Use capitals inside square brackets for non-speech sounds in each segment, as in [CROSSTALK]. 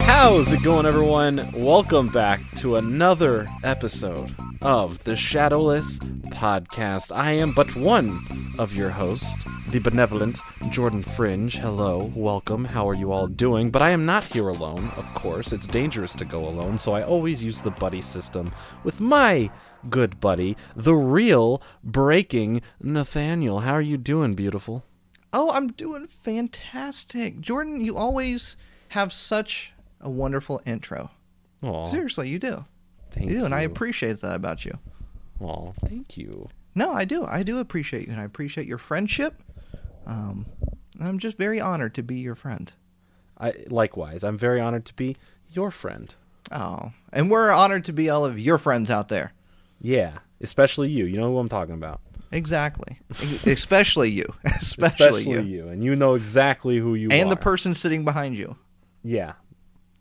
How's it going, everyone? Welcome back to another episode of the Shadowless Podcast. I am but one of your hosts, the benevolent Jordan Fringe. Hello, welcome. How are you all doing? But I am not here alone, of course. It's dangerous to go alone, so I always use the buddy system with my good buddy, the real breaking Nathaniel. How are you doing, beautiful? Oh, I'm doing fantastic. Jordan, you always have such a wonderful intro. Aw, Seriously, you do. thank you do, and I appreciate that about you. Aw, thank you. No, I do. I do appreciate you, and I appreciate your friendship. Um, I'm just very honored to be your friend. I likewise. I'm very honored to be your friend. Oh, and we're honored to be all of your friends out there. Yeah, especially you. You know who I'm talking about. Exactly. [LAUGHS] Especially you. [LAUGHS] Especially, you. and you know exactly who you are. And the person sitting behind you. Yeah.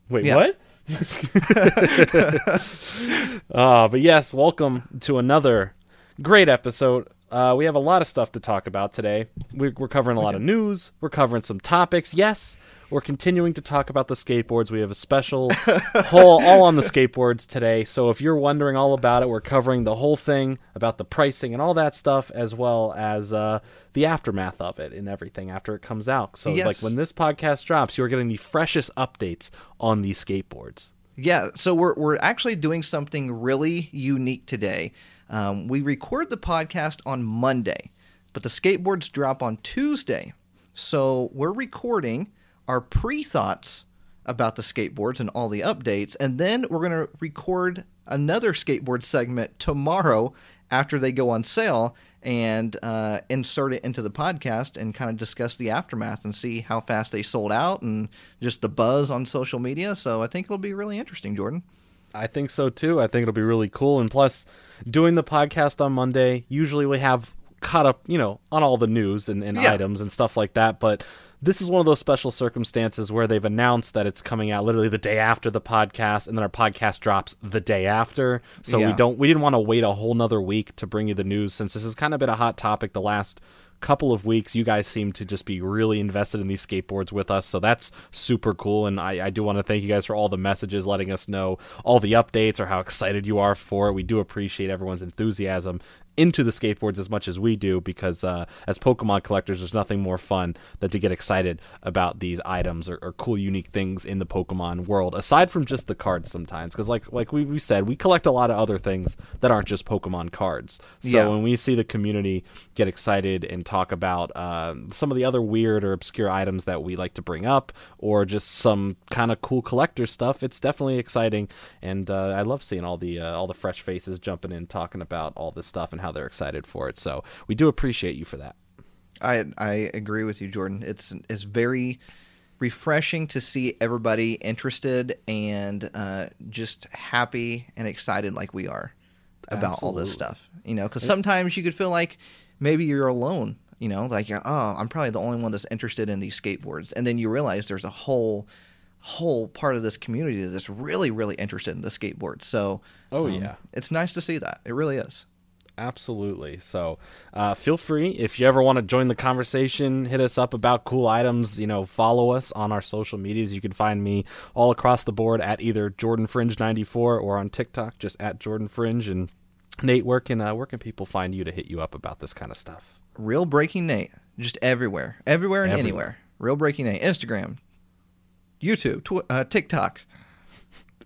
Wait, Yeah. what? [LAUGHS] [LAUGHS] uh, but yes, welcome to another great episode. Uh, we have a lot of stuff to talk about today. We're, we're covering a lot of news. We're covering some topics. Yes, we're continuing to talk about the skateboards. We have a special [LAUGHS] whole all on the skateboards today. So if you're wondering all about it, we're covering the whole thing about the pricing and all that stuff, as well as uh, the aftermath of it and everything after it comes out. So Yes. like when this podcast drops, you're getting the freshest updates on these skateboards. Yeah, so we're we're actually doing something really unique today. Um, we record the podcast on Monday, but the skateboards drop on Tuesday. So we're recording our pre thoughts about the skateboards and all the updates, and then we're going to record another skateboard segment tomorrow after they go on sale and uh, insert it into the podcast and kind of discuss the aftermath and see how fast they sold out and just the buzz on social media. So I think it'll be really interesting, Jordan. I think so too. I think it'll be really cool. And plus, doing the podcast on Monday, usually we have caught up, you know, on all the news and, and Yeah. items and stuff like that. But this is one of those special circumstances where they've announced that it's coming out literally the day after the podcast, and then our podcast drops the day after. So we don't, we didn't want to wait a whole nother week to bring you the news since this has kind of been a hot topic the last couple of weeks. You guys seem to just be really invested in these skateboards with us so that's super cool and i, I do want to thank you guys for all the messages letting us know all the updates or how excited you are for it. We do appreciate everyone's enthusiasm into the skateboards as much as we do because uh, as pokemon collectors there's nothing more fun than to get excited about these items or, or cool unique things in the pokemon world aside from just the cards sometimes because like like we, we said we collect a lot of other things that aren't just pokemon cards so Yeah. when we see the community get excited and talk about uh, some of the other weird or obscure items that we like to bring up, or just some kind of cool collector stuff, it's definitely exciting. And uh, I love seeing all the uh, all the fresh faces jumping in, talking about all this stuff and how they're excited for it. So we do appreciate you for that. I I agree with you, Jordan. It's it's very refreshing to see everybody interested and uh, just happy and excited like we are about all this stuff. You know, because sometimes you could feel like maybe you're alone. You know, like you're oh, I'm probably the only one that's interested in these skateboards, and then you realize there's a whole whole part of this community that's really really interested in the skateboard. So Oh, um, yeah. it's nice to see that. It really is. Absolutely. So, uh, feel free if you ever want to join the conversation, hit us up about cool items. You know, follow us on our social medias. You can find me all across the board at either Jordan Fringe ninety four or on TikTok just at Jordan Fringe. And Nate, where can uh, where can people find you to hit you up about this kind of stuff? Real Breaking Nate, just everywhere, everywhere and Everywhere. anywhere. Real Breaking Nate, Instagram, YouTube, tw- uh, TikTok,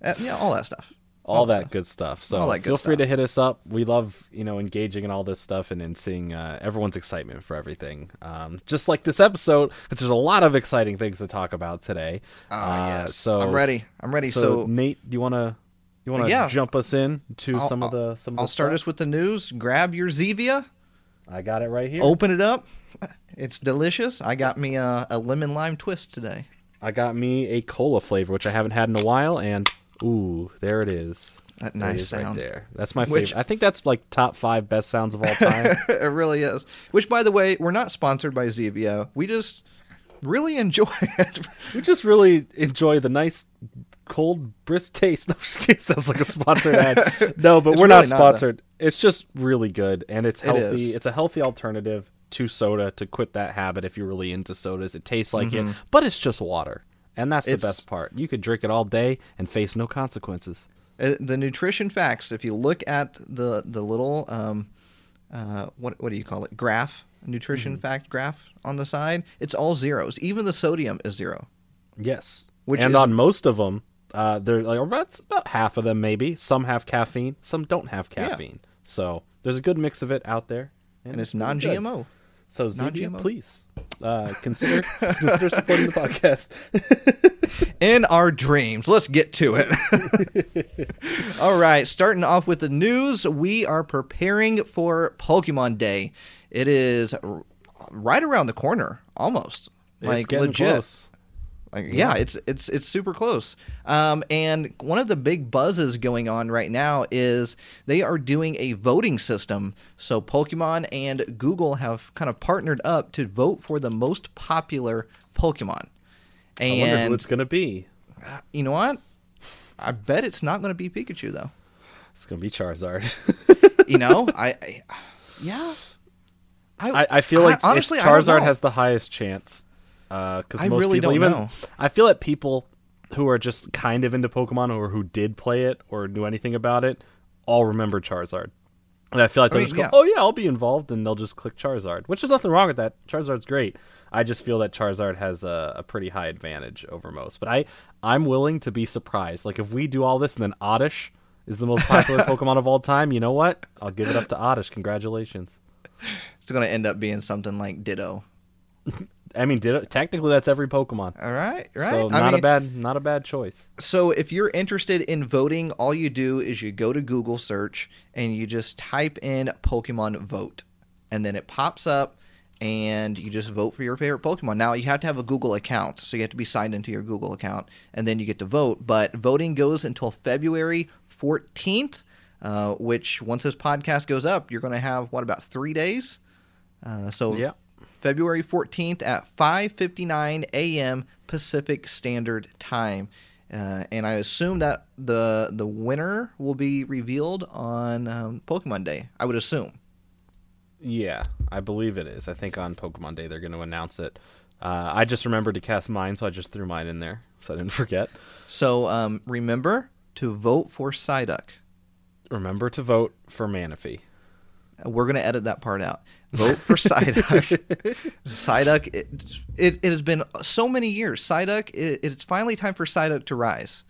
uh, yeah, all that stuff. All that stuff. good stuff. So good feel free stuff. to hit us up. We love you know engaging in all this stuff and, and seeing uh, everyone's excitement for everything. Um, just like this episode, because there's a lot of exciting things to talk about today. Oh Uh, yes, so I'm ready. I'm ready. So, So, Nate, do you want to you want to Yeah. jump us in to I'll- some of the some of I'll the start stuff? us with the news. Grab your Zevia, I got it right here. open it up. It's delicious. I got me a, a lemon lime twist today. I got me a cola flavor, which I haven't had in a while, and ooh, there it is. That it nice right sound. there. That's my Which- favorite. I think that's like top five best sounds of all [LAUGHS] time. it really is. Which, by the way, we're not sponsored by Zevia. We just really enjoy [LAUGHS] it. We just really enjoy the nice cold brisk taste. [LAUGHS] No, sounds like a sponsored ad. No, but It's we're really not not, sponsored. it's just really good and it's healthy. is. it's a healthy alternative to soda to quit that habit if you're really into sodas. It tastes like Mm-hmm. it, but it's just water. And that's the best part. You could drink it all day and face no consequences. Uh, the nutrition facts. If you look at the the little um, uh, what what do you call it? Graph, nutrition Mm-hmm. fact graph on the side. It's all zeros. Even the sodium is zero. Yes. Which and is- on most of them, uh, they're like about, about half of them maybe. Some have caffeine, some don't have Yeah. caffeine. So there's a good mix of it out there, And it's really non. GMO. So Zevia, please uh, consider [LAUGHS] consider supporting the podcast. [LAUGHS] in our dreams. Let's get to it. [LAUGHS] All right, starting off with the news, we are preparing for Pokemon Day. It is r- right around the corner, almost. it's getting legit. close. Like, yeah, it's it's it's super close. Um, and one of the big buzzes going on right now is they are doing a voting system. So Pokemon and Google have kind of partnered up to vote for the most popular Pokemon. And I wonder who it's gonna be. you know what? I bet it's not going to be Pikachu though. It's gonna be Charizard. [LAUGHS] You know, I, I yeah. I, I feel like it's- honestly, Charizard has the highest chance. Uh, because I most really people, don't even know. I feel that people who are just kind of into Pokemon or who did play it or knew anything about it all remember Charizard. And I feel like they'll mean, just go, yeah. "Oh yeah, I'll be involved," and they'll just click Charizard, which is nothing wrong with that. Charizard's great. I just feel that Charizard has a, a pretty high advantage over most. But I, I'm willing to be surprised. Like if we do all this and then Oddish is the most popular [LAUGHS] Pokemon of all time, you know what? I'll give it up to Oddish. Congratulations. It's going to end up being something like Ditto. [LAUGHS] I mean, did technically that's every Pokemon. All right, right. So I not a bad, not a bad choice. So if you're interested in voting, all you do is you go to Google search and you just type in Pokemon vote. And then it pops up and you just vote for your favorite Pokemon. Now you have to have a Google account, so you have to be signed into your Google account and then you get to vote. But voting goes until February 14th, uh, which once this podcast goes up, you're going to have what about 3 days? Uh, so Yeah. February 14th at 5:59 a.m. Pacific Standard Time. Uh, and I assume that the the winner will be revealed on um, Pokemon Day. I would assume. Yeah, I believe it is. I think on Pokemon Day they're going to announce it. Uh, I just remembered to cast mine, so I just threw mine in there, so I didn't forget. So um, remember to vote for Psyduck. Remember to vote for Manaphy. We're going to edit that part out. Vote for Psyduck. [LAUGHS] Psyduck. It, it, it has been so many years. Psyduck. It, it's finally time for Psyduck to rise.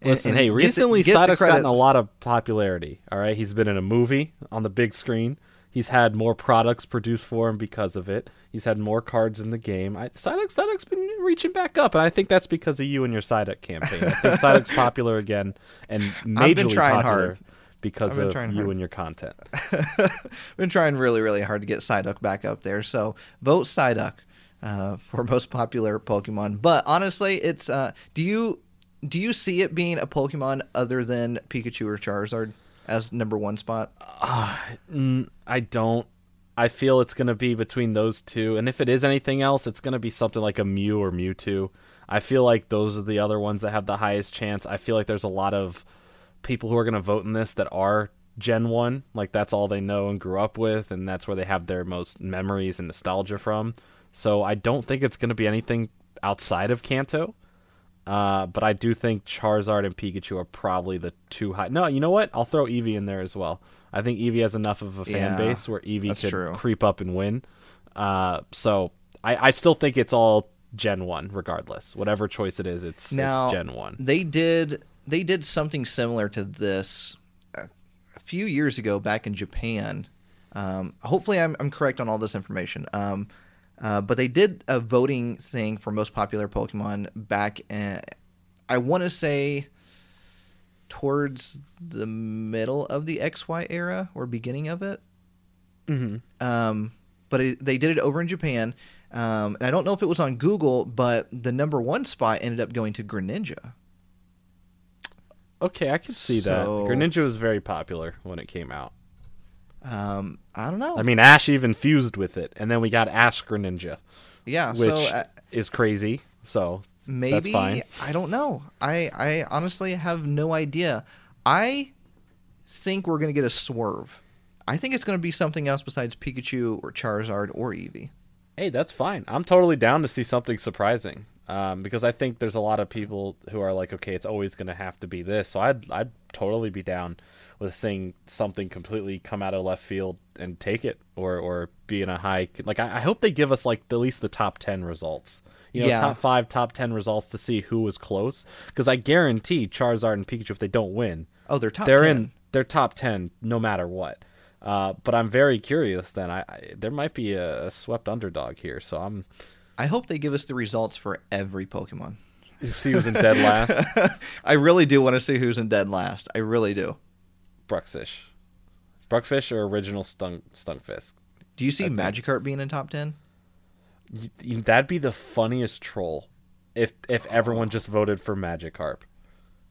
And- Listen, and hey, recently the Psyduck's gotten a lot of popularity. All right, he's been in a movie on the big screen. He's had more products produced for him because of it. He's had more cards in the game. I, Psyduck, Psyduck's been reaching back up, and I think that's because of you and your Psyduck campaign. I think [LAUGHS] Psyduck's popular again, and I've been majorly trying popular hard. Because of you hard. and your content. [LAUGHS] I've been trying really, really hard to get Psyduck back up there. So vote Psyduck uh, for [LAUGHS] most popular Pokemon. But honestly, it's uh, do you do you see it being a Pokemon other than Pikachu or Charizard as number one spot? Mm, I don't. I feel it's going to be between those two, and if it is anything else, it's going to be something like a Mew or Mewtwo. I feel like those are the other ones that have the highest chance. I feel like there's a lot of people who are going to vote in this that are Gen 1, like that's all they know and grew up with, and that's where they have their most memories and nostalgia from. So I don't think it's going to be anything outside of Kanto. Uh, but I do think Charizard and Pikachu are probably the two high. No, you know what? I'll throw Eevee in there as well. I think Eevee has enough of a fan Yeah, base where Eevee could true. creep up and win. Uh, so I, I still think it's all Gen One, regardless. Whatever choice it is, it's, Now it's Gen One. They did they did something similar to this a, a few years ago back in Japan. Um, hopefully, I'm, I'm correct on all this information. Um, uh, but they did a voting thing for most popular Pokemon back. In, I want to say towards the middle of the XY era or beginning of it. Mm-hmm. Um, but it, they did it over in Japan. Um, and I don't know if it was on Google, but the number one spot ended up going to Greninja. Okay, I can see So- that. Greninja was very popular when it came out. Um, I don't know. I mean, Ash even fused with it, and then we got Ash Greninja. yeah. which so uh, is crazy. So Maybe. I don't know. I I honestly have no idea. I think we're gonna get a swerve. I think it's gonna be something else besides Pikachu or Charizard or Eevee. Hey, that's fine. I'm totally down to see something surprising. Um, because I think there's a lot of people who are like, okay, it's always going to have to be this. So I'd I'd totally be down with seeing something completely come out of left field and take it, or or be in a high. Like I, I hope they give us like at least the top ten results. You know, Yeah. top five, top ten results to see who was close. Because I guarantee Charizard and Pikachu, if they don't win, Oh, they're top. they're 10. in they're top 10 no matter what uh, but i'm very curious then I, I there might be a, a swept underdog here so i'm I hope they give us the results for every Pokemon. you see who's in dead last [LAUGHS] I really do want to see who's in dead last. I really do. bruxfish bruckfish or original stunk stunkfisk Do you see I think- Magikarp being in top ten? That'd be the funniest troll if if everyone just voted for magikarp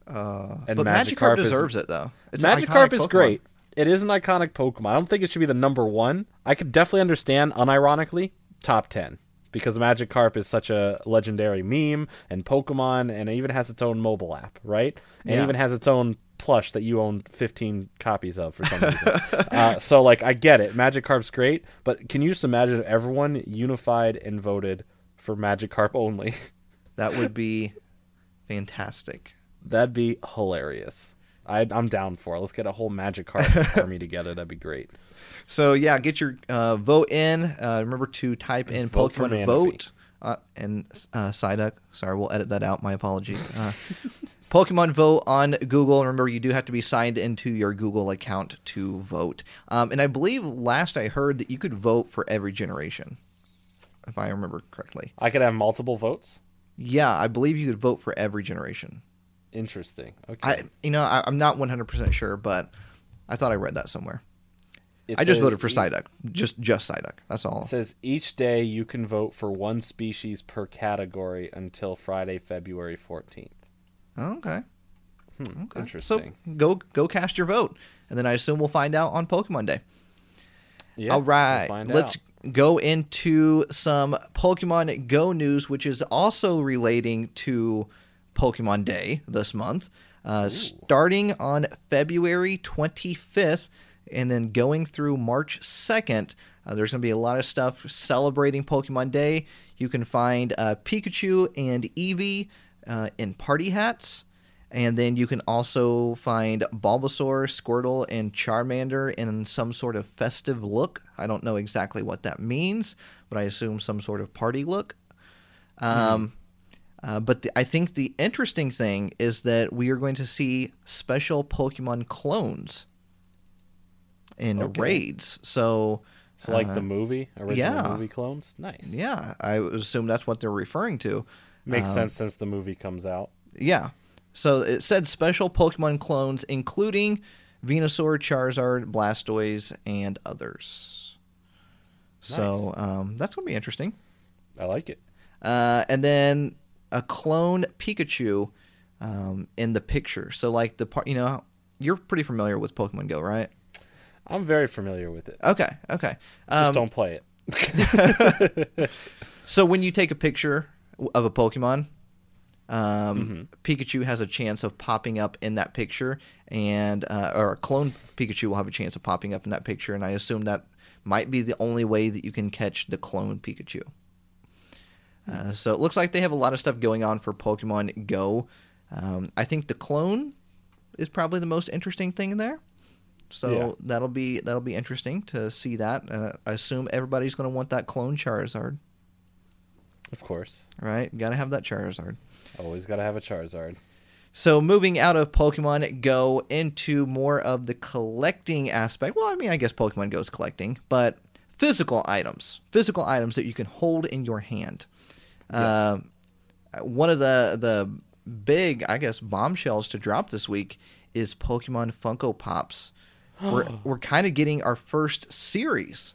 Uh, And but Magikarp Magikarp, is- deserves it though. It's Magikarp is Pokemon. great. It is an iconic Pokemon. I don't think it should be the number one. I could definitely understand, unironically, top ten because Magikarp is such a legendary meme and Pokemon, and it even has its own mobile app, right? And Yeah. even has its own plush that you own 15 copies of for some reason. uh, [LAUGHS] so, like, I get it. Magikarp's great, but can you just imagine if everyone unified and voted for Magikarp only? [LAUGHS] That would be fantastic. That'd be hilarious. I, I'm down for it. Let's get a whole Magikarp army [LAUGHS] together. That'd be great. So yeah, get your uh, vote in. Uh, remember to type in Vote Pokemon vote uh, and uh, Psyduck. Sorry, we'll edit that out. My apologies. Uh, Pokemon vote on Google. Remember, you do have to be signed into your Google account to vote. Um, and I believe last I heard that you could vote for every generation, if I remember correctly. I could have multiple votes. Yeah, I believe you could vote for every generation. Interesting. Okay. I, you know, I, I'm not 100 percent sure, but I thought I read that somewhere. It I just voted for Psyduck, just just Psyduck. That's all. It says each day you can vote for one species per category until Friday, February 14th. Okay. Hmm, Okay. Interesting. So go go cast your vote, and then I assume we'll find out on Pokemon Day. yeah, All we'll find let's out. go into some Pokemon Go news, which is also relating to Pokemon Day this month, uh, starting on February 25th, and then going through March 2nd. Uh, there's going to be a lot of stuff celebrating Pokemon Day. You can find uh, Pikachu and Eevee uh, in party hats. And then you can also find Bulbasaur, Squirtle, and Charmander in some sort of festive look. I don't know exactly what that means, but I assume some sort of party look. Um, uh, but the, I think the interesting thing is that we are going to see special Pokemon clones in Okay. raids. So, So like uh, the movie, original yeah. movie clones. Nice. yeah, I assume that's what they're referring to. Makes Um, sense since the movie comes out. Yeah. So it said special Pokemon clones, including Venusaur, Charizard, Blastoise, and others. So um, that's going to be interesting. I like it. Uh, and then a clone Pikachu um, in the picture. So, like the part, you know, you're pretty familiar with Pokemon Go, right? I'm very familiar with it. Okay, okay. Just Um, don't play it. [LAUGHS] So when you take a picture of a Pokemon, um, Mm-hmm. Pikachu has a chance of popping up in that picture, and uh, or a clone Pikachu will have a chance of popping up in that picture. And I assume that might be the only way that you can catch the clone Pikachu. Uh, so it looks like they have a lot of stuff going on for Pokemon Go. Um, I think the clone is probably the most interesting thing there. So Yeah. that'll be that'll be interesting to see that. Uh, I assume everybody's going to want that clone Charizard. Of course. Right, got to have that Charizard. Always got to have a Charizard. So moving out of Pokemon Go into more of the collecting aspect. Well, I mean, I guess Pokemon Go is collecting, but physical items, physical items that you can hold in your hand. Um, one of the the big, I guess, bombshells to drop this week is Pokemon Funko Pops. We're [GASPS] we're kind of getting our first series,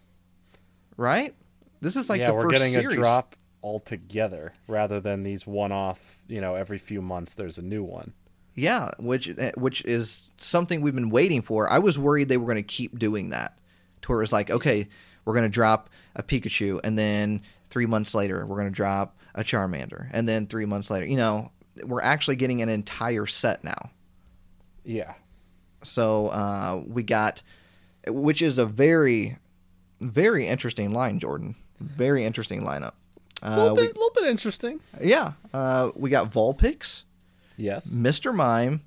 right? This is like yeah, the we're first getting series. a drop altogether rather than these one-off. You know, every few months there's a new one. Yeah, which eh, which is something we've been waiting for. I was worried they were going to keep doing that, to where it was like, okay, we're going to drop a Pikachu, and then three months later we're going to drop a Charmander, and then three months later, you know, we're actually getting an entire set now. Yeah. So uh, we got, which is a very, very interesting line, Jordan. Very interesting lineup. A little Uh, bit, little bit interesting. yeah, uh, we got Vulpix, Yes, Mr. Mime,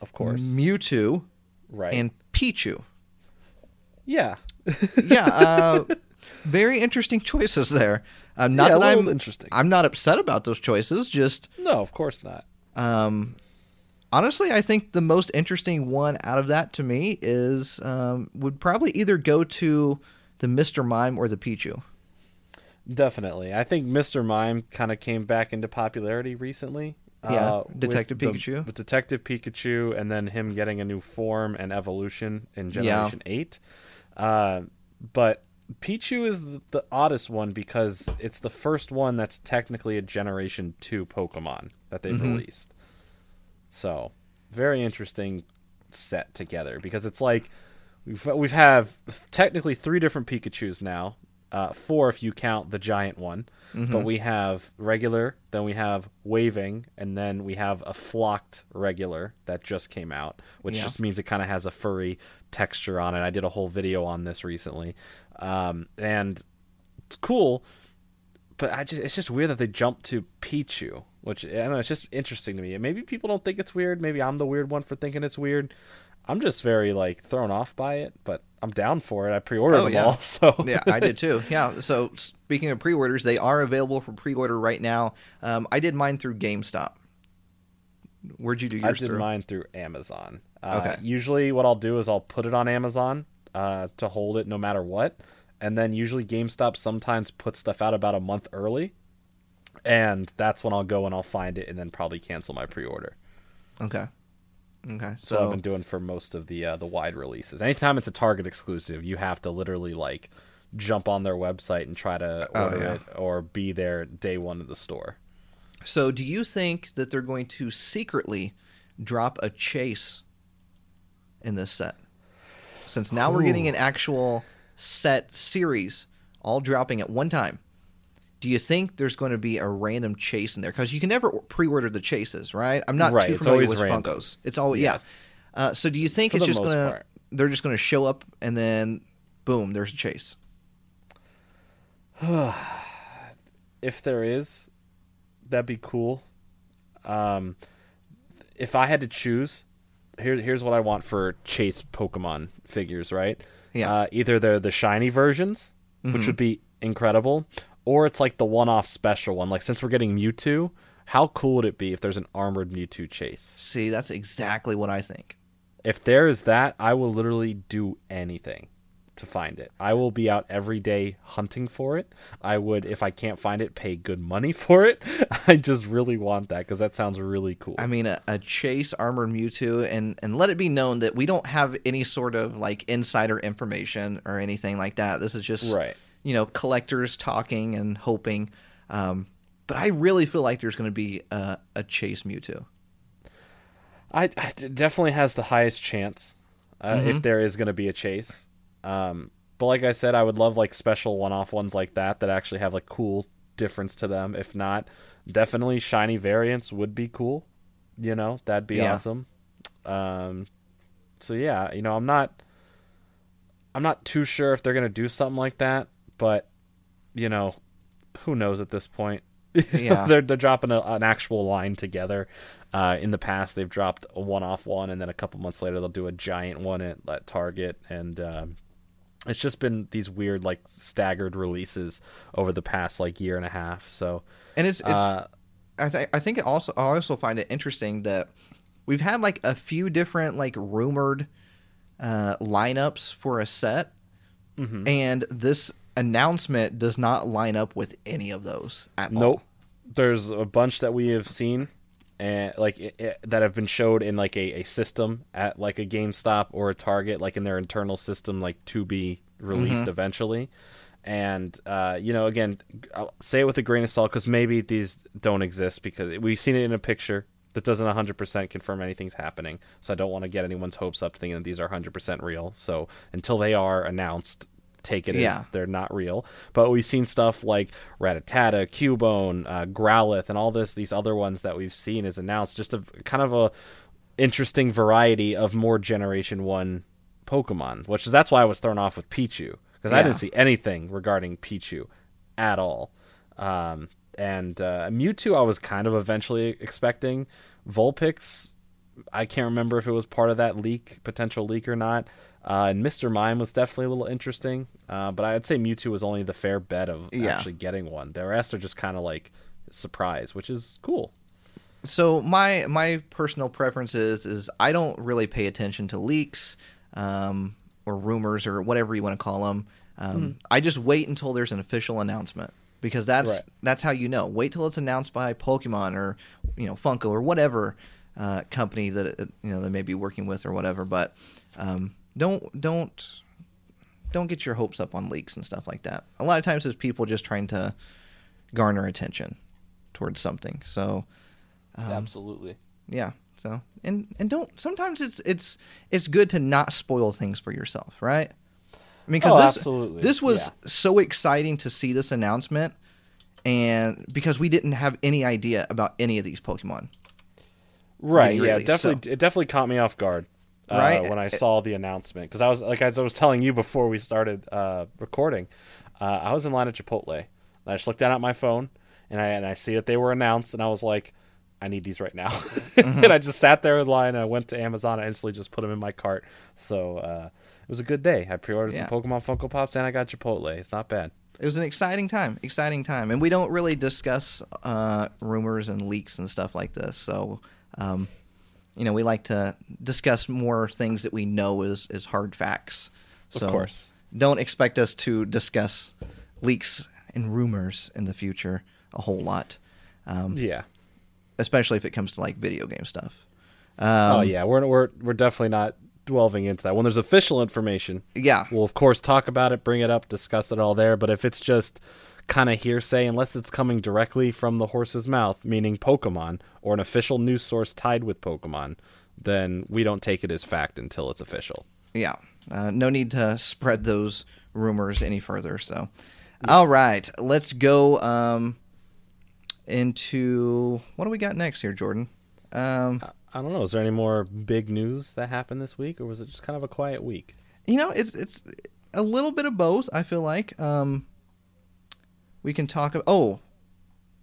of course. Mewtwo, right. and Pichu. yeah. [LAUGHS] Yeah, uh, very interesting choices there. Um, not Yeah, a that little I'm interesting. I'm not upset about those choices. Just No, of course not. um, honestly, I think the most interesting one out of that to me is um, would probably either go to the Mr. Mime or the Pichu. Definitely. I think Mr. Mime kind of came back into popularity recently. Yeah, uh, with Detective the- Pikachu. with Detective Pikachu, and then him getting a new form and evolution in Yeah. Generation 8. Uh, but Pichu is the, the oddest one because it's the first one that's technically a Generation 2 Pokemon that they've Mm-hmm. released. So, very interesting set together because it's like we've we've have technically three different Pikachu's now, uh, four if you count the giant one. But we have regular, then we have waving, and then we have a flocked regular that just came out, which Yeah. just means it kind of has a furry texture on it. I did a whole video on this recently, um, and it's cool. But I just it's just weird that they jumped to Pichu, which I don't know. It's just interesting to me. Maybe people don't think it's weird. Maybe I'm the weird one for thinking it's weird. I'm just very like thrown off by it, but I'm down for it. I pre-ordered Oh, them yeah. all, [LAUGHS] so yeah, I did too. Yeah. So speaking of pre-orders, they are available for pre-order right now. Um, I did mine through GameStop. Where'd you do yours? I did through? mine through Amazon. Uh, Okay. Usually, what I'll do is I'll put it on Amazon uh, to hold it no matter what, and then usually GameStop sometimes puts stuff out about a month early, and that's when I'll go and I'll find it and then probably cancel my pre-order. Okay. Okay. So I've been doing for most of the uh, the wide releases. Anytime it's a Target exclusive, you have to literally like jump on their website and try to Oh, order yeah. it or be there day one of the store. so do you think that they're going to secretly drop a chase in this set? Since now we're getting an actual set series all dropping at one time. Do you think there's going to be a random chase in there? Because you can never pre-order the chases, right? I'm not Right, too familiar with random. Funkos. It's always yeah. Yeah. Uh, so do you think For it's just gonna part. they're just gonna show up and then boom, there's a chase? [SIGHS] if there is, that'd be cool. Um, if I had to choose, here, here's what I want for chase Pokemon figures. Right? Yeah. Mm-hmm. Uh, either they're the shiny versions, which would be incredible, or it's like the one-off special one. Like since we're getting Mewtwo, how cool would it be if there's an armored Mewtwo chase? See, that's exactly what I think. If there is that, I will literally do anything to find it. I will be out every day hunting for it. I would, if I can't find it, pay good money [LAUGHS] for it. I just really want that because that sounds really cool. I mean, a, a chase armored Mewtwo, and and let it be known that we don't have any sort of like insider information or anything like that. This is just Right. You know collectors talking and hoping. Um, but I really feel like there's going to be a, a chase Mewtwo. I, I- definitely has the highest chance uh, Mm-hmm. if there is going to be a chase. Um, but like I said, I would love like special one-off ones like that that actually have like cool difference to them. If not, definitely shiny variants would be cool. You know, that'd be Yeah. awesome. Um, so yeah, you know, I'm not, I'm not too sure if they're gonna do something like that, but you know, who knows at this point. [LAUGHS] Yeah. they're they're dropping a, an actual line together. Uh, in the past, they've dropped a one-off one, and then a couple months later, they'll do a giant one at, at Target, and um, it's just been these weird, like staggered releases over the past like year and a half. So, And it's, it's uh, I think I think it also I also find it interesting that we've had like a few different like rumored uh, lineups for a set, mhm. and this announcement does not line up with any of those at all. Nope. There's a bunch that we have seen, and like i i that have been showed in like a, a system at like a GameStop or a Target, like in their internal system, like to be released eventually. And uh, you know, again, I'll say it with a grain of salt because maybe these don't exist because we've seen it in a picture that doesn't 100% confirm anything's happening. So I don't want to get anyone's hopes up thinking that these are 100% real. So until they are announced, take it as they're not real. But we've seen stuff like Rattata, Cubone, uh, Growlithe, and all this these other ones that we've seen is announced. Just a kind of a interesting variety of more Generation One Pokemon, which is that's why I was thrown off with Pichu because I didn't see anything regarding Pichu at all. Um, and uh, Mewtwo, I was kind of eventually expecting. Vulpix, I can't remember if it was part of that leak, potential leak or not. Uh, and Mr. Mime was definitely a little interesting, uh, but I'd say Mewtwo was only the fair bet of Yeah. actually getting one. The rest are just kind of like surprise, which is cool. So my my personal preference is is I don't really pay attention to leaks um, or rumors or whatever you want to call them. Um, I just wait until there's an official announcement because that's Right. that's how you know. Wait till it's announced by Pokemon or you know Funko or whatever uh, company that you know they may be working with or whatever. But um, don't don't don't get your hopes up on leaks and stuff like that. A lot of times it's people just trying to garner attention towards something. So um, Absolutely. yeah. So and and don't sometimes it's it's it's good to not spoil things for yourself, right? I mean, because Oh, this absolutely. this was Yeah. so exciting to see this announcement, and because we didn't have any idea about any of these Pokemon. Right. Yeah. Definitely. It definitely caught me off guard. Uh, Right? when I saw the announcement, because I was like as I was telling you before we started uh, recording, uh, I was in line at Chipotle. And I just looked down at my phone, and I and I see that they were announced, and I was like, I need these right now. [LAUGHS] Mm-hmm. and I just sat there in line. And I went to Amazon. I instantly just put them in my cart. So uh, it was a good day. I pre-ordered Yeah. some Pokemon Funko Pops, and I got Chipotle. It's not bad. It was an exciting time, exciting time, and we don't really discuss uh, rumors and leaks and stuff like this. So, um, you know, we like to discuss more things that we know is is hard facts. Of So course. don't expect us to discuss leaks and rumors in the future a whole lot, um, Yeah. especially if it comes to like video game stuff. Um, oh yeah. We're we're we're definitely not delving into that. When there's official information, yeah, We'll of course talk about it, bring it up, discuss it all there. But if it's just kind of hearsay, unless it's coming directly from the horse's mouth, meaning Pokemon, or an official news source tied with Pokemon, then we don't take it as fact until it's official. yeah. Uh, no need to spread those rumors any further. So, all right, let's go um, into what do we got next here, Jordan? Um, I- don't know. Is there any more big news that happened this week, or was it just kind of a quiet week? you know, it's it's a little bit of both. I feel like um, we can talk. About, oh,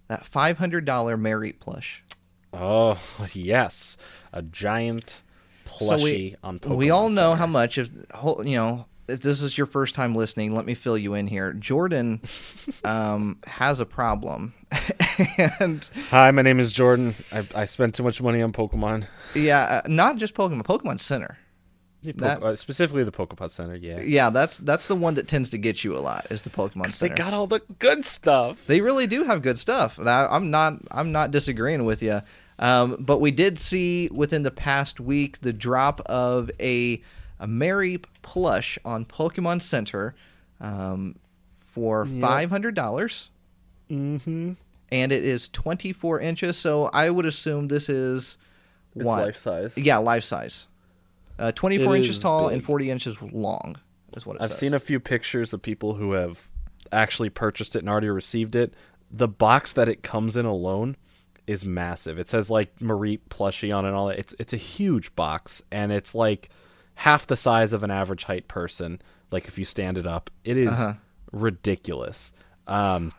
that five hundred dollar Mareep plush. Oh [LAUGHS] yes, a giant plushie So we, on Pokemon. we all know Center. how much if you know if this is your first time listening let me fill you in here jordan [LAUGHS] um, has a problem [LAUGHS] and Hi, my name is Jordan. I, I spent too much money on Pokemon. yeah uh, not just pokemon pokemon center Po- That- uh, specifically the Pokemon Center. Yeah, yeah that's that's the one that tends to get you a lot is the pokemon Center. they got all the good stuff. They really do have good stuff. Now, I'm not I'm not disagreeing with you. Um, but we did see within the past week the drop of a a Mareep plush on Pokemon Center um, for Yep. five hundred dollars, Mm-hmm. and it is 24 inches. So I would assume this is It's what? life size. Yeah, life size. Uh, 24 It inches tall big. and 40 inches long. Is what it I've says. seen a few pictures of people who have actually purchased it and already received it. The box that it comes in alone is massive. It says like Mareep plushie on it and all that. It's it's a huge box and it's like half the size of an average height person. Like if you stand it up, it is Uh-huh. ridiculous. Um,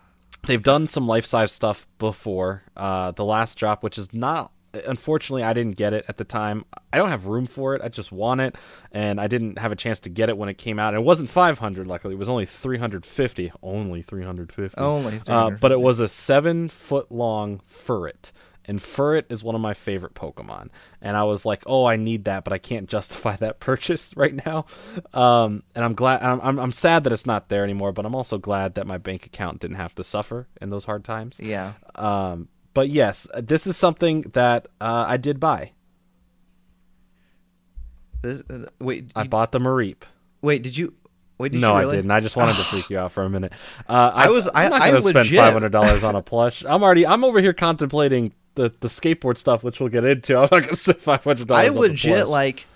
they've done some life size stuff before. Uh, the last drop, which is not unfortunately I didn't get it at the time. I don't have room for it. I just want it, and I didn't have a chance to get it when it came out. And it wasn't 500. Luckily, it was only 350. Only 350. Only Uh, but it was a seven foot long furret. And Furret is one of my favorite Pokemon. And I was like, oh, I need that, but I can't justify that [LAUGHS] purchase right now. Um, and I'm glad, I'm, I'm, I'm sad that it's not there anymore, but I'm also glad that my bank account didn't have to suffer in those hard times. Yeah. Um, but yes, this is something that uh, I did buy. This, uh, wait, I you- bought the Mareep. wait, did you? Wait, did no, you I didn't. I just wanted to [SIGHS] freak you out for a minute. Uh, I was- I- I'm not gonna spend five hundred dollars on a [LAUGHS] plush. I'm already. I'm over here contemplating the the skateboard stuff, which we'll get into. I'm not gonna spend five hundred dollars. I legit like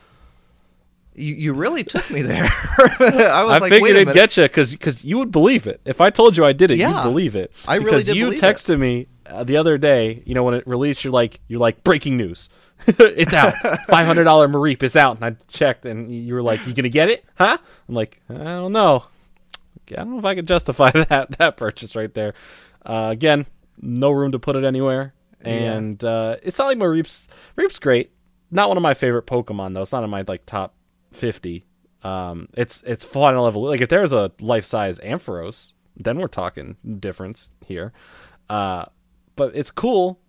You, you really took me there. [LAUGHS] I was I like, figured wait a it'd get you because because you would believe it. If I told you I did it, Yeah. you'd believe it. I really because did you believe it. texted me uh, the other day. You know when it released, you're like, you're like breaking news. [LAUGHS] it's out. [LAUGHS] Five hundred dollar Mareep is out, and I checked, and you were like, "You gonna get it? Huh?" I'm like, "I don't know. I don't know if I could justify that that purchase right there." Uh, again, no room to put it anywhere, and uh, it's not like Mareep's. Mareep's great. Not one of my favorite Pokemon though. It's not in my like top fifty. Um, it's it's fought on a level. Like if there's a life size Ampharos, then we're talking difference here. Uh, but it's cool,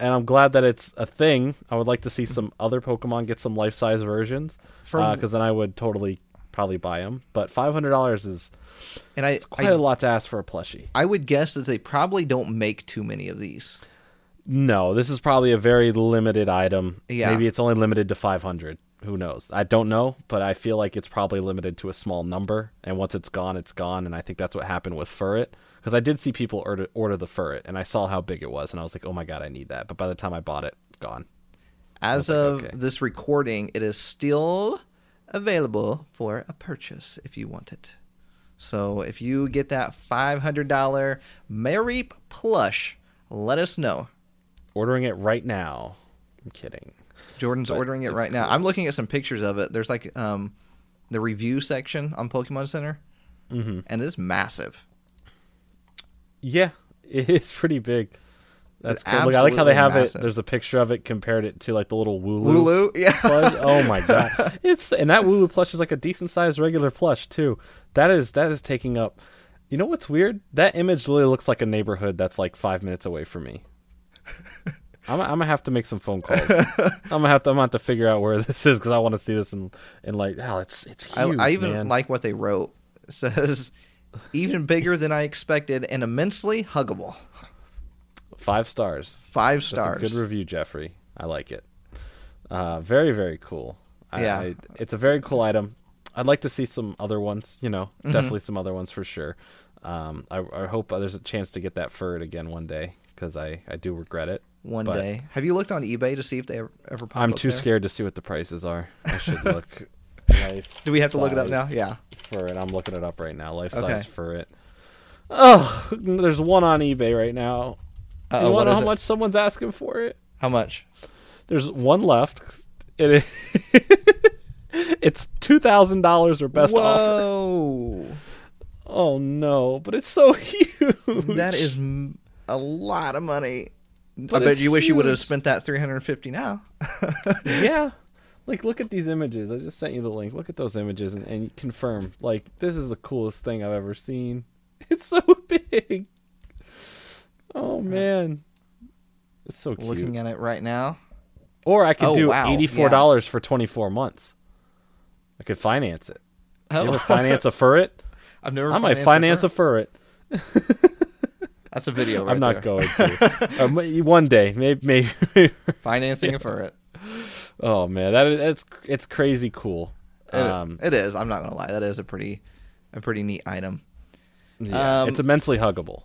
and I'm glad that it's a thing. I would like to see some other Pokemon get some life size versions, because then I would totally probably buy them. But five hundred dollars is And I, quite I, a lot to ask for a plushie. I would guess that they probably don't make too many of these. No, this is probably a very limited item. Yeah. Maybe it's only limited to 500. Who knows? I don't know, but I feel like it's probably limited to a small number. And once it's gone, it's gone. And I think that's what happened with Furret. Because I did see people order, order the Furret, and I saw how big it was, and I was like, oh my god, I need that. But by the time I bought it, it's gone. As like, of okay. this recording, it is still available for a purchase if you want it. So if you get that $500 Mareep plush, let us know. Ordering it right now. I'm kidding. Jordan's But ordering it right now. I'm looking at some pictures of it. There's like um, the review section on Pokemon Center, Mm-hmm. and it's massive. Yeah, it is pretty big. That's It's cool. Look, I like how they have massive. it. There's a picture of it compared it to like the little Wooloo. Wooloo, yeah. plush. Oh my god, [LAUGHS] it's and that Wooloo plush is like a decent sized regular plush too. That is that is taking up. You know what's weird? That image literally looks like a neighborhood that's like five minutes away from me. [LAUGHS] I'm, I'm gonna have to make some phone calls. [LAUGHS] I'm gonna have to. I'm gonna have to figure out where this is because I want to see this and in like. Oh, it's it's I, huge. I even man. like what they wrote. It says, even bigger than I expected and immensely huggable. five stars. Five That's stars. a good review, Jeffrey. I like it. Uh, very, very cool. I, Yeah. I, it's a very cool item. I'd like to see some other ones. You know, Mm-hmm. definitely some other ones for sure. Um, I, I hope there's a chance to get that furret again one day because I, I do regret it. One but day. Have you looked on eBay to see if they ever, ever pop I'm too there? scared to see what the prices are. I should [LAUGHS] look. life Do we have to look it up now? Yeah. For it, I'm looking it up right now. Life Okay. size Furret. Oh, there's one on eBay right now. Uh-oh, you want to know how it? much someone's asking for it? How much? There's one left. It is [LAUGHS] it's two thousand dollars or best offer. Whoa. Oh no! But it's so [LAUGHS] huge. That is a lot of money. But I bet you wish you would have spent that 350 now. [LAUGHS] yeah. Like look at these images. I just sent you the link. Look at those images and, and confirm. Like this is the coolest thing I've ever seen. [LAUGHS] It's so big. Oh man, it's so cute. Looking at it right now. or I could Oh, do wow. eighty four dollars for twenty four months. I could finance it. Oh. You ever oh. finance a [LAUGHS] furret? I've never I might finance a furret. That's a video [LAUGHS] right I'm not there. going to. [LAUGHS] um, one day, maybe. maybe. [LAUGHS] Financing for it. oh man, that is it's it's crazy cool. It- Um, it is. I'm not gonna lie. That is a pretty, a pretty neat item. yeah, um, it's immensely huggable.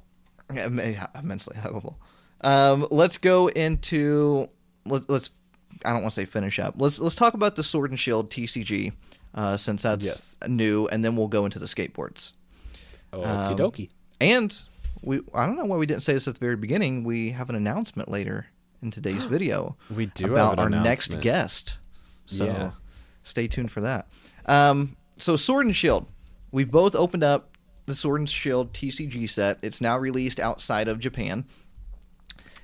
Yeah, immensely huggable. Um, let's go into let, let's. I don't want to say finish up. Let's let's talk about the Sword and Shield TCG, uh, since that's Yes. new, and then we'll go into the skateboards. Okie um, dokie. And we I don't know why we didn't say this at the very beginning. We have an announcement later in today's [GASPS] video We do about our next guest. So Yeah. stay tuned for that. Um, so Sword and Shield, we've both opened up the Sword and Shield TCG set. It's now released outside of Japan.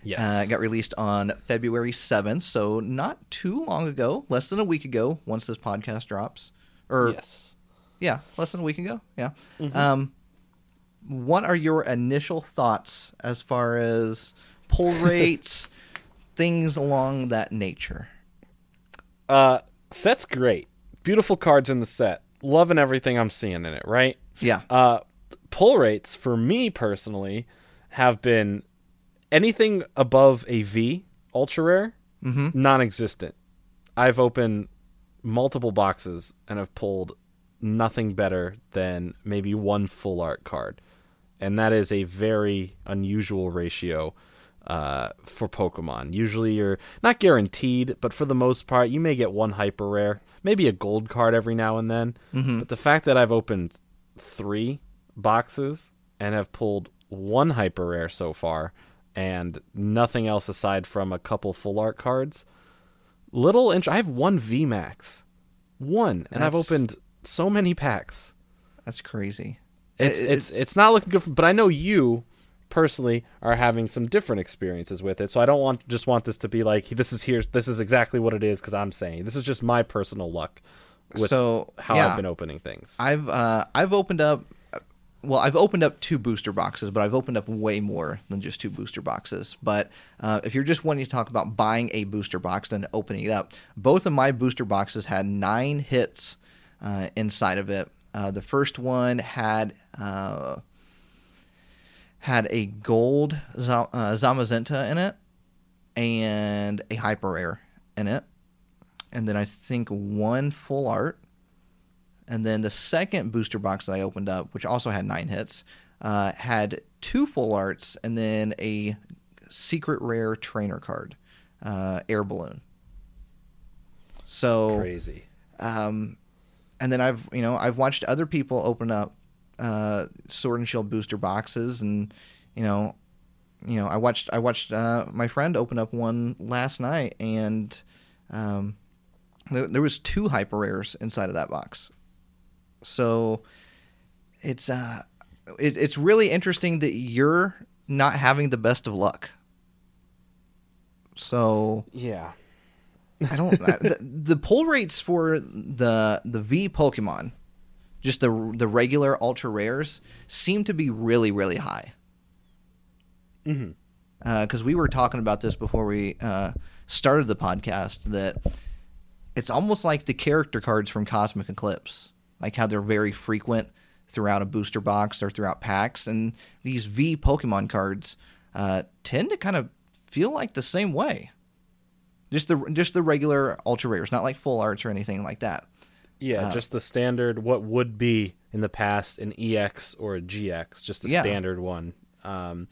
Yes. Uh, it got released on February 7th, so not too long ago, less than a week ago, once this podcast drops. Or, yes. yeah, less than a week ago. Yeah. Mm-hmm. Um, what are your initial thoughts as far as pull [LAUGHS] rates, things along that nature? Uh, set's great. Beautiful cards in the set. Loving everything I'm seeing in it. Right. Yeah. Uh, pull rates for me personally have been anything above a V ultra rare Mhm. non-existent. I've opened multiple boxes and have pulled nothing better than maybe one full art card, and that is a very unusual ratio uh, for Pokemon. Usually you're not guaranteed, but for the most part, you may get one hyper rare, maybe a gold card every now and then. Mm-hmm. But the fact that I've opened three boxes and have pulled one hyper rare so far and nothing else aside from a couple full art cards, little int- I have one VMAX. One. And I've opened so many packs. That's crazy. It's It- it's it's not looking good, for, but I know you personally are having some different experiences with it. So I don't want just want this to be like this is here. This is exactly what it is because I'm saying this is just my personal luck with so how yeah, I've been opening things. I've uh, I've opened up. Well, I've opened up two booster boxes, but I've opened up way more than just two booster boxes. But uh, if you're just wanting to talk about buying a booster box, then opening it up, both of my booster boxes had nine hits uh, inside of it. Uh, the first one had uh, had a gold uh, Zamazenta in it and a hyper rare in it, and then I think one full art. And then the second booster box that I opened up, which also had nine hits, uh, had two full arts and then a secret rare trainer card, uh, air balloon. So, Crazy. um, and then I've you know I've watched other people open up uh, Sword and Shield booster boxes, and you know, you know I watched I watched uh, my friend open up one last night, and um, there, there was two hyper rares inside of that box. So it's uh, it, it's really interesting that you're not having the best of luck. So Yeah. I don't. the, the pull rates for the the V Pokemon, just the the regular ultra rares, seem to be really really high. Because we were talking about this before we uh, started the podcast, that it's almost like the character cards from Cosmic Eclipse, like how they're very frequent throughout a booster box or throughout packs, and these V Pokemon cards uh, tend to kind of feel like the same way. Just the just the regular ultra rares, not like full arts or anything like that. Yeah, Uh, just the standard what would be in the past an EX or a GX, just the Yeah. standard one. Um,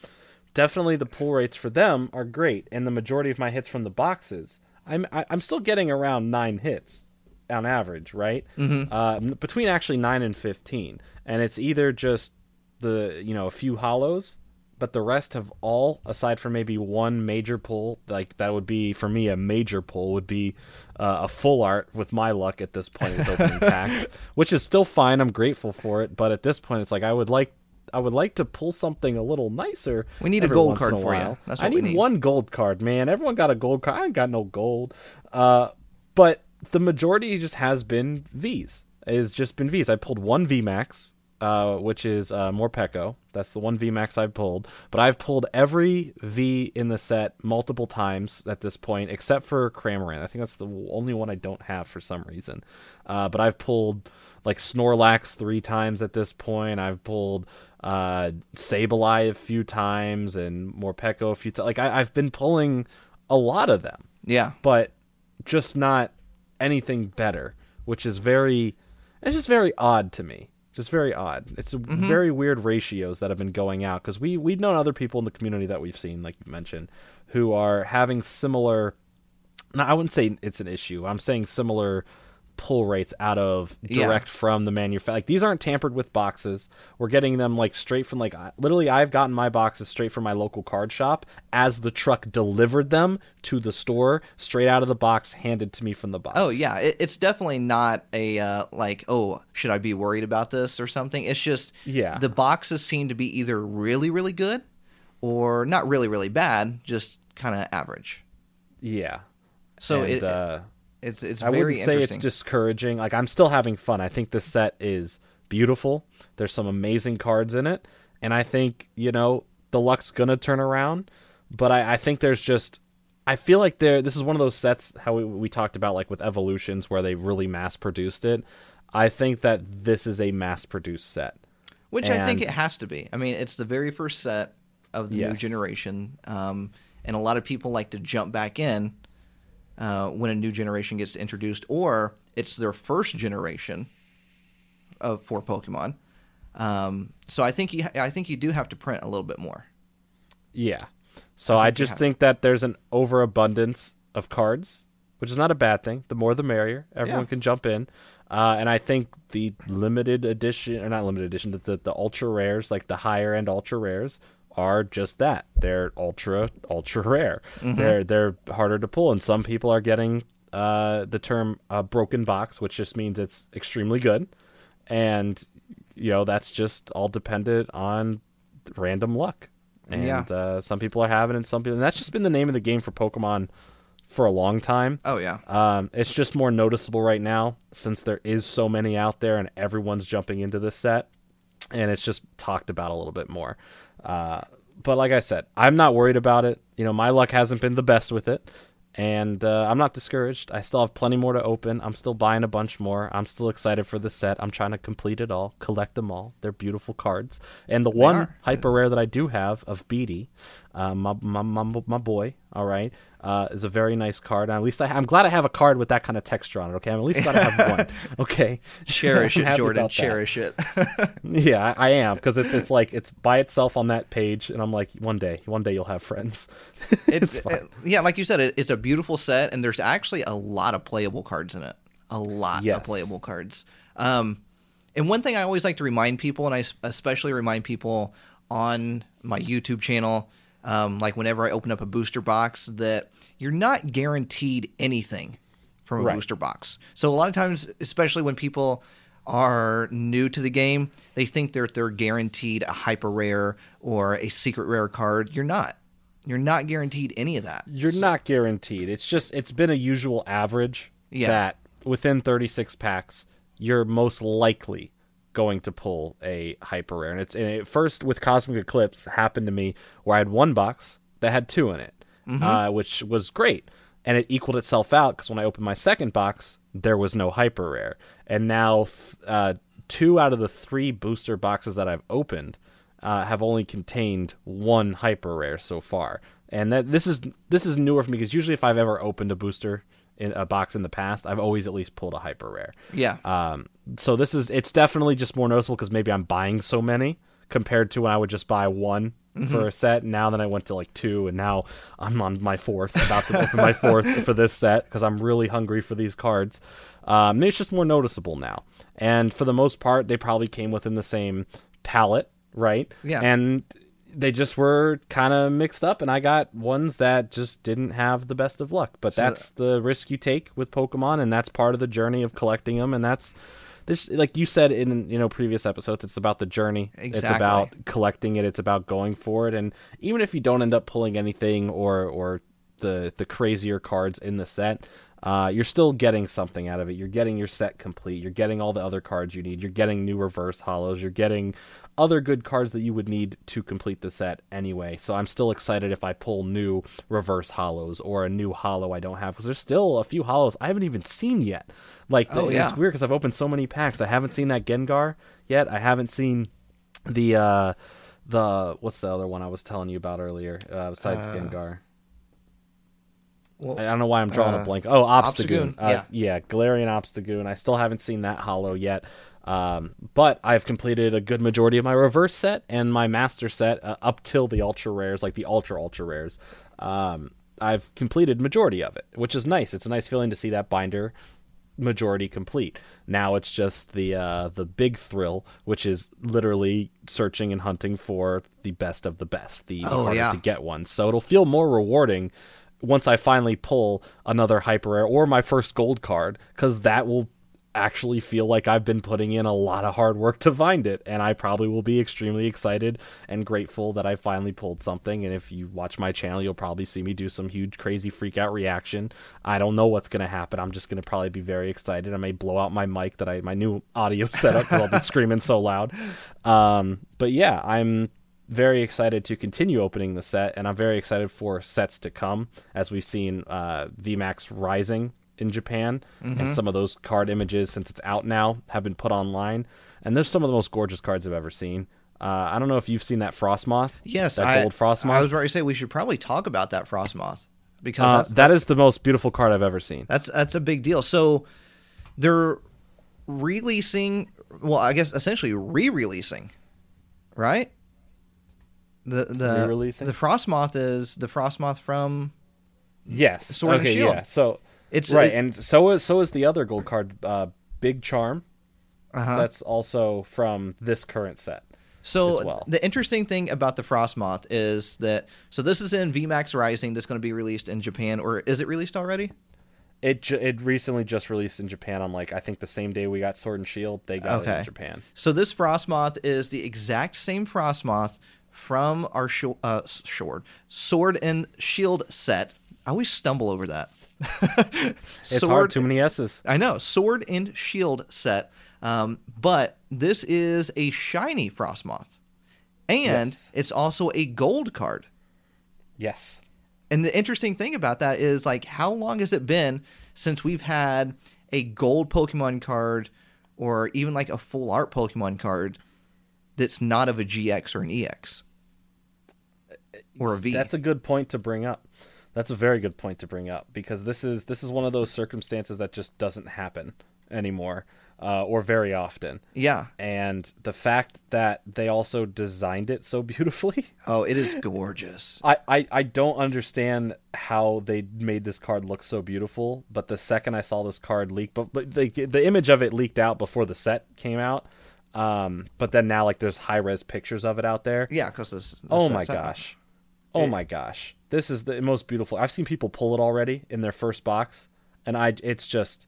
definitely the pull rates for them are great, and the majority of my hits from the boxes, I'm I, I'm still getting around nine hits on average, right? Mm-hmm. Uh, between actually nine and fifteen, and it's either just the you know a few holos, but the rest have all, aside from maybe one major pull, like that would be for me a major pull would be uh, a full art with my luck at this point with opening [LAUGHS] packs, which is still fine. I'm grateful for it, but at this point, it's like I would like. I would like to pull something a little nicer. We need a gold card a for you. That's I what we need, need. one gold card, man. Everyone got a gold card. I ain't got no gold. Uh, but the majority just has been V's. It's just been V's. I pulled one V Max, uh, which is uh, Morpeko. That's the one V Max I've pulled. But I've pulled every V in the set multiple times at this point, except for Cramorant. I think that's the only one I don't have for some reason. Uh, but I've pulled like Snorlax three times at this point. I've pulled uh, Sableye a few times and Morpeko a few times. Like I, I've been pulling a lot of them Yeah, but just not anything better, which is very it's just very odd to me. Just very odd. It's a mm-hmm. very weird ratios that have been going out because we we've known other people in the community that we've seen, like you mentioned, who are having similar. No, I wouldn't say it's an issue. I'm saying similar pull rates out of Yeah. direct from the manufacturer. Like these aren't tampered with boxes. We're getting them like straight from like literally. I've gotten my boxes straight from my local card shop as the truck delivered them to the store, straight out of the box, handed to me from the box. Oh yeah, it, it's definitely not a uh, like oh should I be worried about this or something. It's just Yeah. the boxes seem to be either really really good or not really really bad, just kind of average. yeah. So And, it, uh, it's it's I wouldn't say it's discouraging. Like I'm still having fun. I think this set is beautiful. There's some amazing cards in it, and I think you know the luck's gonna turn around. But I, I think there's just I feel like there. This is one of those sets how we, we talked about like with evolutions where they really mass produced it. I think that this is a mass produced set. Which I think it has to be. I mean, it's the very first set of the new generation, um, and a lot of people like to jump back in uh, when a new generation gets introduced, or it's their first generation of for Pokemon. Um, so I think you, I think you do have to print a little bit more. Yeah. So I, think you just have- think that there's an overabundance of cards, which is not a bad thing. The more the merrier. Everyone Yeah. can jump in. Uh, and I think the limited edition, or not limited edition, the, the, the ultra rares, like the higher end ultra rares, are just that. They're ultra, ultra rare. They're they're harder to pull, and some people are getting uh, the term uh, broken box, which just means it's extremely good, and you know that's just all dependent on random luck. And Yeah. uh, some people are having it, some people, and that's just been the name of the game for Pokemon for a long time. Oh yeah. Um, it's just more noticeable right now since there is so many out there and everyone's jumping into this set, and it's just talked about a little bit more. Uh, but like I said, I'm not worried about it. You know, my luck hasn't been the best with it, and uh, I'm not discouraged. I still have plenty more to open. I'm still buying a bunch more. I'm still excited for the set. I'm trying to complete it all, collect them all. They're beautiful cards, and the one are. hyper rare that I do have of Beatty, uh, my, my my my boy. All right, uh, is a very nice card. And at least I, I'm glad I have a card with that kind of texture on it. Okay, I'm at least glad I have one. [LAUGHS] Okay, Cherish it, Jordan. about that. Cherish it. [LAUGHS] [LAUGHS] Yeah, I, I am because it's it's like it's by itself on that page, and I'm like, one day, one day you'll have friends. It's, fine. uh, yeah, like you said, it, it's a beautiful set, and there's actually a lot of playable cards in it. A lot Yes. of playable cards. Um, and one thing I always like to remind people, and I especially remind people on my YouTube channel, um, like whenever I open up a booster box, that you're not guaranteed anything from a Right. booster box. So a lot of times, especially when people are new to the game, they think they're they're guaranteed a hyper rare or a secret rare card. You're not. You're not guaranteed any of that. You're not guaranteed. It's just it's been a usual average Yeah. that within 36 packs, you're most likely going to pull a hyper rare. And it's and it first with Cosmic Eclipse happened to me where I had one box that had two in it, uh, which was great. And it equaled itself out because when I opened my second box, there was no hyper rare. And now, th- uh, two out of the three booster boxes that I've opened uh, have only contained one hyper rare so far, and that this is this is newer for me because usually if I've ever opened a booster in a box in the past, I've always at least pulled a hyper rare. Yeah. Um, so this is it's definitely just more noticeable because maybe I'm buying so many compared to when I would just buy one for a set. Now that I went to like two, and now I'm on my fourth, about to open my fourth for this set because I'm really hungry for these cards. Um, it's just more noticeable now, and for the most part, they probably came within the same palette, right? Yeah. and they just were kind of mixed up and i got ones that just didn't have the best of luck but So- that's the risk you take with pokemon and that's part of the journey of collecting them and that's this like you said in you know previous episodes it's about the journey it's about collecting it it's about going for it and even if you don't end up pulling anything or or the the crazier cards in the set uh, you're still getting something out of it. You're getting your set complete. You're getting all the other cards you need. You're getting new reverse holos. You're getting other good cards that you would need to complete the set anyway. So I'm still excited if I pull new reverse holos or a new holo I don't have because there's still a few holos I haven't even seen yet. Like Oh, the- yeah. it's weird because I've opened so many packs. I haven't seen that Gengar yet. I haven't seen the uh the what's the other one I was telling you about earlier uh, besides Gengar. Well, I don't know why I'm drawing Uh, a blank. Oh, Obstagoon. Obstagoon, Uh, yeah. yeah, Galarian Obstagoon. I still haven't seen that holo yet. Um, but I've completed a good majority of my reverse set and my master set uh, up till the ultra rares, like the ultra ultra rares. Um, I've completed majority of it, which is nice. It's a nice feeling to see that binder majority complete. Now it's just the uh, the big thrill, which is literally searching and hunting for the best of the best, the, Oh, hardest yeah. to get one. So it'll feel more rewarding once I finally pull another hyper rare or my first gold card, because that will actually feel like I've been putting in a lot of hard work to find it, and I probably will be extremely excited and grateful that I finally pulled something. And if you watch my channel, you'll probably see me do some huge, crazy freak out reaction. I don't know what's gonna happen. I'm just gonna probably be very excited. I may blow out my mic that I my new audio [LAUGHS] setup because I'll be screaming so loud. Um, but yeah, I'm very excited to continue opening the set, and I'm very excited for sets to come as we've seen uh, VMAX Rising in Japan, Mm-hmm. and some of those card images, since it's out now, have been put online. And there's some of the most gorgeous cards I've ever seen. Uh, I don't know if you've seen that Frosmoth. yes, that I, gold Frosmoth. I was about to say we should probably talk about that Frosmoth because uh, that's, that is the most beautiful card I've ever seen. That's that's a big deal. So they're releasing, well, I guess essentially re-releasing, right? The the Re-releasing? the Frosmoth is the Frosmoth from Yes. Sword okay. Shield. Yeah. So it's right, it- and so is so is the other gold card, uh, Big Charm. uh-huh. That's also from this current set. So as well. the interesting thing about the Frosmoth is that so this is in VMAX Rising that's going to be released in Japan or is it released already? It ju- it recently just released in Japan on like I think the same day we got Sword and Shield. They got it in Japan. So this Frosmoth is the exact same Frosmoth from our sh- uh, sword sword and shield set. I always stumble over that. [LAUGHS] It's hard. Too many S's. I know sword and shield set, um, but this is a shiny Frosmoth, and Yes. it's also a gold card. Yes. And the interesting thing about that is like how long has it been since we've had a gold Pokemon card or even like a full art Pokemon card that's not of a GX or an EX or a V. That's a good point to bring up. That's a very good point to bring up because this is this is one of those circumstances that just doesn't happen anymore uh, or very often. yeah. And the fact that they also designed it so [LAUGHS] beautifully, Oh, it is gorgeous. I, I, I don't understand how they made this card look so beautiful. But the second I saw this card leak, but but the the image of it leaked out before the set came out. Um, but then now like there's high res pictures of it out there. Yeah, because this. this Oh my gosh. Oh It- my gosh. This is the most beautiful. I've seen people pull it already in their first box and I it's just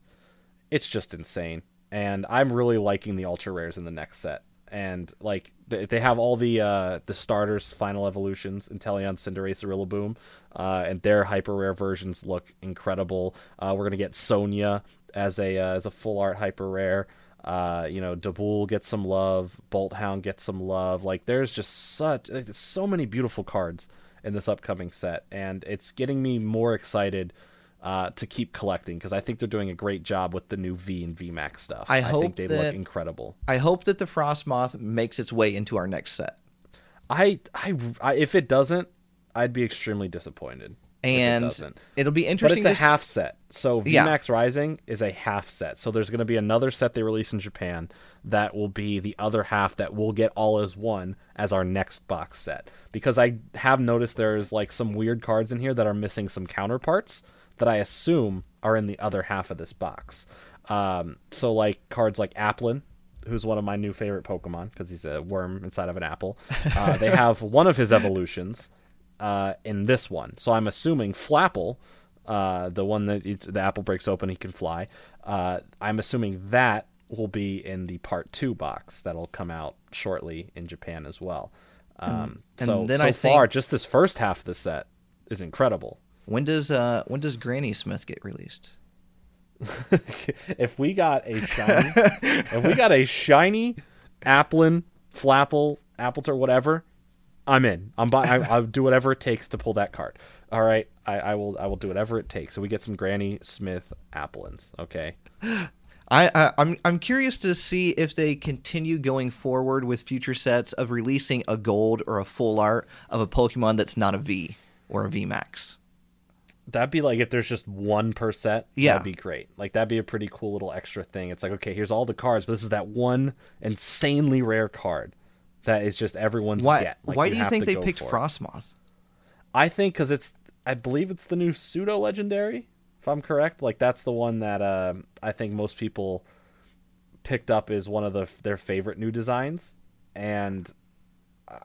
it's just insane. And I'm really liking the ultra rares in the next set. And like they, they have all the uh the starters final evolutions Inteleon, Cinderace, Rillaboom, uh and their hyper rare versions look incredible. Uh we're going to get Sonia as a uh, as a full art hyper rare. Uh, you know, Dubwool gets some love, Boltund gets some love. Like there's just such like, there's so many beautiful cards in this upcoming set, and it's getting me more excited uh, to keep collecting because I think they're doing a great job with the new V and VMAX stuff. I think hope they that- look incredible. I hope that the Frosmoth makes its way into our next set. I, I, I if it doesn't, I'd be extremely disappointed. It And doesn't. it'll be interesting. But it's a half set. So Yeah. VMAX Rising is a half set. So there's going to be another set they release in Japan that will be the other half that we'll get all as one as our next box set. Because I have noticed there's like some weird cards in here that are missing some counterparts that I assume are in the other half of this box. Um, so like cards like Applin, who's one of my new favorite Pokemon because he's a worm inside of an apple. Uh, they [LAUGHS] have one of his evolutions uh, in this one. So I'm assuming Flapple, uh, the one that it's, the apple breaks open, he can fly. Uh, I'm assuming that will be in the part two box that'll come out shortly in Japan as well. Um, and so then so I far, think- just this first half of the set is incredible. When does uh when does Granny Smith get released? [LAUGHS] if we got a shiny, if we got a shiny Applin, Flapple, Appletun, whatever, I'm in. I'm buy- I, I'll do whatever it takes to pull that card. All right, I, I will. I will do whatever it takes. So we get some Granny Smith Applins. Okay. I, I I'm I'm curious to see if they continue going forward with future sets of releasing a gold or a full art of a Pokemon that's not a V or a V Max. That'd be like if there's just one per set. Yeah. that'd be great. Like that'd be a pretty cool little extra thing. It's like okay, here's all the cards, but this is that one insanely rare card that is just everyone's Why get. Like, why do you have think they picked. Frosmoth? I think because it's, I believe it's the new pseudo legendary, if I'm correct. Like that's the one that uh, I think most people picked up as one of the their favorite new designs, and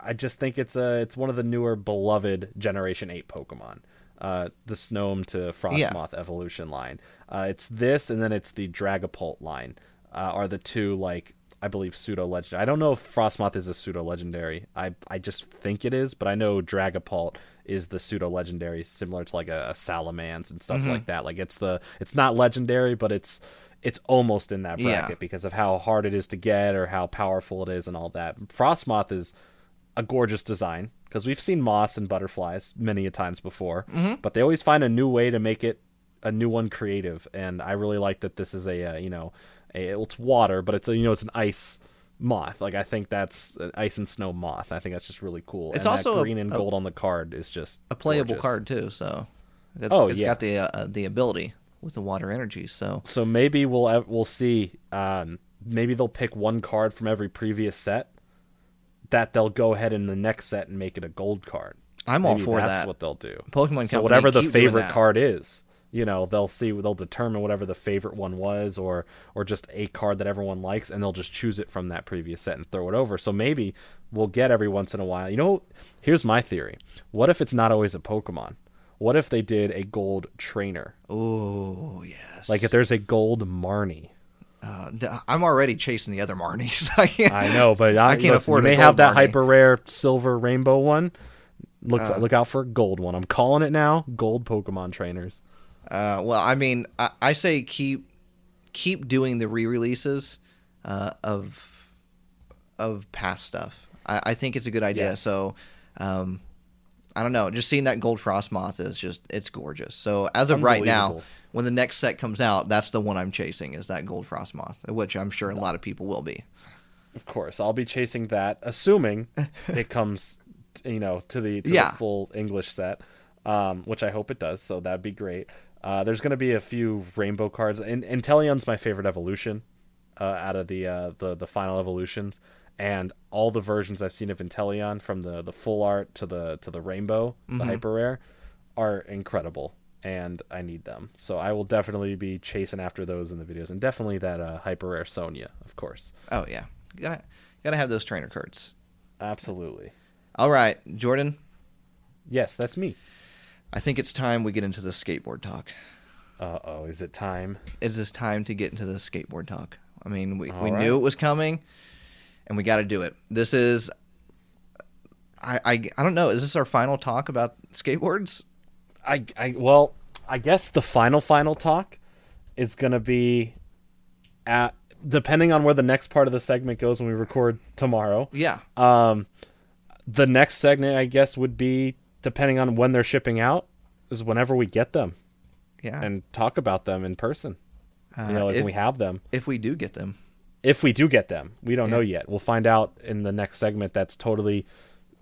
I just think it's a it's one of the newer beloved Generation Eight Pokemon. Uh, the Snom to Frosmoth evolution line. Uh, it's this, and then it's the Dragapult line. Uh, are the two like I believe pseudo legendary. I don't know if Frosmoth is a pseudo legendary. I I just think it is, but I know Dragapult is the pseudo legendary, similar to like a, a Salamence and stuff like that. Like it's the it's not legendary, but it's it's almost in that Yeah. bracket because of how hard it is to get or how powerful it is and all that. Frosmoth is a gorgeous design because we've seen moss and butterflies many a times before, but they always find a new way to make it a new one creative. And I really like that this is a uh, you know a, it's water, but it's a you know it's an ice moth. Like I think that's an ice and snow moth. I think that's just really cool. It's and also that a- green and a- gold on the card is just A playable gorgeous. card too, so it's, Oh, it's yeah. got the uh, the ability with the water energy. So So maybe we'll we'll see. Um, maybe they'll pick one card from every previous set that they'll go ahead in the next set and make it a gold card. I'm all Maybe for that's that. what they'll do. Pokemon so whatever the favorite card is, you know, they'll see they'll determine whatever the favorite one was, or or just a card that everyone likes, and they'll just choose it from that previous set and throw it over. So maybe we'll get every once in a while. You know, here's my theory: what if it's not always a Pokemon? What if they did a gold trainer? Oh yes. Like if there's a gold Marnie. uh, I'm already chasing the other Marnies. [LAUGHS] I, know, but I, I can't afford You may have that Marnie. hyper rare silver rainbow one. Look Uh. look out for a gold one. I'm calling it now. Gold Pokemon trainers. Uh, well, I mean, I, I say keep keep doing the re-releases uh, of of past stuff. I, I think it's a good idea. Yes. So, um, I don't know. Just seeing that gold Frosmoth is just it's gorgeous. So as of right now, when the next set comes out, that's the one I'm chasing is that gold Frosmoth, which I'm sure a lot of people will be. Of course, I'll be chasing that, assuming [LAUGHS] it comes, you know, to the to Yeah. the full English set, um, which I hope it does. So that'd be great. Uh, there's going to be a few rainbow cards, and Inteleon's my favorite evolution uh, out of the uh, the the final evolutions, and all the versions I've seen of Inteleon, from the the full art to the to the rainbow, the hyper rare, are incredible. And I need them, so I will definitely be chasing after those in the videos, and definitely that uh, hyper rare Sonia, of course, Oh yeah, gotta gotta have those trainer cards. absolutely. All right, Jordan. Yes, that's me. I think it's time we get into the skateboard talk. Uh oh, is it time? it is time to get into the skateboard talk. I mean, we, we All knew it was coming, and we got to do it. This is, I, I I don't know. Is this our final talk about skateboards? I, I well, I guess the final final talk is gonna be at depending on where the next part of the segment goes when we record tomorrow. Yeah, Um, the next segment, I guess, would be depending on when they're shipping out, is whenever we get them yeah. and talk about them in person. uh, You know, if, when we have them. if we do get them, if we do get them. We don't Yeah. know yet. We'll find out in the next segment. That's totally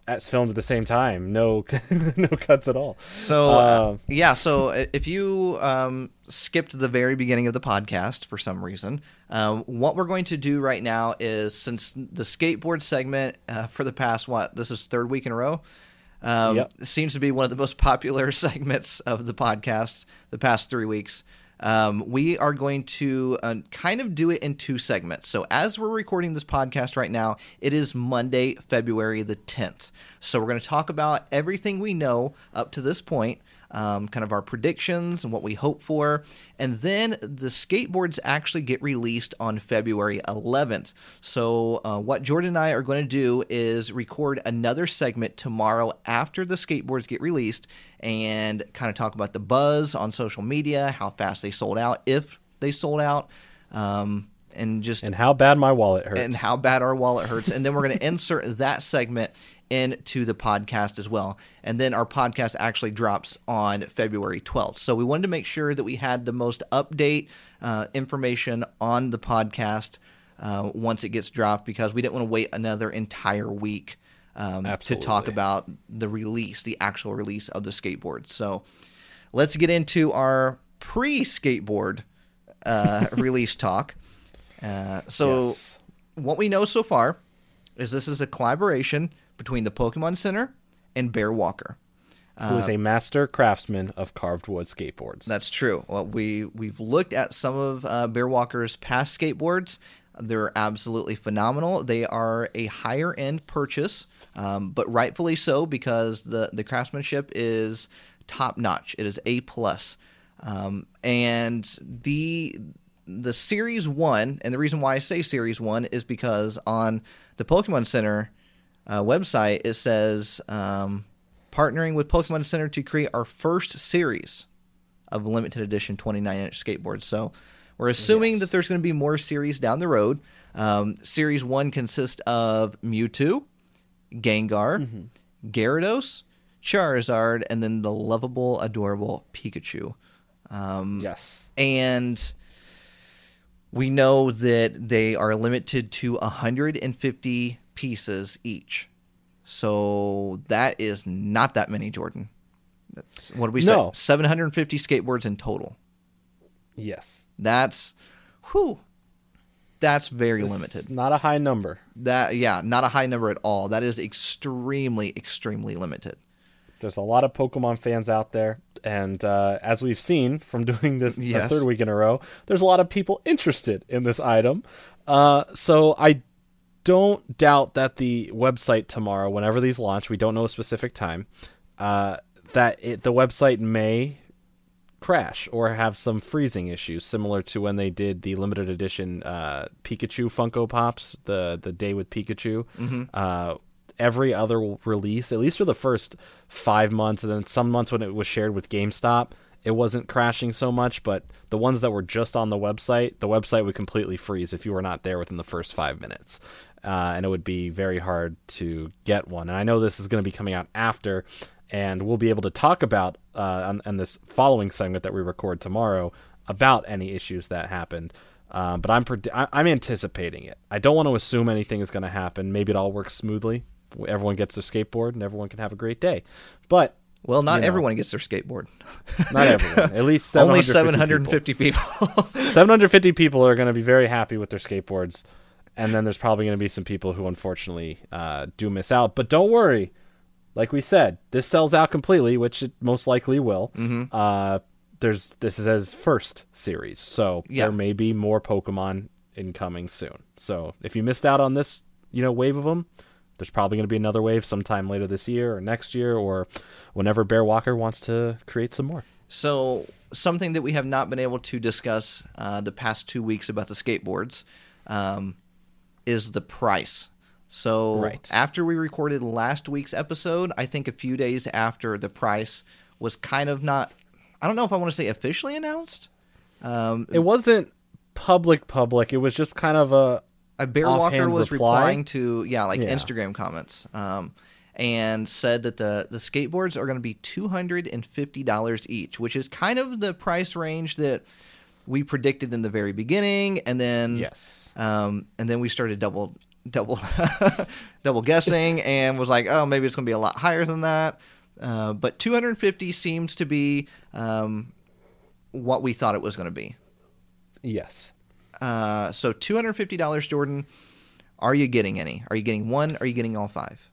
that's filmed at the same time. No, [LAUGHS] no cuts at all. so uh, Uh, yeah. So if you um, skipped the very beginning of the podcast for some reason, um, what we're going to do right now is since the skateboard segment uh, for the past what this is third week in a row. Um, Yep. Seems to be one of the most popular [LAUGHS] segments of the podcast the past three weeks. Um, we are going to uh, kind of do it in two segments. So, as we're recording this podcast right now, it is Monday, February the 10th. So, we're going to talk about everything we know up to this point, um, kind of our predictions and what we hope for. And then the skateboards actually get released on February 11th. So, uh, what Jordan and I are going to do is record another segment tomorrow after the skateboards get released and kind of talk about the buzz on social media, how fast they sold out, if they sold out, um, and just and how bad my wallet hurts. and how bad our wallet hurts. And then we're going to insert that segment into the podcast as well. And then our podcast actually drops on February 12th. So we wanted to make sure that we had the most update uh, information on the podcast uh, once it gets dropped because we didn't want to wait another entire week um, to talk about the release, the actual release of the skateboard. So let's get into our pre skateboard uh, [LAUGHS] release talk. Uh, so Yes. what we know so far is this is a collaboration between the Pokemon Center and Bear Walker. who is a master craftsman of carved wood skateboards. That's true. Well, we we've looked at some of uh, Bear Walker's past skateboards. They're absolutely phenomenal. They are a higher end purchase, um, but rightfully so because the the craftsmanship is top notch. It is a plus, um, and the the series one. And the reason why I say series one is because on the Pokemon Center uh, website it says um, partnering with Pokemon Center to create our first series of limited edition 29 inch skateboards. So we're assuming Yes. that there's going to be more series down the road. Um, series one consists of Mewtwo, Gengar, Gyarados, Charizard, and then the lovable, adorable Pikachu. Um, yes. and we know that they are limited to 150 pieces each. So that is not that many, Jordan. That's, what did we No. say? 750 skateboards in total. Yes. That's, whew. that's very It's limited. not a high number. That yeah, not a high number at all. That is extremely extremely limited. There's a lot of Pokemon fans out there, and uh, as we've seen from [LAUGHS] doing this the third week in a row, there's a lot of people interested in this item. Uh, so I don't doubt that the website tomorrow, whenever these launch, we don't know a specific time, uh, that it, the website may crash or have some freezing issues, similar to when they did the limited edition uh, Pikachu Funko Pops, the the day with Pikachu. Uh, every other release, at least for the first five months, and then some months when it was shared with GameStop, it wasn't crashing so much. But the ones that were just on the website, the website would completely freeze if you were not there within the first five minutes. Uh, and it would be very hard to get one. And I know this is going to be coming out after, and we'll be able to talk about uh, on, on this following segment that we record tomorrow about any issues that happened. Um, but I'm pred- I- I'm anticipating it. I don't want to assume anything is going to happen. Maybe it all works smoothly. Everyone gets their skateboard and everyone can have a great day. But Well, not You know. everyone gets their skateboard. not everyone. [LAUGHS] At least Only 750 people. 750 people. 750 people are going to be very happy with their skateboards, and then there's probably going to be some people who unfortunately uh, do miss out. But don't worry, like we said, this sells out completely, which it most likely will. Mm-hmm. Uh, there's this is his first series, so Yeah. there may be more Pokemon incoming soon. So if you missed out on this, you know, wave of them. There's probably going to be another wave sometime later this year or next year or whenever Bear Walker wants to create some more. So, something that we have not been able to discuss uh, the past two weeks about the skateboards um, is the price. So, Right. after we recorded last week's episode, I think a few days after the price was kind of not, I don't know if I want to say officially announced. Um, It wasn't public public. It was just kind of a a Bear Walker was reply? replying to yeah like Yeah. Instagram comments um, and said that the the skateboards are going to be two hundred and fifty dollars each, which is kind of the price range that we predicted in the very beginning, and then yes. um, and then we started double double [LAUGHS] double guessing [LAUGHS] and was like oh maybe it's going to be a lot higher than that, uh, but two hundred and fifty seems to be um, what we thought it was going to be. Yes. Uh, so two hundred fifty dollars, Jordan. Are you getting any? Are you getting one? Are you getting all five?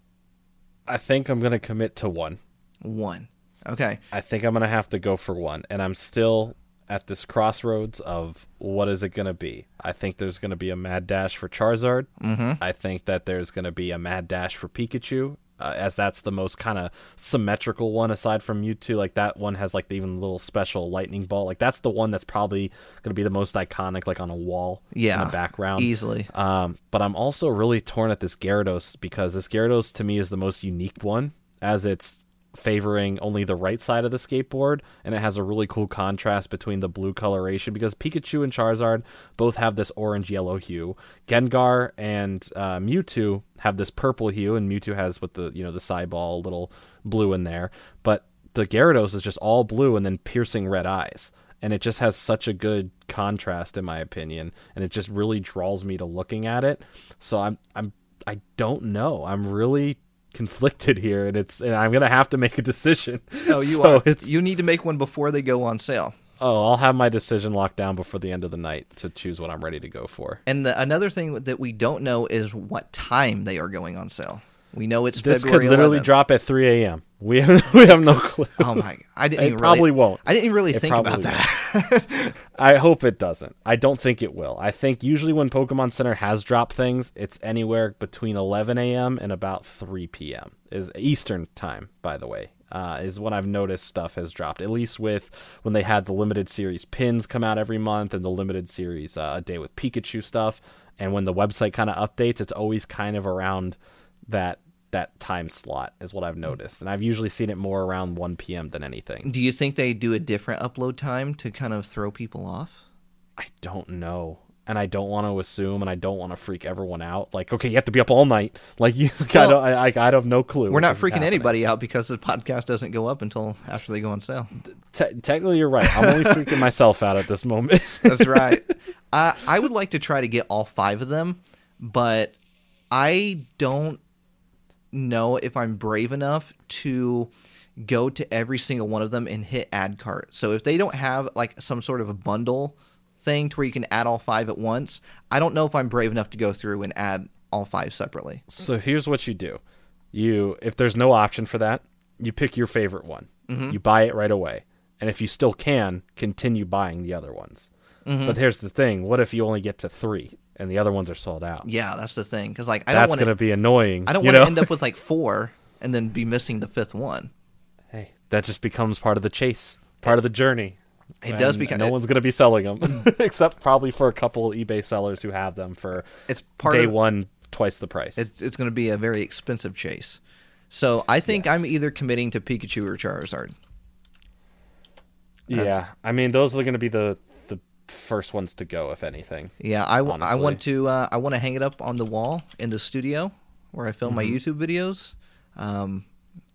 I think I'm going to commit to one. One. Okay. I think I'm going to have to go for one. And I'm still at this crossroads of what is it going to be. I think there's going to be a mad dash for Charizard. Mm-hmm. I think that there's going to be a mad dash for Pikachu. Uh, as that's the most kind of symmetrical one aside from Mewtwo. Like that one has like the even little special lightning bolt. Like that's the one that's probably going to be the most iconic, like on a wall Yeah. in the background. Easily. Um, but I'm also really torn at this Gyarados because this Gyarados to me is the most unique one, as it's favoring only the right side of the skateboard, and it has a really cool contrast between the blue coloration because Pikachu and Charizard both have this orange yellow hue. Gengar and uh, Mewtwo have this purple hue, and Mewtwo has with the you know the sideball little blue in there, but the Gyarados is just all blue and then piercing red eyes. And it just has such a good contrast in my opinion and it just really draws me to looking at it. So i'm i'm i don't know. I'm really conflicted here and it's and i'm gonna have to make a decision Oh, you [LAUGHS] So are. it's You need to make one before they go on sale. oh i'll have my decision locked down before the end of the night to choose what i'm ready to go for And the, another thing that we don't know is what time they are going on sale. We know it's this February could literally 11th. drop at 3 a.m [LAUGHS] we have, we have no clue [LAUGHS] Oh my! I didn't It even probably really, won't. I didn't even really It think about that. [LAUGHS] I hope it doesn't. I don't think it will. I think usually when Pokemon Center has dropped things, it's anywhere between 11 a.m. and about 3 p.m. is Eastern time, by the way. Uh, is when I've noticed stuff has dropped. At least with when they had the limited series pins come out every month and the limited series uh, a day with Pikachu stuff, and when the website kind of updates, it's always kind of around that that time slot is what I've noticed, and I've usually seen it more around 1 p.m. than anything. Do you think they do a different upload time to kind of throw people off? I don't know. And I don't want to assume, and I don't want to freak everyone out. Like, okay, you have to be up all night. Like, you, [LAUGHS] I, don't, I, I, I have no clue. We're not freaking anybody out because the podcast doesn't go up until after they go on sale. Te- technically, you're right. I'm only freaking [LAUGHS] myself out at this moment. [LAUGHS] That's right. I I would like to try to get all five of them, but I don't know if I'm brave enough to go to every single one of them and hit add cart. So if they don't have like some sort of a bundle thing to where you can add all five at once. I don't know if I'm brave enough to go through and add all five separately. So here's what you do. You if there's no option for that, you pick your favorite one. Mm-hmm. You buy it right away. And if you still can, continue buying the other ones. Mm-hmm. But here's the thing, what if you only get to 3 and the other ones are sold out? Yeah, that's the thing. Because like I don't That's want going to be annoying. I don't want to end up with like [LAUGHS] four and then be missing the fifth one. Hey, that just becomes part of the chase, part of the journey. It does And become. no it- one's going to be selling them, [LAUGHS] [LAUGHS] except probably for a couple eBay sellers who have them for it's part day of one, twice the price. It's it's going to be a very expensive chase. So I think I'm either committing to Pikachu or Charizard. yeah, I mean those are going to be the first ones to go, if anything. Yeah, I, w- I want to uh, I want to hang it up on the wall in the studio where I film my Mm-hmm. YouTube videos. Um,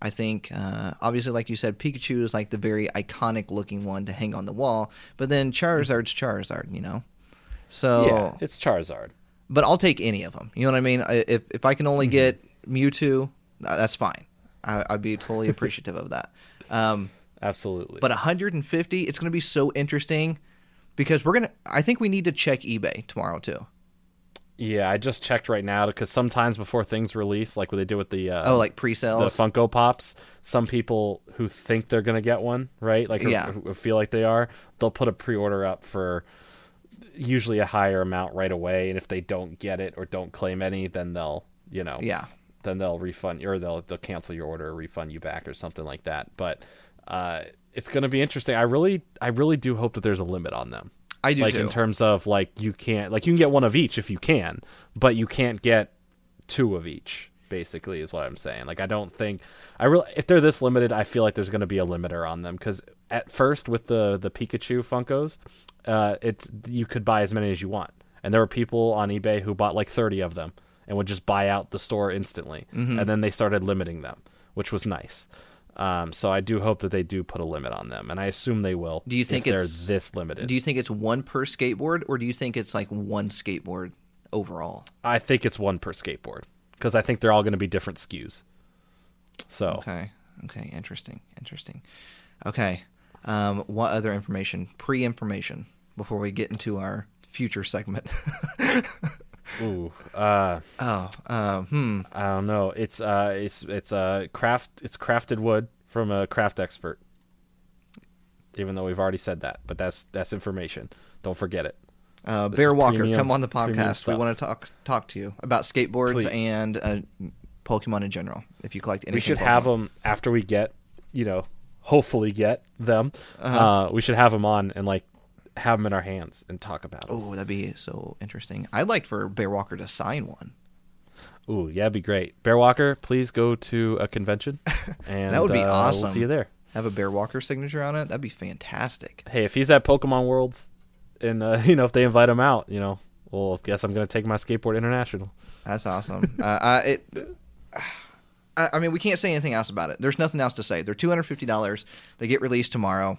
I think uh, obviously, like you said, Pikachu is like the very iconic looking one to hang on the wall. But then Charizard's Charizard, you know. So, Yeah, it's Charizard. but I'll take any of them. You know what I mean? If if I can Mm-hmm. only get Mewtwo, uh, that's fine. I, I'd be totally appreciative of that. Um, [LAUGHS] Absolutely. but 150, it's going to be so interesting because we're gonna. I think we need to check eBay tomorrow too. yeah, I just checked right now because sometimes before things release, like what they do with the uh, Oh, like pre-sales. The Funko Pops, some people who think they're gonna get one, right? Like, Yeah. who feel like they are, they'll put a pre-order up for usually a higher amount right away, and if they don't get it or don't claim any, then they'll, you know, yeah. then they'll refund or they'll they'll cancel your order or refund you back or something like that. But uh, it's gonna be interesting. I really I really do hope that there's a limit on them. I do like too. in terms of like you can't like you can get one of each if you can, but you can't get two of each. Basically, is what I'm saying. Like I don't think I really if they're this limited, I feel like there's going to be a limiter on them because at first with the the Pikachu Funkos, uh, it's you could buy as many as you want, and there were people on eBay who bought like 30 of them and would just buy out the store instantly, Mm-hmm. and then they started limiting them, which was nice. Um, so I do hope that they do put a limit on them, and I assume they will. Do you think they're this limited? Do you think it's one per skateboard, or do you think it's like one skateboard overall? I think it's one per skateboard because I think they're all going to be different SKUs. So Okay. Okay. Interesting. Interesting. Okay. Um, what other information? Pre-information before we get into our future segment. [LAUGHS] ooh, uh, oh. Uh, hmm. I don't know. It's uh, it's it's uh, craft. It's crafted wood from a craft expert. Even though we've already said that, but that's that's information. Don't forget it. Uh, Bear Walker, premium- come on the podcast. We want to talk talk to you about skateboards Please. and uh, Pokemon in general. If you collect anything, we should Pokemon. have them after we get, you know, hopefully get them. Uh-huh. uh we should have them on and like have them in our hands and talk about them. Oh, that'd be so interesting. I'd like for Bear Walker to sign one. Ooh, yeah, it'd be great. Bear Walker, please go to a convention, [LAUGHS] and That would be uh, awesome. We'll see you there. Have a Bear Walker signature on it. That'd be fantastic. hey, if he's at Pokemon Worlds, and uh, [LAUGHS] you know if they invite him out, you know, well, I guess I'm gonna take my skateboard international. That's awesome. [LAUGHS] uh, uh, it. [SIGHS] I, I mean, we can't say anything else about it. There's nothing else to say. They're two hundred fifty dollars. They get released tomorrow.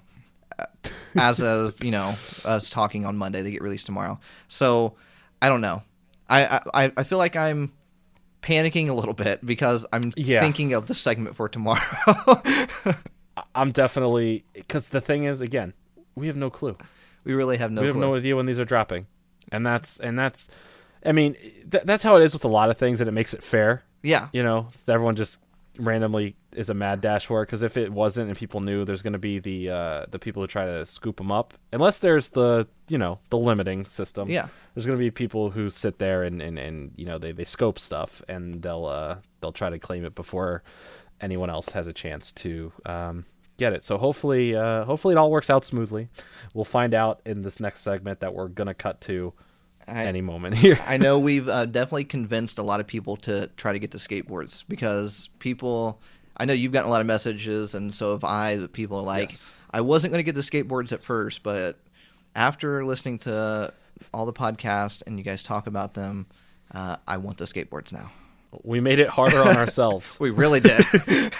[LAUGHS] As of you know, us talking on Monday, they get released tomorrow. So I don't know. I I, I feel like I'm panicking a little bit because I'm Yeah. thinking of the segment for tomorrow. [LAUGHS] [LAUGHS] I'm definitely because the thing is, again, we have no clue. we really have no. we have clue. no idea when these are dropping, and that's and that's, I mean, th- that's how it is with a lot of things, and it makes it fair. Yeah. You know, everyone just randomly is a mad dash for because if it wasn't and people knew there's going to be the uh, the people who try to scoop them up unless there's the you know the limiting system Yeah. there's going to be people who sit there and, and, and you know they, they scope stuff and they'll uh, they'll try to claim it before anyone else has a chance to um, get it so hopefully uh, hopefully it all works out smoothly we'll find out in this next segment that we're going to cut to I- any moment [LAUGHS] here I know we've uh, definitely convinced a lot of people to try to get the skateboards because people. I know you've gotten a lot of messages, and so have I. That people are like, Yes. I wasn't going to get the skateboards at first, but after listening to all the podcasts and you guys talk about them, uh, I want the skateboards now. we made it harder on ourselves [LAUGHS] We really did. [LAUGHS]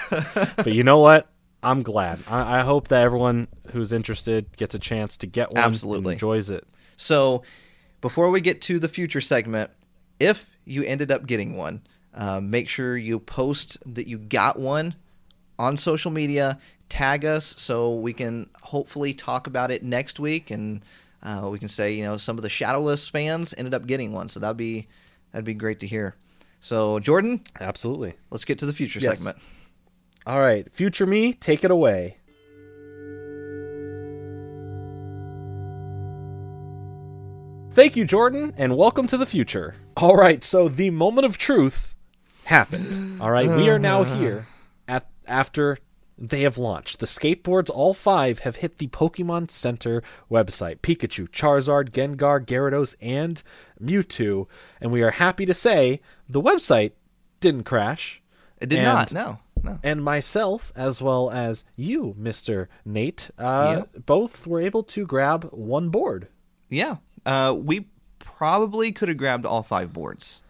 but you know what? I'm glad. I, I hope that everyone who's interested gets a chance to get one. and Absolutely. enjoys it. So, before we get to the future segment, if you ended up getting one, uh, make sure you post that you got one on social media. Tag us so we can hopefully talk about it next week and uh, we can say you know some of the Shadowless fans ended up getting one, so that'd be that'd be great to hear. So Jordan, Absolutely. let's get to the future Yes. segment. All right, future me, take it away. Thank you, Jordan, and welcome to the future. All right, so the moment of truth happened. [SIGHS] All right, we are now [SIGHS] here at after they have launched. The skateboards, all five, have hit the Pokemon Center website. Pikachu, Charizard, Gengar, Gyarados, and Mewtwo. And we are happy to say the website didn't crash. It did And- not. No, no. and myself, as well as you, Mister Nate, uh, both were able to grab one board. Yeah, uh, we probably could have grabbed all five boards.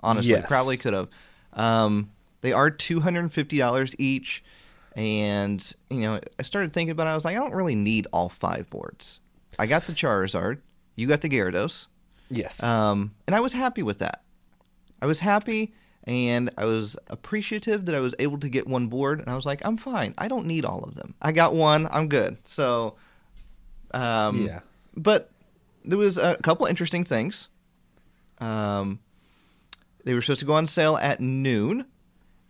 Honestly, Yes. probably could have. Um, they are two hundred and fifty dollars each, and you know, I started thinking about it. I was like, I don't really need all five boards. I got the Charizard. You got the Gyarados. Yes. Um, and I was happy with that. I was happy and I was appreciative that I was able to get one board. And I was like, I'm fine. I don't need all of them. I got one. I'm good. So, um, yeah. but there was a couple interesting things. Um, they were supposed to go on sale at noon,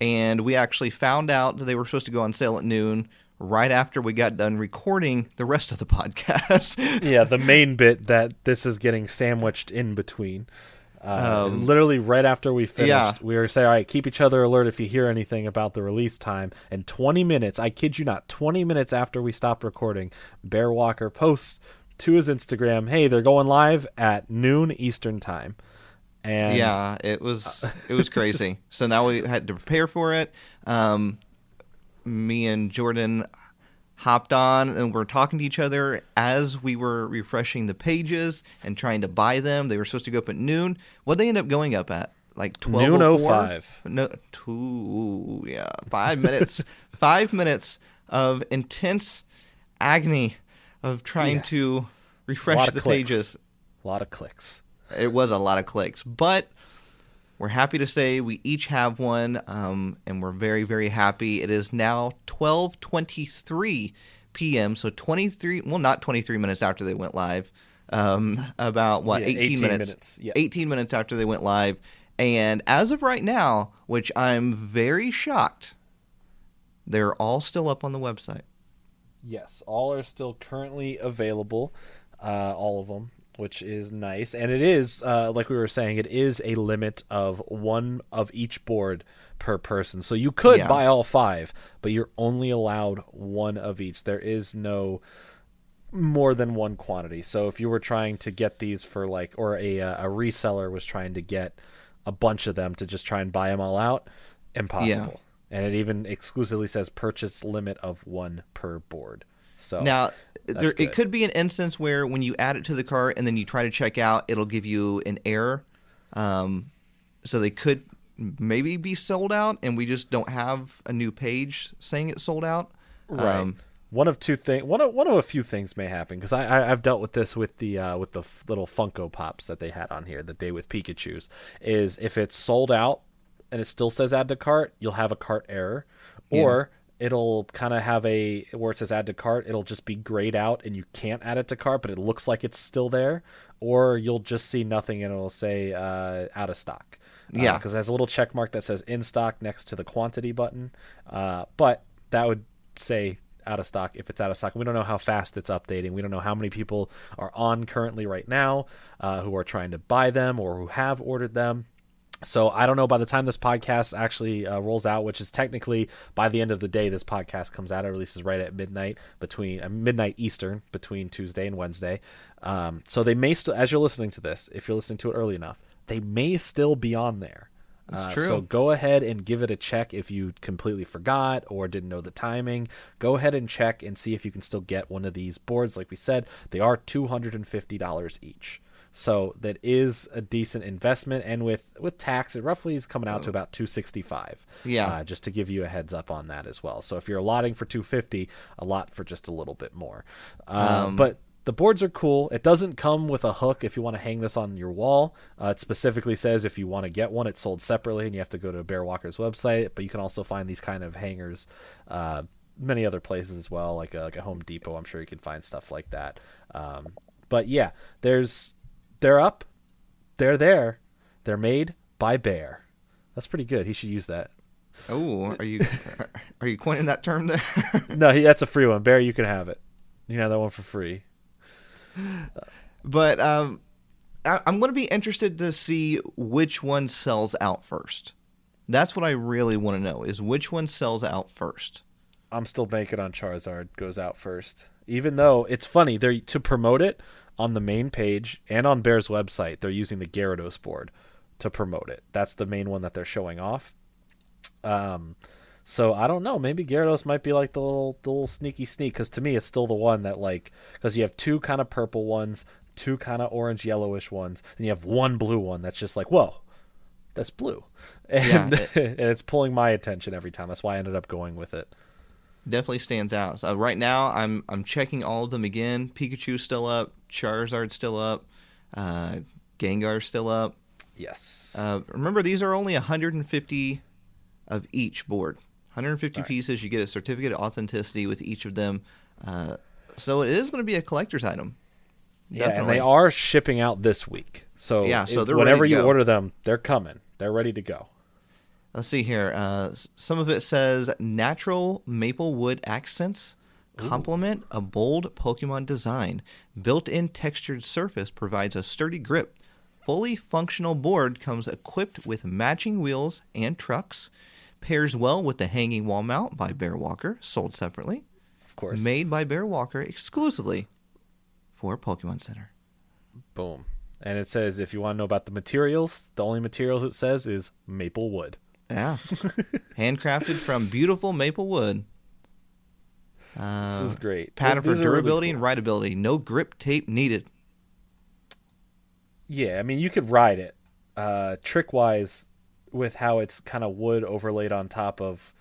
and we actually found out that they were supposed to go on sale at noon right after we got done recording the rest of the [LAUGHS] podcast. Yeah, the main bit that this is getting sandwiched in between. Uh, Um, literally right after we finished, yeah. we were saying, "All right, keep each other alert if you hear anything about the release time." And 20 minutes, I kid you not, 20 minutes after we stopped recording, Bear Walker posts to his Instagram, "Hey, they're going live at noon Eastern time." And yeah, it was [LAUGHS] it was crazy. so now we had to prepare for it. Um, me and Jordan hopped on and we're talking to each other as we were refreshing the pages and trying to buy them. They were supposed to go up at noon. What they end up going up at? Like twelve Noon oh five. No, two. Yeah, five minutes. [LAUGHS] five minutes of intense agony of trying Yes. to refresh the clicks. pages. A lot of clicks. It was a lot of clicks, but we're happy to say we each have one, um, and we're very, very happy. It is now 12:23 p.m., so 23, well, not 23 minutes after they went live, um, [LAUGHS] about what Yeah, 18, 18 minutes, minutes, yeah. 18 minutes after they went live, and as of right now, which I'm very shocked, they're all still up on the website. Yes, all are still currently available, uh, all of them, which is nice. And it is, uh, like we were saying, it is a limit of one of each board per person. So you could Yeah. buy all five, but you're only allowed one of each. There is no more than one quantity. So if you were trying to get these for like, or a uh, a reseller was trying to get a bunch of them to just try and buy them all out, impossible. And it even exclusively says purchase limit of one per board. So Now, there, it could be an instance where when you add it to the cart and then you try to check out, it'll give you an error. Um, so they could maybe be sold out, and we just don't have a new page saying it's sold out. right. Um, one of two things. One of one of a few things may happen because I, I I've dealt with this with the uh, with the f- little Funko Pops that they had on here the day with Pikachu's. Is if it's sold out and it still says add to cart, you'll have a cart error, or it'll kind of have a where it says add to cart, it'll just be grayed out and you can't add it to cart, but it looks like it's still there, or you'll just see nothing and it'll say uh, out of stock. Yeah. because it has a little check mark that says in stock next to the quantity button, uh, but that would say out of stock if it's out of stock. We don't know how fast it's updating. We don't know how many people are on currently right now uh, who are trying to buy them or who have ordered them. So I don't know by the time this podcast actually uh, rolls out, which is technically by the end of the day this podcast comes out. It releases right at midnight between uh, midnight Eastern between Tuesday and Wednesday. Um, so they may still, as you're listening to this, if you're listening to it early enough, they may still be on there. That's Uh, true. So go ahead and give it a check if you completely forgot or didn't know the timing. Go ahead and check and see if you can still get one of these boards. Like we said, they are two hundred and fifty dollars each. So that is a decent investment, and with with tax, it roughly is coming out to about two sixty five. Yeah. uh, just to give you a heads up on that as well. So if you're allotting for two fifty, a lot for just a little bit more. Uh, Um, but the boards are cool. It doesn't come with a hook if you want to hang this on your wall. Uh, it specifically says if you want to get one, it's sold separately, and you have to go to Bear Walker's website. But you can also find these kind of hangers uh, many other places as well, like a, like a Home Depot. I'm sure you can find stuff like that. Um, But yeah, there's they're up, they're there, they're made by Bear. That's pretty good. He should use that. Oh, are you [LAUGHS] are you coining that term there? [LAUGHS] no, he, that's a free one. Bear, you can have it. You have that one for free. But um, I, I'm going to be interested to see which one sells out first. That's what I really want to know is which one sells out first. I'm still banking on Charizard goes out first. Even though it's funny, they're to promote it on the main page and on Bear's website, they're using the Gyarados board to promote it. That's the main one that they're showing off. Um, so I don't know. Maybe Gyarados might be like the little the little sneaky sneak because to me it's still the one that like because you have two kind of purple ones, two kind of orange yellowish ones, and you have one blue one that's just like whoa, that's blue, and, Yeah, [LAUGHS] and it's pulling my attention every time. That's why I ended up going with it. Definitely stands out. So right now, I'm I'm checking all of them again. Pikachu's still up. Charizard's still up. Uh, Gengar's still up. Yes. Uh, remember, these are only 150 of each board. 150 Right. pieces. You get a certificate of authenticity with each of them. Uh, so it is going to be a collector's item. Yeah, and they are shipping out this week. So Yeah, so they're whenever you go. order them, they're coming. They're ready to go. Let's see here. Uh, some of it says natural maple wood accents complement a bold Pokemon design. Built-in textured surface provides a sturdy grip. Fully functional board comes equipped with matching wheels and trucks. Pairs well with the hanging wall mount by Bear Walker, sold separately. Of course. Made by Bear Walker exclusively for Pokemon Center. Boom. And it says if you want to know about the materials, the only materials it says is maple wood. Yeah. [LAUGHS] Handcrafted from beautiful maple wood. Uh, This is great. Pattern for are really durability cool. and rideability. No grip tape needed. Yeah, I mean you could ride it. Uh trick wise with how it's kind of wood overlaid on top of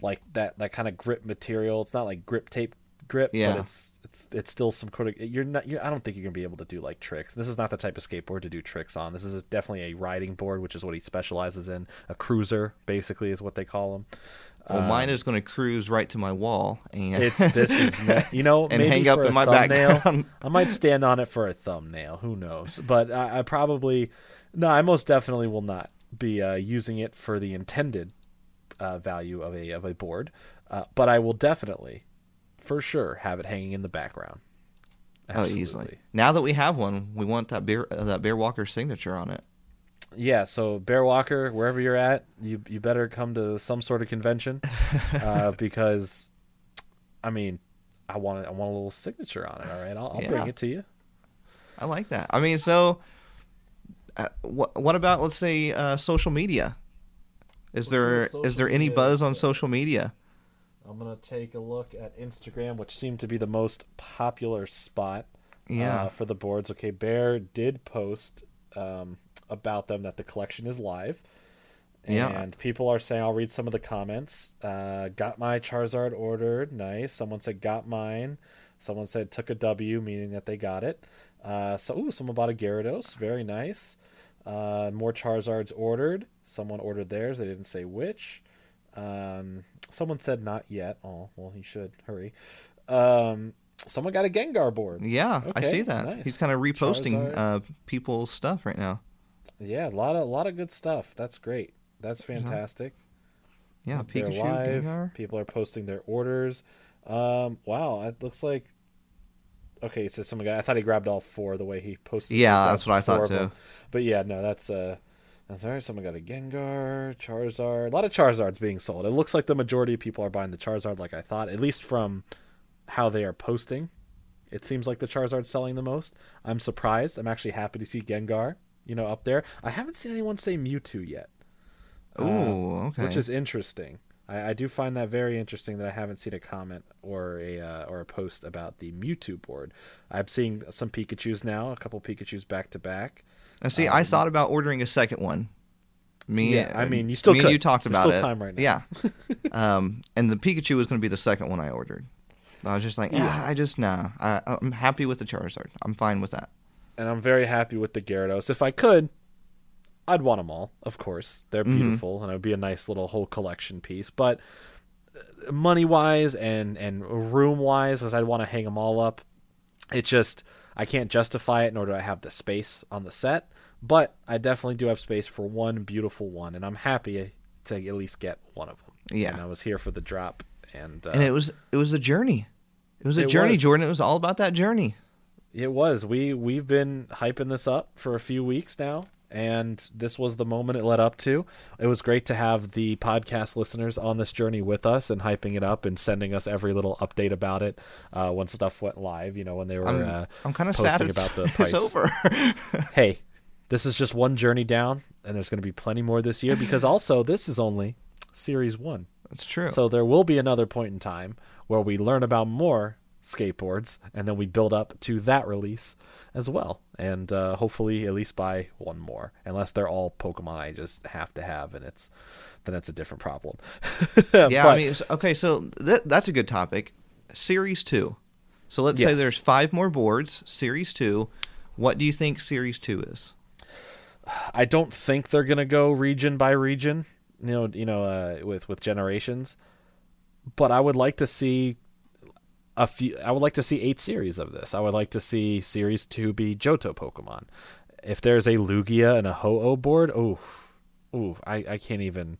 like that that kind of grip material. It's not like grip tape grip, Yeah. but it's it's it's still some kind of you're not you're, I don't think you're going to be able to do like tricks. This is not the type of skateboard to do tricks on. This is definitely a riding board, which is what he specializes in. A cruiser basically is what they call them. Well, mine is going to cruise right to my wall and Um, It's this is [LAUGHS] you know And maybe hang up in my thumbnail, background. [LAUGHS] I might stand on it for a thumbnail. Who knows? But I, I probably no. I most definitely will not be uh, using it for the intended uh, value of a of a board. Uh, but I will definitely, for sure, have it hanging in the background. oh, easily. Now that we have one, we want that bear uh, that Bear Walker signature on it. Yeah, so Bear Walker, wherever you're at, you you better come to some sort of convention, [LAUGHS] uh, because, I mean, I want I want a little signature on it. All right, I'll, I'll bring it to you. I like that. I mean, so uh, what what about let's say uh, social media? Is there is there any buzz on social media? I'm gonna take a look at Instagram, which seemed to be the most popular spot Yeah. uh, for the boards. Okay, Bear did post um, about them that the collection is live, Yeah. and people are saying I'll read some of the comments. Uh, got my Charizard ordered, nice. Someone said got mine. Someone said took a W, meaning that they got it. Uh, so, ooh, someone bought a Gyarados, very nice. Uh, more Charizards ordered. Someone ordered theirs. They didn't say which. Um, someone said not yet. Oh, well, he should hurry. Um, someone got a Gengar board. Yeah, I see that. nice. He's kind of reposting uh, people's stuff right now. Yeah, a lot of a lot of good stuff. That's great. That's fantastic. Yeah, They're Pikachu, live. Gengar. People are posting their orders. Um, wow, it looks like. Okay, so someone guy. I thought he grabbed all four the way he posted. Yeah, that's what I thought too. But yeah, no, that's uh, that's all right. Someone got a Gengar, Charizard. A lot of Charizards being sold. It looks like the majority of people are buying the Charizard, like I thought. At least from how they are posting, it seems like the Charizard's selling the most. I'm surprised. I'm actually happy to see Gengar, you know, up there. I haven't seen anyone say Mewtwo yet. Ooh, okay. which is interesting. I, I do find that very interesting that I haven't seen a comment or a uh, or a post about the Mewtwo board. I'm seeing some Pikachu's now, a couple Pikachu's back to back. Now, see, I thought about ordering a second one. Me, um, Yeah, I mean, you still me and could. you talked There's about still it. time right now. Yeah, [LAUGHS] um, and the Pikachu was going to be the second one I ordered. I was just like, ah, I just nah. I, I'm happy with the Charizard. I'm fine with that. And I'm very happy with the Gyarados. If I could, I'd want them all. Of course, they're Mm-hmm. beautiful, and it would be a nice little whole collection piece. But money wise and and room wise, as I'd want to hang them all up, it just I can't justify it, nor do I have the space on the set. But I definitely do have space for one beautiful one, and I'm happy to at least get one of them. Yeah. and I was here for the drop, and, uh, and it was it was a journey. It was a It journey, was. Jordan. It was all about that journey. It was. We we've been hyping this up for a few weeks now, and this was the moment it led up to. It was great to have the podcast listeners on this journey with us and hyping it up and sending us every little update about it uh, when stuff went live. You know, when they were I'm, uh, I'm kind of sad about the [LAUGHS] price. over. [LAUGHS] hey, this is just one journey down, and there's going to be plenty more this year because [LAUGHS] also this is only series one. That's true. So there will be another point in time where we learn about more skateboards, and then we build up to that release as well, and uh, hopefully at least buy one more, unless they're all Pokemon I just have to have, and it's then it's a different problem. [LAUGHS] yeah, But- I mean, okay, so that, that's a good topic. Series two. So let's say there's five more boards. Series two. What do you think Series two is? I don't think they're gonna go region by region, you know, you know, uh, with with generations. But I would like to see a few. I would like to see eight series of this. I would like to see series two be Johto Pokemon. If there's a Lugia and a Ho-Oh board, oh, ooh, I I can't even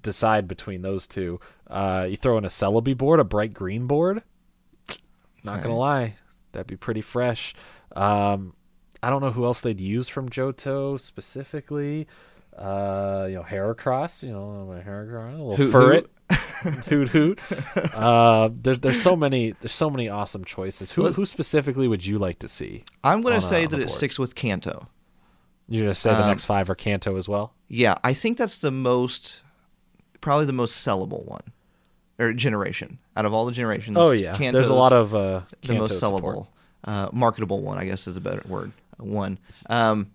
decide between those two. Uh, you throw in a Celebi board, a bright green board. Not gonna lie, that'd be pretty fresh. Um, I don't know who else they'd use from Johto specifically. Uh, you know, Heracross. You know, Heracross, a little Hoot Furret, [LAUGHS] hoot hoot. Uh, there's there's so many there's so many awesome choices. Who Let's- who specifically would you like to see? I'm going to say on that it sticks with Kanto. You're gonna say the Um, next five are Kanto as well? Yeah, I think that's the most, probably the most sellable one, or generation out of all the generations. Oh yeah, there's a lot of uh, the most sellable, uh, marketable one. I guess is a better word. One. Um,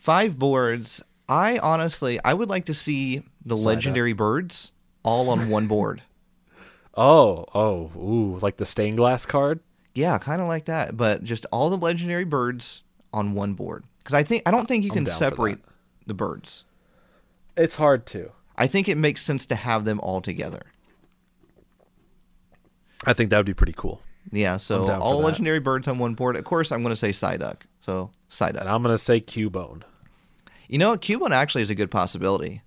five boards. I honestly, I would like to see the up. legendary birds all on one board. Oh oh ooh, like the stained glass card. Yeah, kind of like that, but just all the legendary birds on one board. Because I think I don't think you I'm can separate the birds. It's hard to. I think it makes sense to have them all together. I think that would be pretty cool. Yeah, so I'm down for all legendary birds on one board. Of course, I'm going to say Psyduck. So And Psyduck. I'm gonna say Cubone. You know, Cubone actually is a good possibility.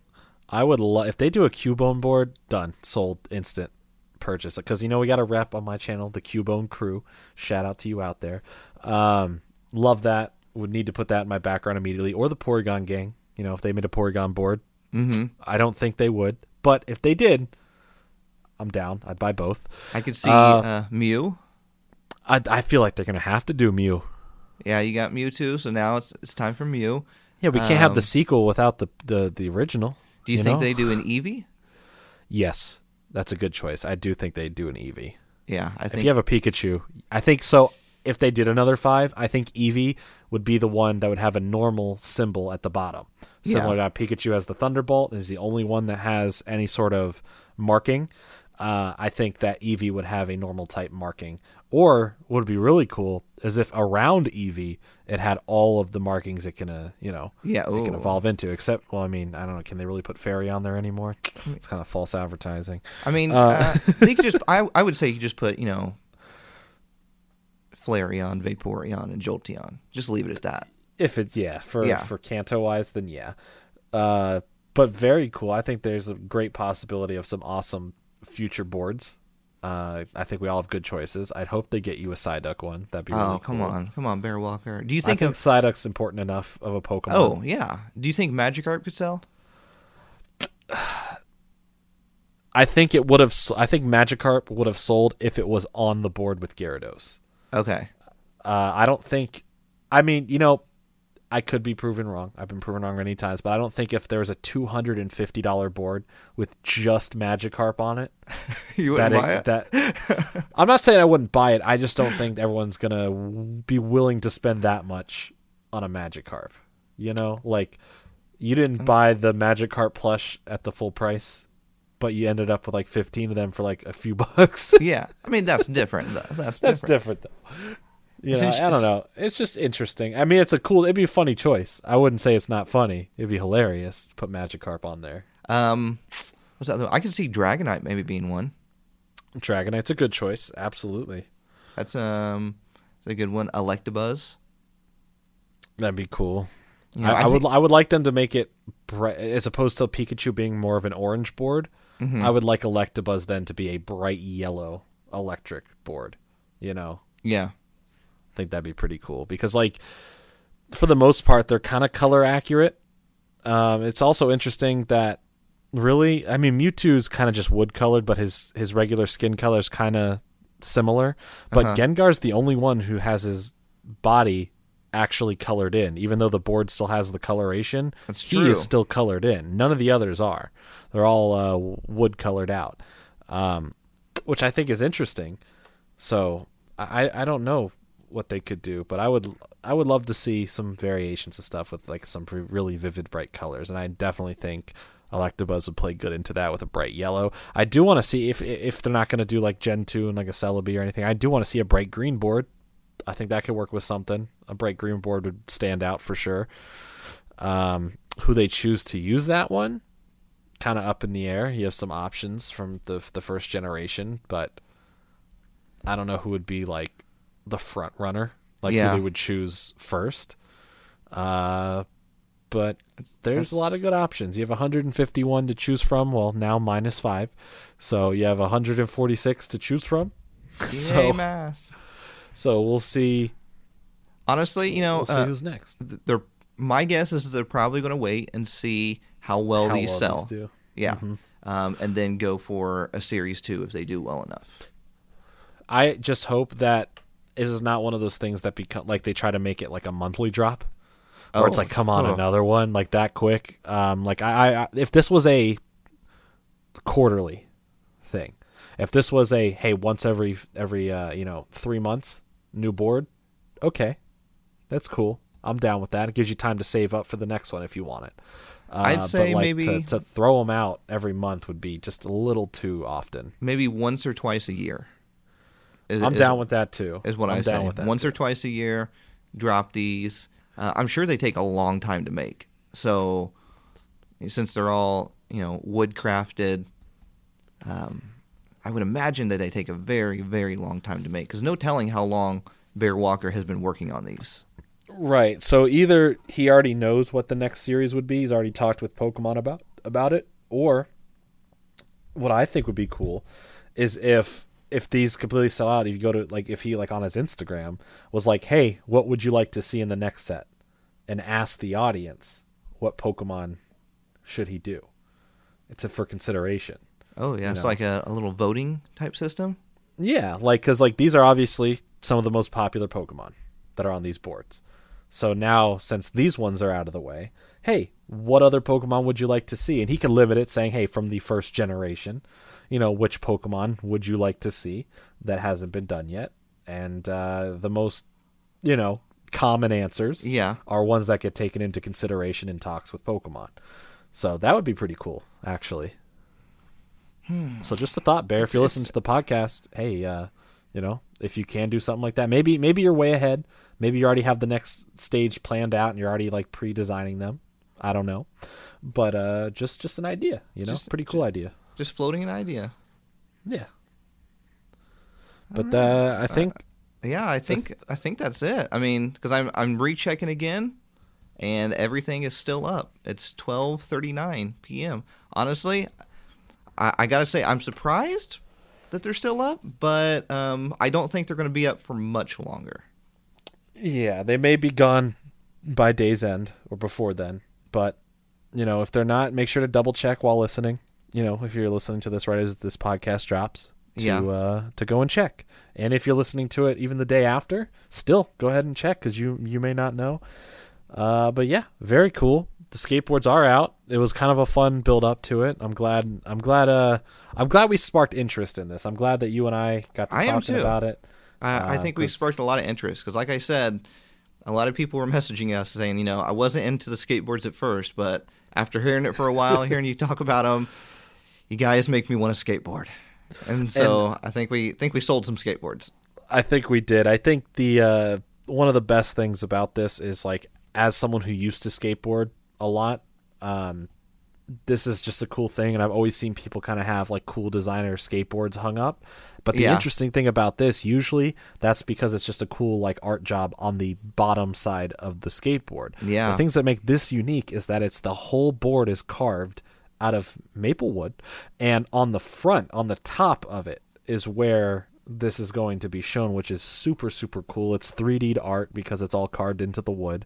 I would love if they do a Cubone board. Done, sold, instant purchase. Because you know we got a rep on my channel, the Cubone crew. Shout out to you out there. Um, love that. Would need to put that in my background immediately, or the Porygon gang. You know, if they made a Porygon board, hmm I don't think they would, but if they did, I'm down. I'd buy both. I could see Uh, uh, Mew. I I feel like they're gonna have to do Mew. Yeah, you got Mew too. so now it's it's time for Mew. Yeah, we can't have the Um, sequel without the the, the original. Do you, think know? they do an Eevee? Yes, that's a good choice. I do think they do an Eevee. Yeah, I If you have a Pikachu, I think so. If they did another five, I think Eevee would be the one that would have a normal symbol at the bottom. Similar to how Pikachu has the Thunderbolt, is the only one that has any sort of marking. Uh, I think that Eevee would have a normal type marking. Or what would be really cool is if around Eevee it had all of the markings it can, uh, you know, Yeah, it can evolve into. Except, well, I mean, I don't know, can they really put Fairy on there anymore? It's kind of false advertising. I mean, Uh, uh, [LAUGHS] they could just. I I would say you just put you know, Flareon, Vaporeon, and Jolteon. Just leave it at that. If it's yeah for Yeah. for Kanto wise, then yeah. Uh, but very cool. I think there's a great possibility of some awesome future boards. Uh, I think we all have good choices. I'd hope they get you a Psyduck one. That'd be really oh, come cool. on, come on, Bear Walker. Do you I think think of? Psyduck's important enough of a Pokemon. Oh yeah. Do you think Magikarp could sell? I think it would have. I think Magikarp would have sold if it was on the board with Gyarados. Okay. Uh, I don't think. I mean, you know, I could be proven wrong. I've been proven wrong many times, but I don't think if there was a two hundred and fifty dollar board with just Magikarp on it, [LAUGHS] you wouldn't buy it. that [LAUGHS] I'm not saying I wouldn't buy it. I just don't think everyone's gonna w- be willing to spend that much on a Magikarp. You know, like you Mm. didn't buy the Magikarp plush at the full price, but you ended up with like fifteen of them for like a few [LAUGHS] bucks. yeah. I mean, that's different. Though. That's That's different. different though. You know, I don't know. It's just interesting. I mean, it's a cool. It'd be a funny choice. I wouldn't say it's not funny. It'd be hilarious to put Magikarp on there. Um, what's that? I could see Dragonite maybe being one. Dragonite's a good choice. Absolutely. That's um, a good one. Electabuzz. That'd be cool. You know, I, I, I would I would like them to make it bright, as opposed to Pikachu being more of an orange board. Mm-hmm. I would like Electabuzz then to be a bright yellow electric board. You know, Yeah. Think that'd be pretty cool because like for the most part they're kind of color accurate. Um, it's also interesting that really, I mean, Mewtwo's kind of just wood colored, but his his regular skin color is kind of similar. But Uh-huh. Gengar's the only one who has his body actually colored in, even though the board still has the coloration. That's he true. is still colored in. None of the others are. They're all uh, wood colored out, um, which I think is interesting. So I I don't know what they could do, but I would I would love to see some variations of stuff with like some really vivid bright colors, and I definitely think Electabuzz would play good into that with a bright yellow. I do want to see if if they're not going to do like Gen two and like a Celebi or anything. I do want to see a bright green board. I think that could work with something. A bright green board would stand out for sure. Um, who they choose to use that one, kind of up in the air. You have some options from the the first generation, but I don't know who would be like the front runner, like Yeah. who they would choose first. Uh, but there's That's- a lot of good options. You have 151 to choose from. Well, now minus five, so you have 146 to choose from. [LAUGHS] Yay, so math. so we'll see. Honestly, you know, We'll see uh, who's next. they're my guess is they're probably going to wait and see how well How these well sell. these do. Yeah. Mm-hmm. Um, and then go for a series two if they do well enough. I just hope that this is not one of those things that become like they try to make it like a monthly drop, or it's Oh, like come on huh. another one like that quick. Um, like I, I if this was a quarterly thing, if this was a hey once every every uh, you know three months new board, okay, that's cool. I'm down with that. It gives you time to save up for the next one if you want it. Uh, I'd but, say like, maybe- to, to throw them out every month would be just a little too often. Maybe once or twice a year. Is- I'm is- down with that too. Is what I'm I down say. with that Once too. or twice a year, drop these. Uh, I'm sure they take a long time to make. So, since they're all you know wood crafted, um, I would imagine that they take a very very long time to make. Because no telling how long Bear Walker has been working on these. Right. So either he already knows what the next series would be, he's already talked with Pokemon about about it, or what I think would be cool is if if these completely sell out, if you go to like if he like on his Instagram was like, "Hey, what would you like to see in the next set?" and ask the audience what Pokemon should he do. It's a for consideration. Oh yeah, it's know. like a, a little voting type system. Yeah, like because like these are obviously some of the most popular Pokemon that are on these boards. So now, since these ones are out of the way, hey, what other Pokemon would you like to see? And he can limit it, saying, hey, from the first generation, you know, which Pokemon would you like to see that hasn't been done yet? And uh, the most, you know, common answers Yeah. are ones that get taken into consideration in talks with Pokemon. So that would be pretty cool, actually. So just a thought, Bear. If Hmm. It's- listening to the podcast, hey, uh, you know, if you can do something like that, maybe maybe you're way ahead. Maybe you already have the next stage planned out and you're already like pre-designing them. I don't know, but uh, just just an idea. You know, Just- pretty cool idea. Just floating an idea. Yeah. But uh, I think Yeah, I think I think that's it. I mean, because I'm I'm rechecking again, and everything is still up. It's 12:39 p.m. Honestly, I, I gotta say I'm surprised that they're still up, but um, I don't think they're going to be up for much longer. Yeah, they may be gone by day's end or before then, but you know, if they're not, make sure to double check while listening. You know, if you're listening to this right as this podcast drops, to Yeah. uh, to go and check. And if you're listening to it even the day after, still go ahead and check because you you may not know. Uh, but yeah, very cool. The skateboards are out. It was kind of a fun build up to it. I'm glad. I'm glad. Uh, I'm glad we sparked interest in this. I'm glad that you and I got to I talking about it. I, I Uh, think we sparked a lot of interest because, like I said, a lot of people were [LAUGHS] messaging us saying, you know, I wasn't into the skateboards at first, but after hearing it for a while, hearing you talk about them, you guys make me want to skateboard. And so I think we think we sold some skateboards. I think we did. I think the uh, one of the best things about this is like as someone who used to skateboard a lot, um, this is just a cool thing, and I've always seen people kind of have like cool designer skateboards hung up. But the Yeah. interesting thing about this, usually, that's because it's just a cool like art job on the bottom side of the skateboard. Yeah. The things that make this unique is that it's the whole board is carved out of maple wood, and on the front, on the top of it, is where this is going to be shown, which is super super cool. It's 3D art because it's all carved into the wood.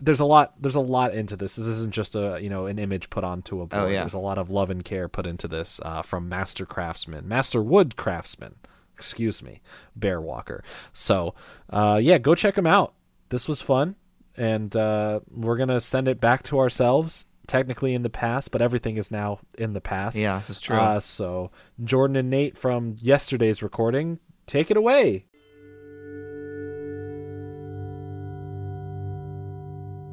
There's a lot. There's a lot into this. This isn't just a you know an image put onto a board. Oh, yeah. There's a lot of love and care put into this uh, from master craftsman, master wood craftsman. Excuse me, Bear Walker. So uh, yeah, go check them out. This was fun, and uh, we're gonna send it back to ourselves. Technically in the past, but everything is now in the past. Yeah, this is true. Uh, so Jordan and Nate from yesterday's recording, take it away.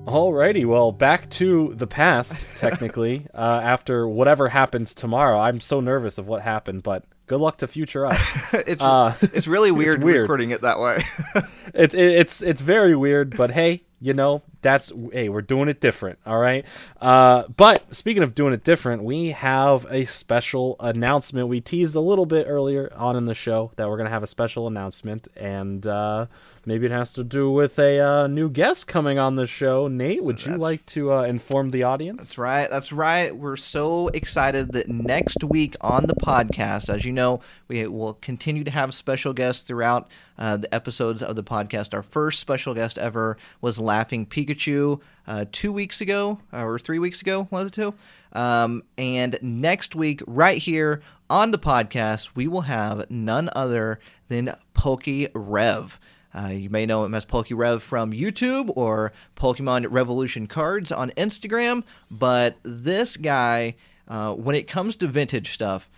Alrighty, well, back to the past, [LAUGHS] technically, uh, after whatever happens tomorrow. I'm so nervous of what happened, but good luck to future us. [LAUGHS] it's uh, it's [LAUGHS] really weird, weird. recording it that way. [LAUGHS] It's it, it's it's very weird, but hey, you know that's hey, we're doing it different, all right. Uh, but speaking of doing it different, we have a special announcement. We teased a little bit earlier on in the show that we're gonna have a special announcement, and uh, maybe it has to do with a uh, new guest coming on the show. Nate, would you like to uh, inform the audience? That's right. That's right. We're so excited that next week on the podcast, as you know, we will continue to have special guests throughout uh, the episodes of the podcast. Our first special guest ever was Laughing Pikachu uh, two weeks ago, uh, or three weeks ago, was it two? Um, and next week, right here on the podcast, we will have none other than PokeRev. Uh, you may know him as PokeRev from YouTube or Pokemon Revolution Cards on Instagram, but this guy, uh, when it comes to vintage stuff,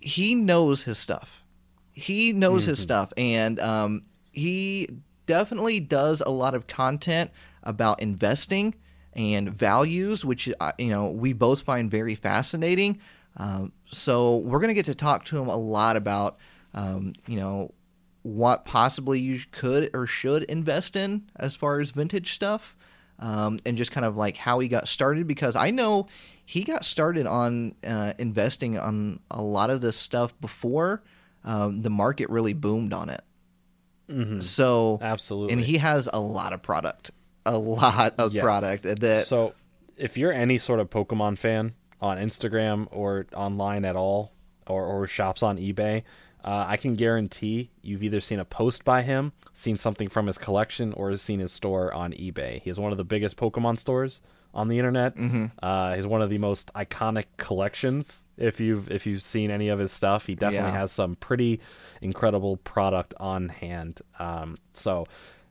he knows his stuff. He knows his stuff, and um, he definitely does a lot of content about investing and values, which uh, you know we both find very fascinating. Um, so we're gonna get to talk to him a lot about um, you know what possibly you could or should invest in as far as vintage stuff um, and just kind of like how he got started because I know he got started on uh, investing on a lot of this stuff before um, the market really boomed on it. So Absolutely. and he has a lot of product, a lot of Yes. product that so if you're any sort of Pokemon fan on Instagram or online at all, or, or shops on eBay, uh, I can guarantee you've either seen a post by him, seen something from his collection, or has seen his store on eBay. He has one of the biggest Pokemon stores on the internet. Mm-hmm. Uh, he's one of the most iconic collections. If you've if you've seen any of his stuff, he definitely Yeah. has some pretty incredible product on hand. Um, so.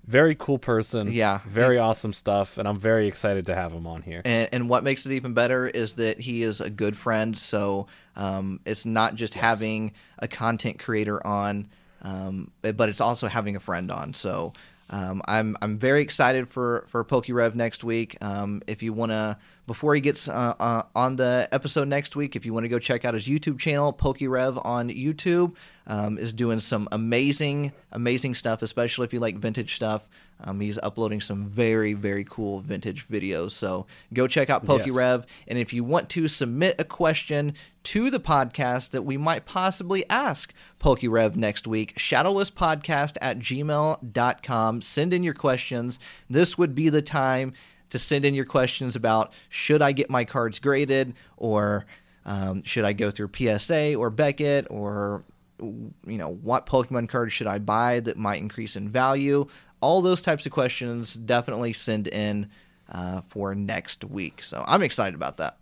Very cool person. Yeah, Very awesome stuff, and I'm very excited to have him on here. And, and what makes it even better is that he is a good friend. So um, it's not just having a content creator on, um, but but it's also having a friend on. So um, I'm I'm very excited for for PokeRev next week. Um, if you want to, before he gets uh, uh, on the episode next week, if you want to go check out his YouTube channel, PokeRev on YouTube, um, is doing some amazing amazing stuff, especially if you like vintage stuff. Um, he's uploading some very, very cool vintage videos. So go check out Yes. PokeRev. And if you want to submit a question to the podcast that we might possibly ask PokeRev next week, shadowlesspodcast at gmail.com. Send in your questions. This would be the time to send in your questions about should I get my cards graded or um, should I go through PSA or Beckett or you know what Pokemon cards should I buy that might increase in value? All those types of questions definitely send in uh, for next week. So I'm excited about that.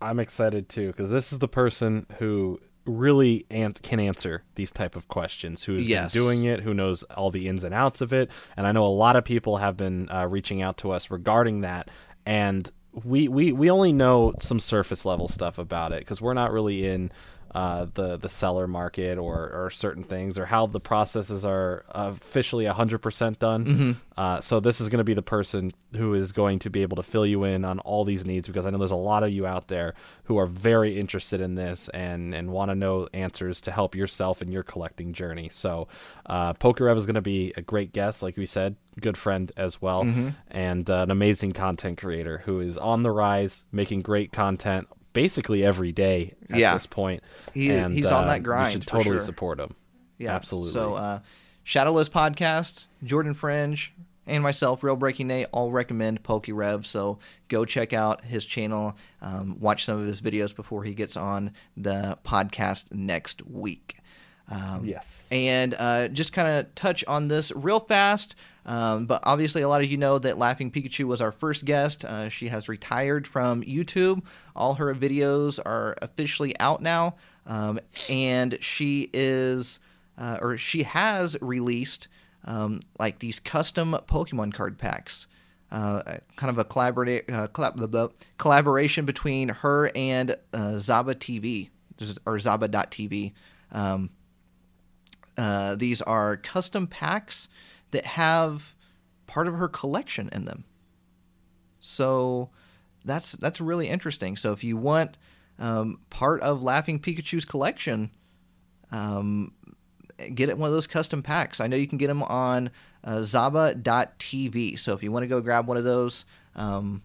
I'm excited too because this is the person who really an- can answer these type of questions. Who's Yes. been doing it? Who knows all the ins and outs of it? And I know a lot of people have been uh, reaching out to us regarding that, and we we we only know some surface level stuff about it because we're not really in. Uh, the the seller market or, or certain things or how the processes are officially 100% done. Mm-hmm. Uh, so this is going to be the person who is going to be able to fill you in on all these needs because I know there's a lot of you out there who are very interested in this and and want to know answers to help yourself in your collecting journey. So uh, Pokerev is going to be a great guest, like we said, good friend as well, Mm-hmm. and uh, an amazing content creator who is on the rise, making great content basically every day at Yeah. this point. He- and, he's on uh, that You grind, should totally sure. support him. Yeah, Absolutely. So, uh, Shadowless Podcast, Jordan Fringe, and myself, Real Breaking Nate, all recommend PokeRev. So go check out his channel, um, watch some of his videos before he gets on the podcast next week. Um, Yes. and uh, just kind of touch on this real fast. Um, but obviously, a lot of you know that Laughing Pikachu was our first guest. Uh, she has retired from YouTube. All her videos are officially out now. Um, and she is, uh, or she has released um, like these custom Pokemon card packs. Uh, kind of a uh, collab- collaboration between her and uh, Zaba TV or Zaba.tv. Um, uh, these are custom packs that have part of her collection in them. So that's that's really interesting. So if you want um, part of Laughing Pikachu's collection, um, get it one of those custom packs. I know you can get them on uh, Zaba.tv. So if you want to go grab one of those, um,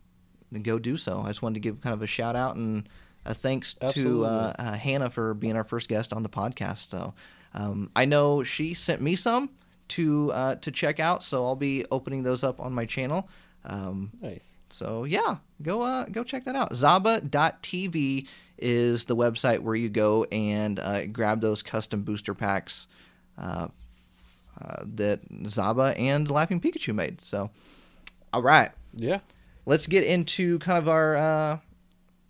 then go do so. I just wanted to give kind of a shout out and a thanks to uh, uh, Hannah for being our first guest on the podcast. So um, I know she sent me some to uh, to check out, so I'll be opening those up on my channel. Um, Nice. So yeah, go uh, go check that out. Zaba.tv is the website where you go and uh, grab those custom booster packs uh, uh, that Zaba and Laughing Pikachu made. So, all right, Yeah. let's get into kind of our uh,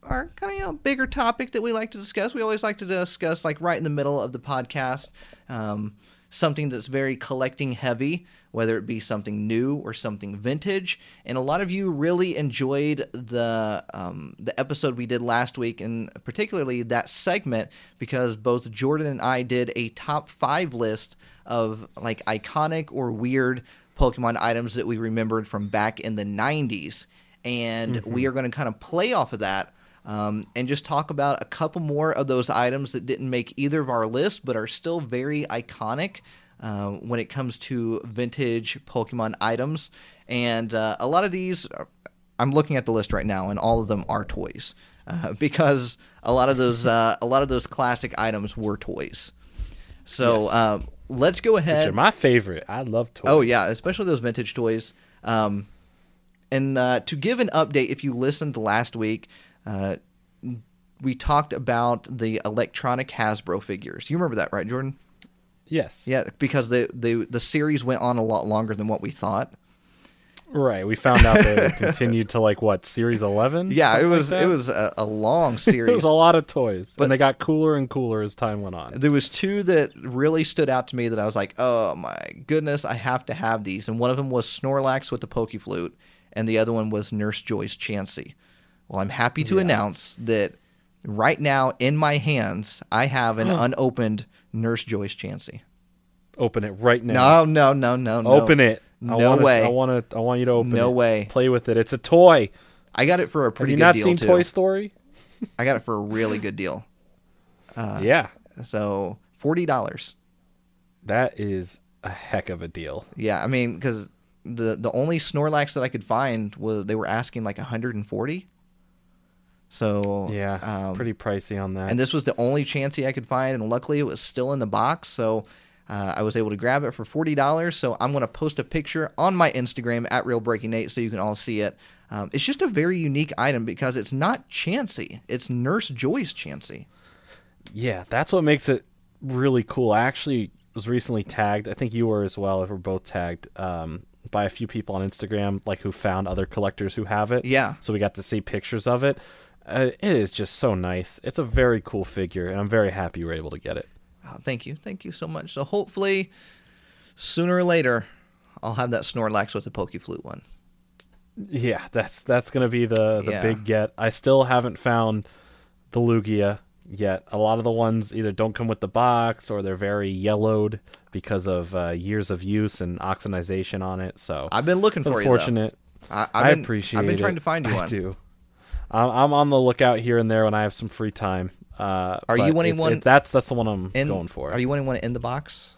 our kind of you know bigger topic that we like to discuss. We always like to discuss like right in the middle of the podcast, um, something that's very collecting heavy, whether it be something new or something vintage. And a lot of you really enjoyed the um, the episode we did last week, and particularly that segment because both Jordan and I did a top five list of like iconic or weird Pokemon items that we remembered from back in the 90s. And we are going to kind of play off of that um, and just talk about a couple more of those items that didn't make either of our lists but are still very iconic uh, when it comes to vintage Pokemon items. And uh, a lot of these, are, I'm looking at the list right now, and all of them are toys. Uh, [LAUGHS] because a lot of those, uh, a lot of those classic items were toys. So Yes. um, let's go ahead. Which are my favorite. I love toys. Oh yeah, especially those vintage toys. Um, and uh, to give an update, if you listened last week, uh, we talked about the electronic Hasbro figures. You remember that, right, Jordan? Yes. Yeah, because the the the series went on a lot longer than what we thought. Right. We found out that it continued to like what series eleven. Yeah, it was it was a, a long series. [LAUGHS] It was a lot of toys, But- and they got cooler and cooler as time went on. there was two that really stood out to me that I was like, oh my goodness, I have to have these. And one of them was Snorlax with the Poke Flute, and the other one was Nurse Joy's Chansey. Well, I'm happy to Yeah. announce that right now in my hands, I have an [GASPS] unopened Nurse Joy's Chansey. Open it right now. No, no, no, no, no. Open it. I No wanna, way. I want to. I want you to open it. No way. Play with it. It's a toy. I got it for a pretty. Have you good not deal seen too. Toy Story? I got it for a really good deal. [LAUGHS] Uh, yeah, So forty dollars. that is a heck of a deal. Yeah, I mean, because the the only Snorlax that I could find was they were asking like 140. So Yeah, um, pretty pricey on that. And this was the only Chansey I could find, and luckily it was still in the box, so uh, I was able to grab it for forty dollars. So I'm going to post a picture on my Instagram at Real Breaking Nate, so you can all see it. Um, it's just a very unique item because it's not Chansey; it's Nurse Joy's Chansey. Yeah, that's what makes it really cool. I actually was recently tagged. I think you were as well. If we're both tagged um, by a few people on Instagram, like who found other collectors who have it. Yeah. So we got to see pictures of it. Uh, it is just so nice. It's a very cool figure, and I'm very happy you were able to get it. Oh, thank you, thank you so much. So hopefully, sooner or later, I'll have that Snorlax with the Poke Flute one. Yeah, that's that's gonna be the the Yeah. big get. I still haven't found the Lugia yet. A lot of the ones either don't come with the box or they're very yellowed because of uh, years of use and oxidization on it. So I've been looking for you. unfortunate. I, I've I been, appreciate. I've been trying it. to find you I one. do. I'm, I'm on the lookout here and there when I have some free time. Uh, Are you wanting one it- that's that's the one I'm In, going for. Are you wanting one in the box?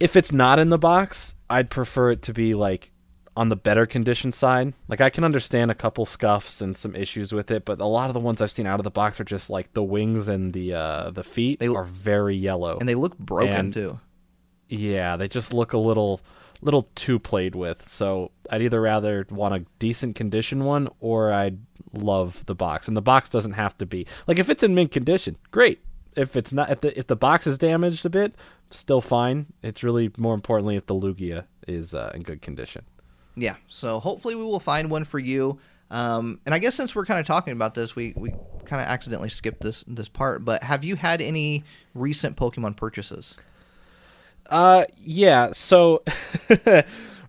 if it's not in the box, I'd prefer it to be like on the better condition side. Like I can understand a couple scuffs and some issues with it, but a lot of the ones I've seen out of the box are just like the wings and the uh, the feet They are very yellow. And they look broken And- too. yeah, they just look a little little too played with. So I'd either rather want a decent condition one or I'd love the box. And the box doesn't have to be like if it's in mint condition, great. If it's not if the if the box is damaged a bit, still fine. It's really more importantly if the Lugia is uh, in good condition. Yeah. So hopefully we will find one for you. Um, and I guess since we're kind of talking about this, we, we kind of accidentally skipped this this part. But have you had any recent Pokemon purchases? Uh, yeah. So [LAUGHS]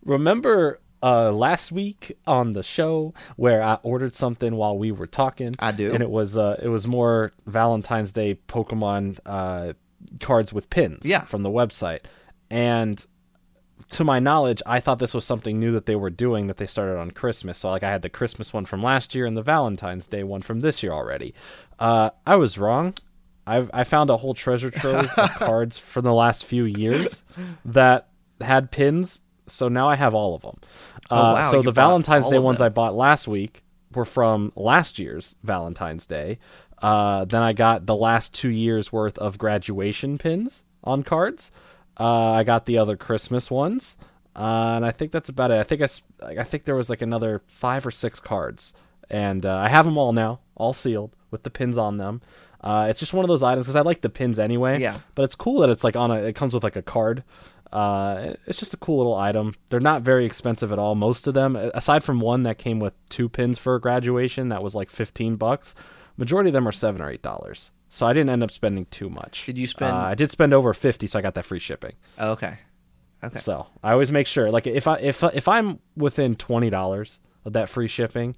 remember uh last week on the show where I ordered something while we were talking? I do. and it was uh it was more Valentine's Day Pokemon uh cards with pins. Yeah. from the website, and to my knowledge, I thought this was something new that they were doing that they started on Christmas. So like I had the Christmas one from last year and the Valentine's Day one from this year already. Uh, I was wrong. I've I found a whole treasure trove of [LAUGHS] cards from the last few years that had pins. So now I have all of them. Oh, Uh, wow, So the Valentine's Day ones. I bought last week were from last year's Valentine's Day. Uh, then I got the last two years worth of graduation pins on cards. Uh, I got the other Christmas ones, uh, and I think that's about it. I think I, I think there was like another five or six cards, and uh, I have them all now, all sealed with the pins on them. Uh, it's just one of those items because I like the pins anyway. Yeah. But it's cool that it's like on a. It comes with like a card. Uh, it's just a cool little item. They're not very expensive at all. Most of them, aside from one that came with two pins for graduation, that was like fifteen bucks. Majority of them are seven or eight dollars. So I didn't end up spending too much. Did you spend- Uh, I did spend over fifty, so I got that free shipping. Oh, okay. Okay. So I always make sure, like if I if if I'm within twenty dollars of that free shipping,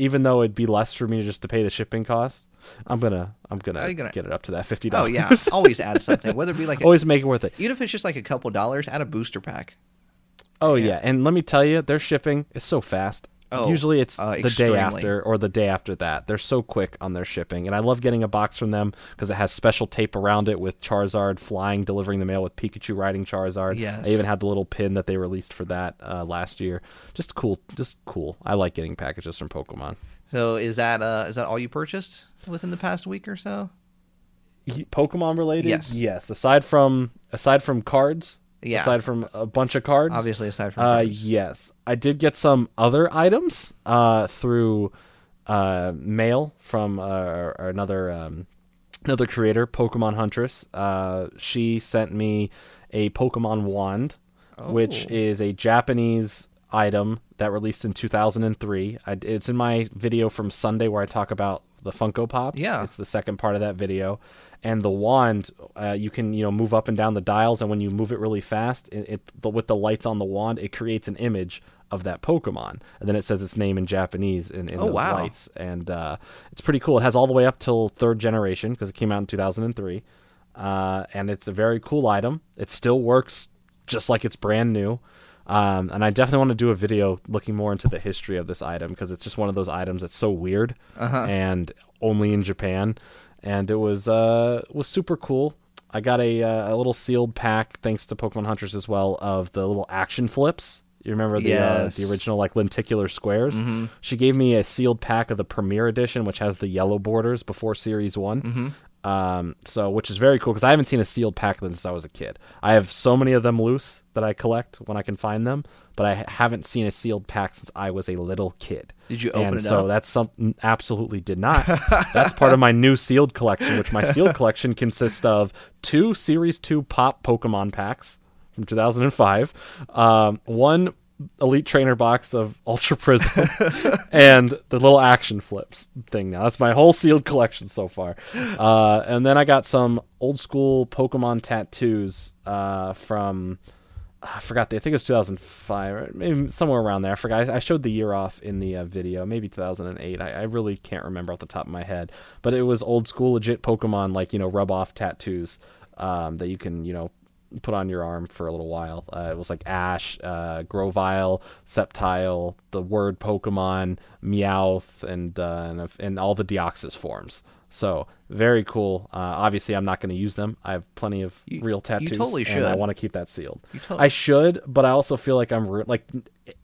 even though it'd be less for me just to pay the shipping cost, I'm gonna I'm gonna, gonna- get it up to that fifty dollars. Oh yeah. Always add [LAUGHS] something, whether it be like a, always make it worth it. even if it's just like a couple dollars, add a booster pack. Oh yeah. and let me tell you, their shipping is so fast. Oh, Usually it's uh, the extremely. day after or the day after that. They're so quick on their shipping, and I love getting a box from them because it has special tape around it with Charizard flying, delivering the mail with Pikachu riding Charizard. Yes. I even had the little pin that they released for that uh, last year. Just cool, just cool. I like getting packages from Pokemon. So is that uh is that all you purchased within the past week or so? Pokemon related, Yes. yes. Aside from aside from cards, Yeah. Aside from a bunch of cards, Obviously, aside from Uh, cards. yes, I did get some other items uh, through uh, mail from uh, another um, another creator, Pokemon Huntress. Uh, she sent me a Pokemon wand, which Oh. is a Japanese item that released in 2003. I, it's in my video from Sunday where I talk about the Funko Pops. Yeah. it's the second part of that video. And the wand, uh, you can you know move up and down the dials, and when you move it really fast, it, it the, with the lights on the wand, it creates an image of that Pokemon, and then it says its name in Japanese in, in Oh, those wow. lights, and uh, it's pretty cool. It has all the way up till third generation because it came out in 2003, uh, and it's a very cool item. It still works just like it's brand new. Um, and I definitely want to do a video looking more into the history of this item because it's just one of those items that's so weird Uh-huh. and only in Japan. And it was uh, was super cool. I got a uh, a little sealed pack thanks to Pokemon Huntress as well of the little action flips. You remember the Yes. Mm-hmm. uh, the original like lenticular squares? She gave me a sealed pack of the Premier Edition, which has the yellow borders before Series One. Mm-hmm. Um, so which is very cool because I haven't seen a sealed pack since I was a kid. I have so many of them loose that I collect when I can find them, but I haven't seen a sealed pack since I was a little kid. Did you open and it so up? that's something absolutely did not. [LAUGHS] that's part of my new sealed collection, which my sealed collection consists of two Series Two Pop Pokemon packs from 2005, um, one Elite Trainer box of [LAUGHS] Ultra Prism, and the little action flips thing. Now that's my whole sealed collection so far. Uh, and then I got some old school Pokemon tattoos uh, from I forgot. The, I think it was 2005, maybe somewhere around there. I forgot. I, showed the year off in the uh, video, maybe 2008. I, I really can't remember off the top of my head, but it was old school, legit Pokemon, like you know, rub off tattoos um, that you can you know put on your arm for a little while. Uh, it was like Ash, uh, Grovyle, Sceptile, the word Pokemon, Meowth, and uh, and, and all the Deoxys forms. So very cool. Uh, obviously, I'm not going to use them. I have plenty of You- real you tattoos, totally and I want to keep that sealed. You to- I should, but I also feel like I'm ru- like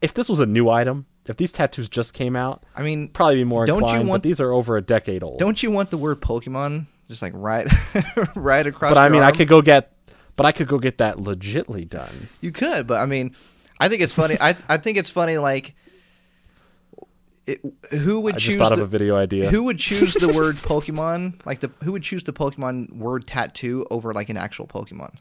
if this was a new item, if these tattoos just came out, I mean, probably be more Don't you inclined. want- but these are over a decade old. don't you want the word Pokemon just like right, [LAUGHS] right across? but I mean, I could go get, but I could go get that legitly done. You could, but I mean, I think it's funny. I [LAUGHS] I think it's funny. Like, it, who would I choose just thought the, of a video idea. who would choose the [LAUGHS] word Pokemon? Like the who would choose the Pokemon word tattoo over like an actual Pokemon?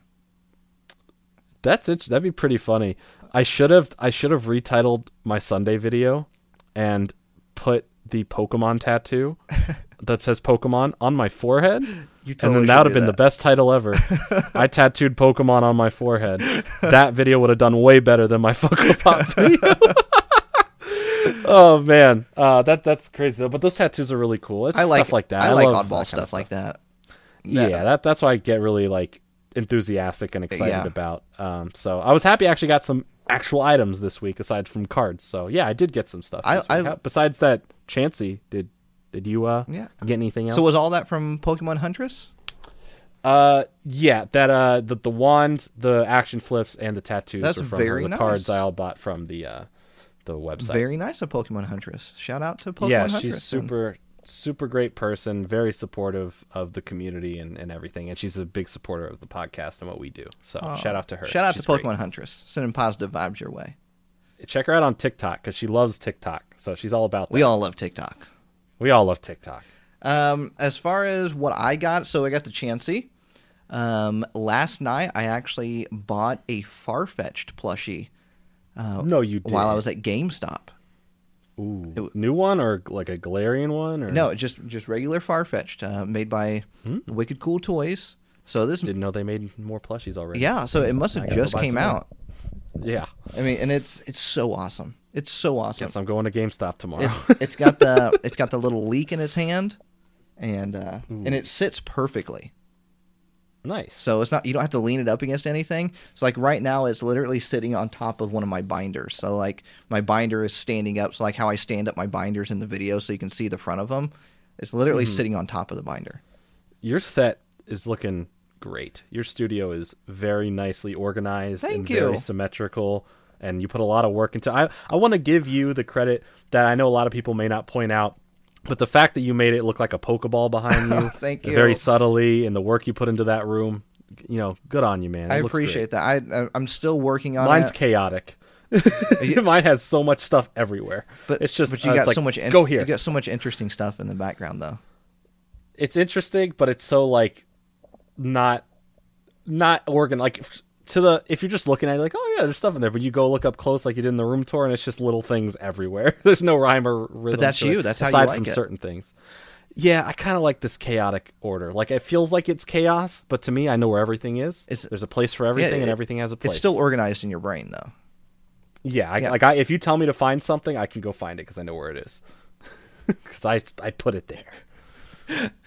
That's it. That'd be pretty funny. I should have I should have retitled my Sunday video and put the Pokemon tattoo [LAUGHS] that says Pokemon on my forehead. You and then that would have been the best title ever. [LAUGHS] I tattooed Pokemon on my forehead. That video would have done way better than my Funko Pop [LAUGHS] video. [LAUGHS] oh man, uh, that that's crazy though. But those tattoos are really cool. It's I like stuff like that. I, like love oddball that kind stuff, like that. yeah, that that's why I get really like enthusiastic and excited Yeah. about. Um, so I was happy I actually got some actual items this week aside from cards. So yeah, I did get some stuff. I- I- Uh, Besides that, Chansey did did you uh Yeah. get anything else? So was all that from Pokemon Huntress? uh yeah that uh the the wand, the action flips, and the tattoos That's are from very the nice. cards I all bought from the uh the website. Very nice of Pokemon Huntress. Shout out to Pokemon yeah, Huntress. she's then. super super great person, very supportive of the community and, and everything, and she's a big supporter of the podcast and what we do. So Oh, shout out to her. Shout out She's to Pokemon great. Huntress. Sending positive vibes your way. Check her out on TikTok because she loves TikTok. So she's all about that. We all love TikTok. We all love TikTok. Um, as far as what I got, so I got the Chansey. Um, last night I actually bought a Farfetch'd plushie. Uh, No, you did. while I was at GameStop. Ooh, It- new one or like a Galarian one or No, just just regular Farfetch'd, uh, made by Wicked Cool Toys. So this, Didn't know they made more plushies already. yeah, so it must have just came out. Yeah. I mean, and it's it's so awesome. It's so awesome. Guess I'm going to GameStop tomorrow. It's, it's got the [LAUGHS] it's got the little leek in its hand, and uh, and it sits perfectly. nice. So it's not you don't have to lean it up against anything. So like right now it's literally sitting on top of one of my binders. So like my binder is standing up. So like how I stand up my binders in the video so you can see the front of them. It's literally Mm-hmm. sitting on top of the binder. Your set is looking great. Your studio is very nicely organized Thank and you. very symmetrical and you put a lot of work into I I want to give you the credit that I know a lot of people may not point out but the fact that you made it look like a pokeball behind you [LAUGHS] Thank you. very subtly and the work you put into that room you know good on you man It I appreciate great. that. I, I'm still working on mine's chaotic [LAUGHS] [LAUGHS] mine has so much stuff everywhere But it's just but you uh, got like, so much in- go here You got so much interesting stuff in the background though. it's interesting, but it's so like not not organ like to the if you're just looking at it like oh yeah there's stuff in there but you go look up close like you did in the room tour and it's just little things everywhere [LAUGHS] there's no rhyme or rhythm but that's to it, you. That's how you aside like from it. certain things yeah i kind of like this chaotic order like it feels like it's chaos but to me i know where everything is It's- there's a place for everything and it- everything has a place It's still organized in your brain though. yeah, I, yeah. like I, if you tell me to find something i can go find it because i know where it is [LAUGHS] because i i put it there [LAUGHS]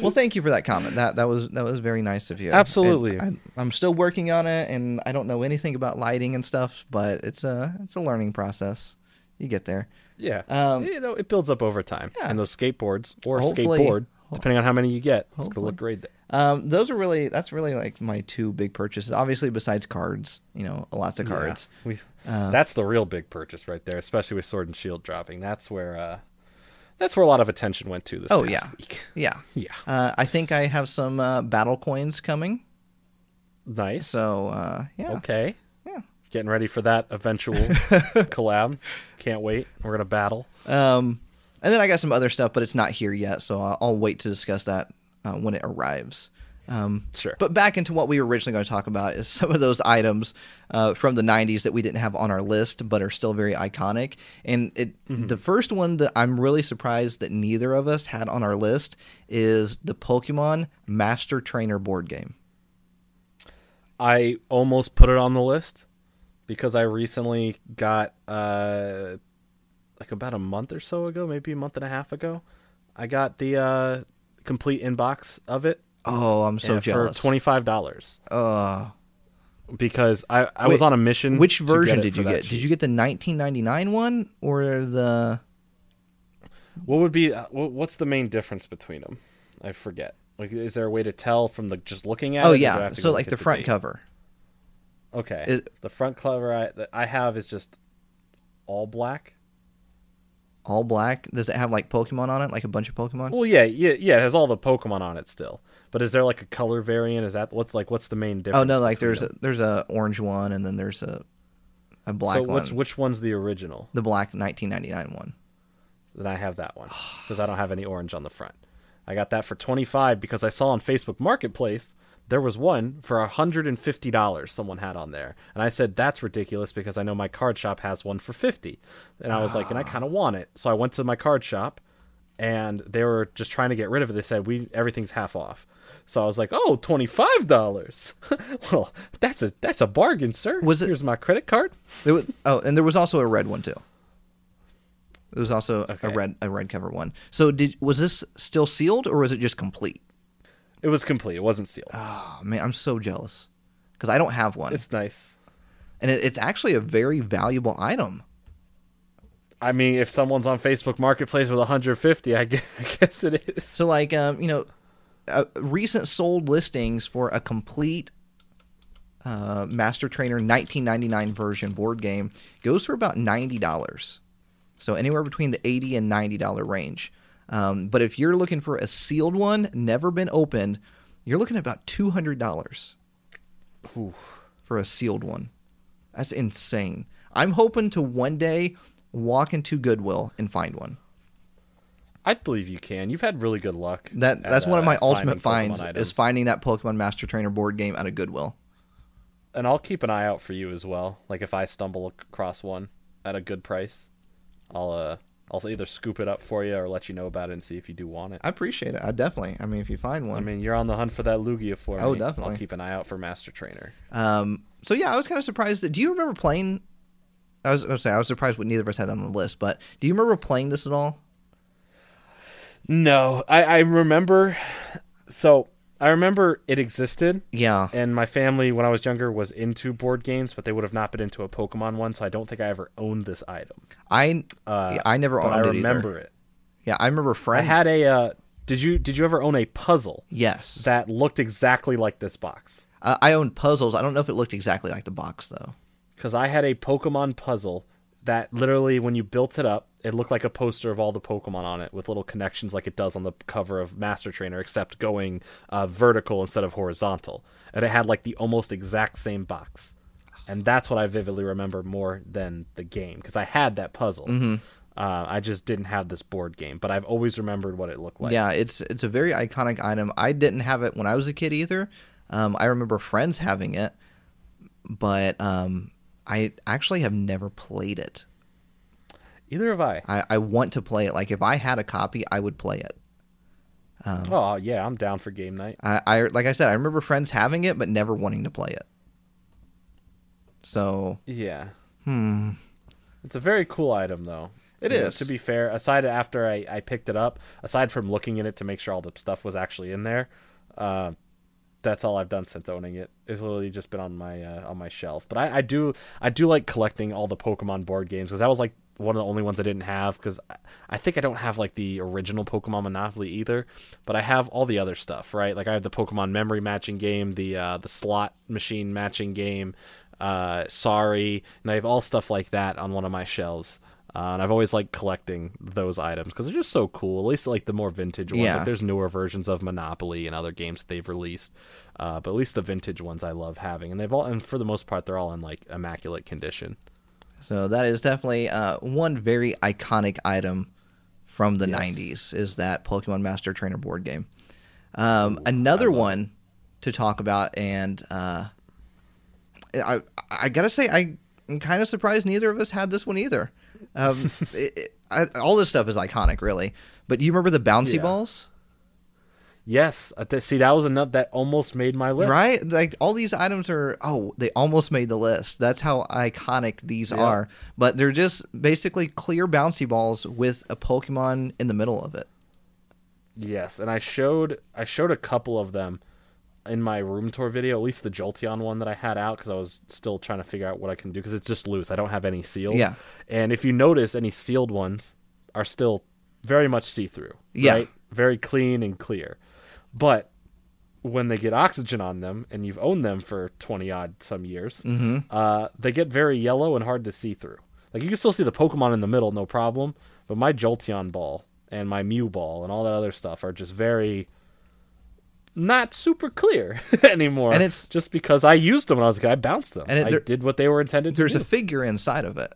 Well, thank you for that comment. That that was that was very nice of you. Absolutely. And I, I'm still working on it, and I don't know anything about lighting and stuff, but it's a it's a learning process. You get there. Yeah, Um, you know, it builds up over time. Yeah. And those skateboards or skateboard, depending on how many you get, it's Hopefully. gonna look great. There. Um, those are really that's really like my two big purchases. Obviously, besides cards, you know, lots of cards. Yeah. We, Uh, that's the real big purchase right there, especially with Sword and Shield dropping. That's where uh, that's where a lot of attention went to this. Oh, yeah. week. [LAUGHS] Yeah. [LAUGHS] Yeah, Uh, I think I have some uh, battle coins coming. nice. So uh, yeah, okay, yeah. getting ready for that eventual [LAUGHS] collab. Can't wait. We're gonna battle. Um, and then I got some other stuff, but it's not here yet, so I'll, I'll wait to discuss that uh, when it arrives. Um, Sure. But back into what we were originally going to talk about is some of those items uh, from the '90s that we didn't have on our list, but are still very iconic. And it, the first one that I'm really surprised that neither of us had on our list is the Pokemon Master Trainer board game. I almost put it on the list, because I recently got uh like about a month or so ago, maybe a month and a half ago, I got the uh complete inbox of it Oh, I'm so and jealous. for twenty five dollars Uh, because I I was on a mission. which version did you get? cheap. Did you get the 1999 one or the? What would be uh, what's the main difference between them? I forget. Like, is there a way to tell from the just looking at? Oh it? or do I yeah, so like the front cover. Okay. It- the front cover I that I have is just all black. all black. Does it have like Pokemon on it, like a bunch of Pokemon? Well, yeah, yeah, yeah. It has all the Pokemon on it still. But is there like a color variant? Is that what's like what's the main difference? oh no, like there's a, there's a orange one and then there's a a black so one. which which one's the original? the black 1999 one. Then I have that one because I don't have any orange on the front. I got that for twenty five because I saw on Facebook Marketplace there was one for hundred and fifty dollars. Someone had on there, and I said that's ridiculous because I know my card shop has one for fifty, and I was like, and I ah. kind of want it, so I went to my card shop, and they were just trying to get rid of it. They said we everything's half off. So I was like, "Oh, twenty five dollars. [LAUGHS] well, that's a that's a bargain, sir. Was it- Here's my credit card. Was, oh, and there was also a red one too. There was also a red a red cover one. So did was this still sealed or was it just complete? It was complete. It wasn't sealed. Oh man, I'm so jealous because I don't have one, It's nice. and it, it's actually a very valuable item. I mean, if someone's on Facebook Marketplace with 150, I guess, [LAUGHS] I guess it is. So like um, you know, uh, recent sold listings for a complete uh, Master Trainer 1999 version board game goes for about ninety dollars. So anywhere between the eighty and ninety dollar range. Um, but if you're looking for a sealed one, never been opened, you're looking at about two hundred dollars for a sealed one. That's insane. I'm hoping to one day walk into Goodwill and find one. I believe you can. You've had really good luck. That at, that's one of uh, my finding ultimate finds is finding that Pokemon Master Trainer board game at a Goodwill. And I'll keep an eye out for you as well. Like if I stumble across one at a good price, I'll uh I'll either scoop it up for you or let you know about it and see if you do want it. I appreciate it. I definitely. I mean, if you find one. I mean, you're on the hunt for that Lugia for me. Oh, definitely. I'll keep an eye out for Master Trainer. um. So yeah, I was kind of surprised that. Do you remember playing? I was, I was saying I was surprised what neither of us had on the list, but do you remember playing this at all? No, I, I remember. So I remember it existed, Yeah. and my family when I was younger was into board games, but they would have not been into a Pokemon one. So I don't think I ever owned this item. I Uh, I never owned I it I remember either. it. Yeah, I remember I had a. Uh, did you did you ever own a puzzle yes. that looked exactly like this box? uh, I owned puzzles. I don't know if it looked exactly like the box though. Because I had a Pokemon puzzle that literally, when you built it up, it looked like a poster of all the Pokemon on it with little connections, like it does on the cover of Master Trainer, except going uh, vertical instead of horizontal. And it had like the almost exact same box, and that's what I vividly remember more than the game because I had that puzzle. Mm-hmm. Uh, I just didn't have this board game, but I've always remembered what it looked like. yeah, it's it's a very iconic item. I didn't have it when I was a kid either. Um, I remember friends having it, but um, I actually have never played it. Either have I. I, I want to play it. Like if I had a copy, I would play it. Um, Oh yeah, I'm down for game night. I, I like I said, I remember friends having it, but never wanting to play it. So Yeah. hmm, It's a very cool item, though. It You know, to be fair, aside after I, I picked it up, aside from looking in it to make sure all the stuff was actually in there, uh, that's all I've done since owning it. It's literally just been on my uh, on my shelf. But I, I do I do like collecting all the Pokemon board games because that was like one of the only ones I didn't have because I, I think I don't have like the original Pokemon Monopoly either, but I have all the other stuff. Right, like I have the Pokemon memory matching game, the uh, the slot machine matching game, uh, Sorry, and I have all stuff like that on one of my shelves. Uh, and I've always liked collecting those items because they're just so cool. At least like the more vintage ones. Yeah. Like, there's newer versions of Monopoly and other games that they've released, uh, but at least the vintage ones I love having, and they've all and for the most part they're all in like immaculate condition. so that is definitely uh, one very iconic item from the Yes. '90s. Is that Pokemon Master Trainer board game? Um, another love one to talk about, and uh, I I gotta say I am kind of surprised neither of us had this one either. Um, it, it, I, all this stuff is iconic, really. But do you remember the bouncy Yeah. balls? Yes, see that was enough that almost made my list. Right? Like all these items are oh, they almost made the list. That's how iconic these Yeah. are. But they're just basically clear bouncy balls with a Pokemon in the middle of it. Yes, and I showed I showed a couple of them in my room tour video, at least the Jolteon one that I had out because I was still trying to figure out what I can do because it's just loose. I don't have any sealed. Yeah. And if you notice, any sealed ones are still very much see through. Yeah. Right? Very clean and clear. But when they get oxygen on them and you've owned them for 20 odd some years, Mm-hmm. uh, they get very yellow and hard to see through. Like you can still see the Pokemon in the middle, no problem. But my Jolteon ball and my Mew ball and all that other stuff are just very not super clear [LAUGHS] anymore. And it's- just because I used them when I was a kid. I bounced them. And it- I did what they were intended to There's a figure inside of it.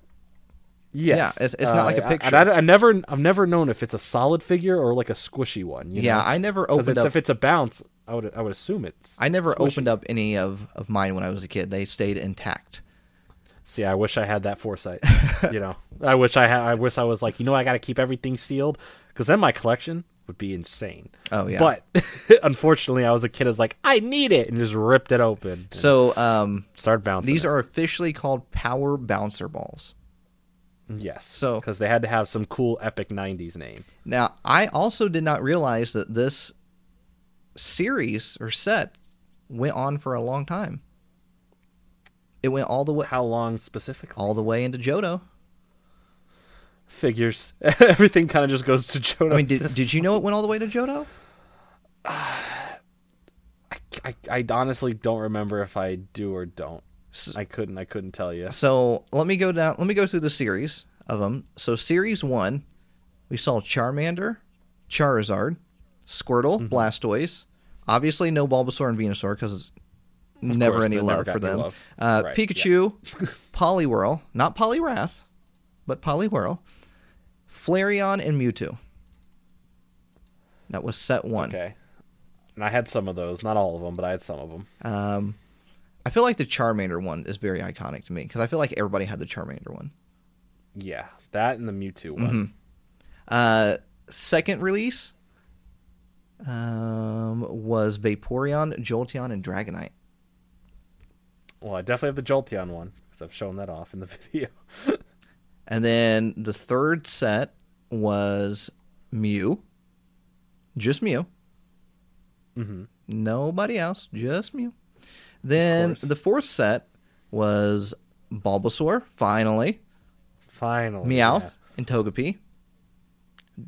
Yes. Yeah, it's- it's not like a uh, picture. I, I, I never, I've never known if it's a solid figure or like a squishy one. you yeah, know? I never opened it's, up. if it's a bounce, I would, I would assume it's. I never squishy. opened up any of, of mine when I was a kid. They stayed intact. See, I wish I had that foresight. [LAUGHS] you know, I wish I had. I wish I was like, you know, I got to keep everything sealed because then my collection would be insane. Oh yeah. But [LAUGHS] unfortunately, I was a kid. I was like, I need it, and just ripped it open. so um, started bouncing. these it. are officially called power bouncer balls. yes. so- because they had to have some cool epic '90s name. Now, I also did not realize that this series or set went on for a long time. It went all the way How long specifically? all the way into Johto. Figures. [LAUGHS] Everything kind of just goes to Johto. I mean, did, did you know it went all the way to Johto? [SIGHS] I, I honestly don't remember if I do or don't. I couldn't. I couldn't tell you. So let me go down. Let me go through the series of them. So series one, we saw Charmander, Charizard, Squirtle, Mm-hmm. Blastoise. Obviously, no Bulbasaur and Venusaur because never course, any they never love for them. love. Uh, Right, Pikachu, [LAUGHS] Poliwhirl, not Poliwrath, but Poliwhirl, Flareon, and Mewtwo. That was set one. Okay. And I had some of those, not all of them, but I had some of them. Um, I feel like the Charmander one is very iconic to me because I feel like everybody had the Charmander one. Yeah, that and the Mewtwo one. Mm-hmm. Uh, second release um, was Vaporeon, Jolteon, and Dragonite. Well, I definitely have the Jolteon one because I've shown that off in the [LAUGHS] video. And then the third set was Mew. Just Mew. mm-hmm. Nobody else, just Mew. Then the fourth set was Bulbasaur, finally, Finally, Meowth, yeah. and Togepi.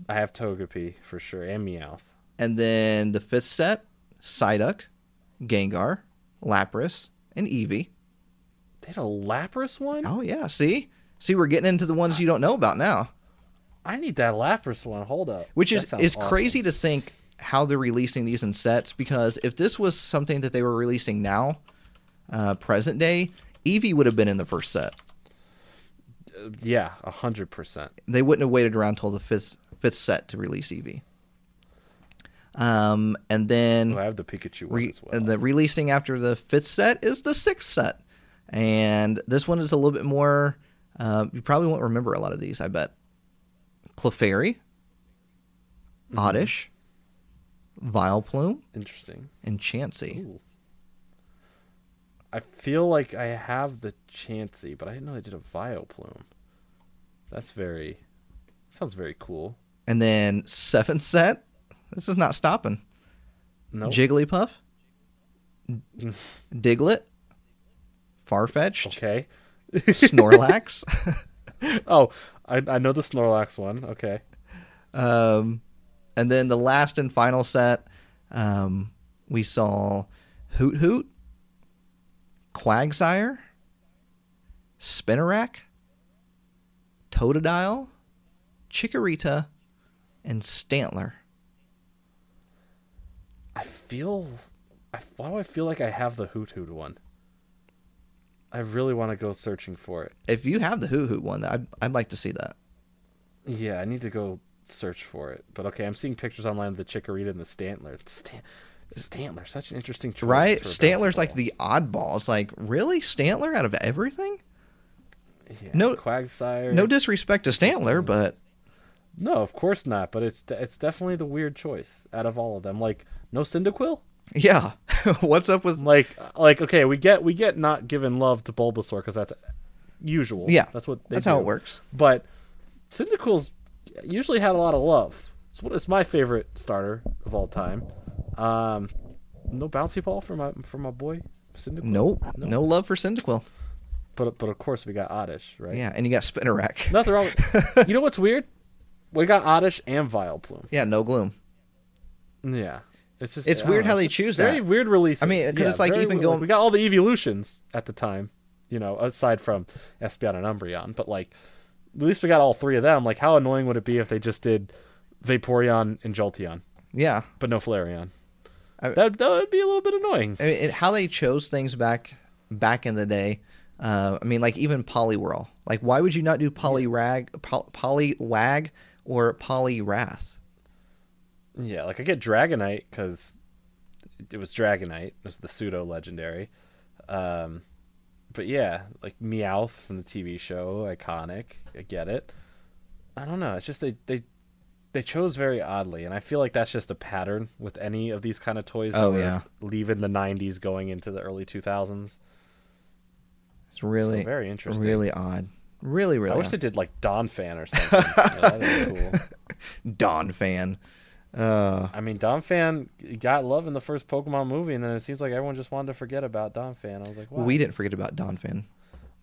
I have Togepi for sure and Meowth. And then the fifth set, Psyduck, Gengar, Lapras, and Eevee. They had a Lapras one. Oh yeah, see, see, we're getting into the ones you don't know about now, I need that Lapras one. Hold up. which is is awesome. crazy to think how they're releasing these in sets. Because if this was something that they were releasing now, uh, present day, Eevee would have been in the first set. Uh, Yeah, a hundred percent. They wouldn't have waited around till the fifth fifth set to release Eevee. Um, and then Oh, I have the Pikachu one re- as well. and the releasing after the fifth set is the sixth set, and this one is a little bit more. Uh, you probably won't remember a lot of these. I bet. Clefairy, Mm-hmm. Oddish, Vileplume, Interesting. and Chansey. Ooh. I feel like I have the Chansey, but I didn't know they did a Vileplume. That's very. Sounds very cool. And then seventh set. This is not stopping. No. Jigglypuff, [LAUGHS] Diglett, Farfetch'd, okay. [LAUGHS] Snorlax. Oh, I I know the Snorlax one. Okay. Um, and then the last and final set, um, we saw Hoothoot, Quagsire, Spinarak, Totodile, Chikorita, and Stantler. I feel. I, why do I feel like I have the Hoothoot one? I really want to go searching for it. If you have the Hoo Hoo one, I'd, I'd like to see that. Yeah, I need to go search for it. But okay, I'm seeing pictures online of the Chikorita and the Stantler. Stan- Stantler, such an interesting choice. Right? Stantler's like the oddball. It's like, really? Stantler out of everything? yeah, no- Quagsire. No disrespect to Stantler, but No, of course not. But it's it's definitely the weird choice out of all of them. Like no Cyndaquil. Yeah. [LAUGHS] What's up with Like like okay, we get we get not giving love to Bulbasaur because that's usual. Yeah, that's what they That's how it works. But Cyndaquil's usually had a lot of love. It's, one- it's my favorite starter of all time. Um, no bouncy ball for my for my boy Cyndaquil. Nope. No, love for Cyndaquil. But but of course we got Oddish, right? Yeah, and you got Spinarak. [LAUGHS] Nothing wrong. With, [LAUGHS] you know what's weird? We got Oddish and Vileplume. Yeah, no gloom. Yeah. It's just It's weird know, how it's they choose Very that. weird releases. I mean, 'cause it's like very even going- we got all the evolutions at the time, you know, aside from Espeon and Umbreon, but like at least we got all three of them. Like how annoying would it be if they just did Vaporeon and Jolteon, Yeah. but no Flareon? I- that that would be a little bit annoying. I mean, it, how they chose things back back in the day. Uh, I mean, like even Poliwhirl. Like, why would you not do Polyrag, Poly, Poliwag, or Poliwrath? Yeah, like I get Dragonite because it was Dragonite. It was the pseudo legendary. Um, but yeah, like Meowth from the TV show, iconic. I get it. I don't know. It's just they they they chose very oddly, and I feel like that's just a pattern with any of these kind of toys. Oh, yeah. leaving the ¡90s, going into the early 2000s. It's really very interesting. Really odd. Really, really. I wish odd. they did like Donphan or [LAUGHS] something. yeah, that'd be cool. Donphan. Uh, I mean, Donphan got love in the first Pokemon movie, and then it seems like everyone just wanted to forget about Donphan. I was like, wow. we didn't forget about Donphan.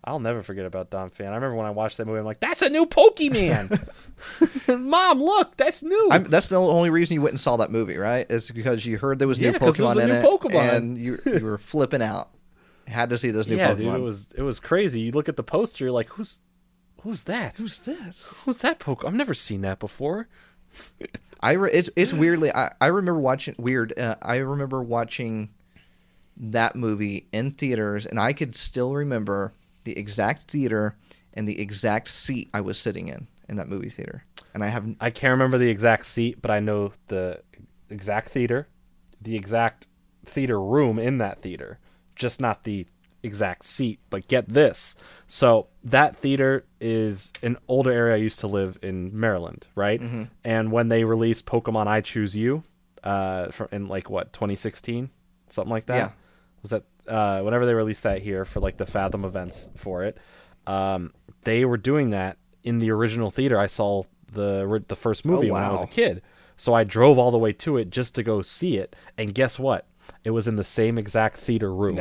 I'll never forget about Donphan. I remember when I watched that movie, I'm like, that's a new Pokemon. [LAUGHS] Mom, look, that's new. I'm, that's the only reason you went and saw that movie, right? Is because you heard there was Yeah, new was Pokemon a in new it, Pokemon. and you you were [LAUGHS] flipping out. Had to see those new yeah, Pokemon. dude, it was it was crazy. You look at the poster, you're like, who's who's that? Who's this? Who's that Pokemon? I've never seen that before. I re- it's it's weirdly I, I remember watching weird uh, I remember watching that movie in theaters and I could still remember the exact theater and the exact seat I was sitting in in that movie theater. And I have I can't remember the exact seat, but I know the exact theater, the exact theater room in that theater, just not the exact seat. But get this. So that theater is an older area I used to live in Maryland, right? And when they released Pokemon I Choose You, uh, from in like what 2016, something like that. Yeah. Was that uh, whenever they released that here for like the Fathom events for it? Um, they were doing that in the original theater. I saw the the first movie when I was a kid, so I drove all the way to it just to go see it. And guess what? It was in the same exact theater room.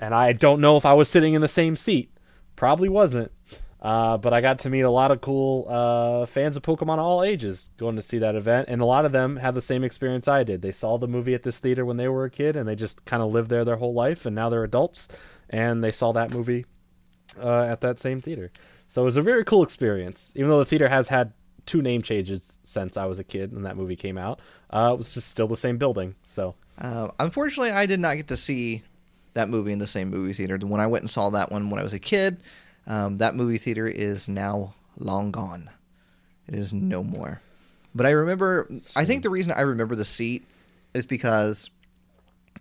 And I don't know if I was sitting in the same seat. Probably wasn't. Uh, but I got to meet a lot of cool uh, fans of Pokemon all ages going to see that event, and a lot of them had the same experience I did. They saw the movie at this theater when they were a kid, and they just kind of lived there their whole life, and now they're adults, and they saw that movie uh, at that same theater. So it was a very cool experience, even though the theater has had two name changes since I was a kid and that movie came out. Uh, it was just still the same building. So uh, unfortunately I did not get to see that movie in the same movie theater. When I went and saw that one when I was a kid um, that movie theater is now long gone. It is no more. But I remember I think the reason I remember the seat is because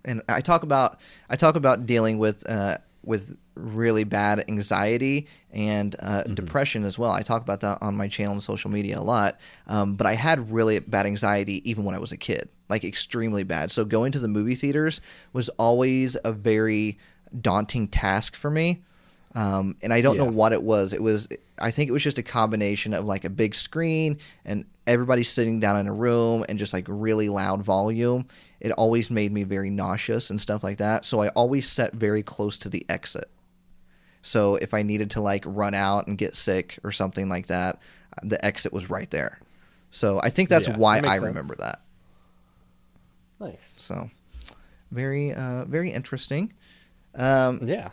and I talk about I talk about dealing with uh, with really bad anxiety and uh, depression as well. I talk about that on my channel and social media a lot. Um, but I had really bad anxiety even when I was a kid, like extremely bad. So going to the movie theaters was always a very daunting task for me. Um, and I don't know what it was. It was, I think it was just a combination of like a big screen and everybody sitting down in a room and just like really loud volume. It always made me very nauseous and stuff like that. So I always sat very close to the exit. So if I needed to like run out and get sick or something like that, the exit was right there. So I think that's Yeah, why that I sense. remember that. nice. So very, uh, very interesting. Um, Yeah.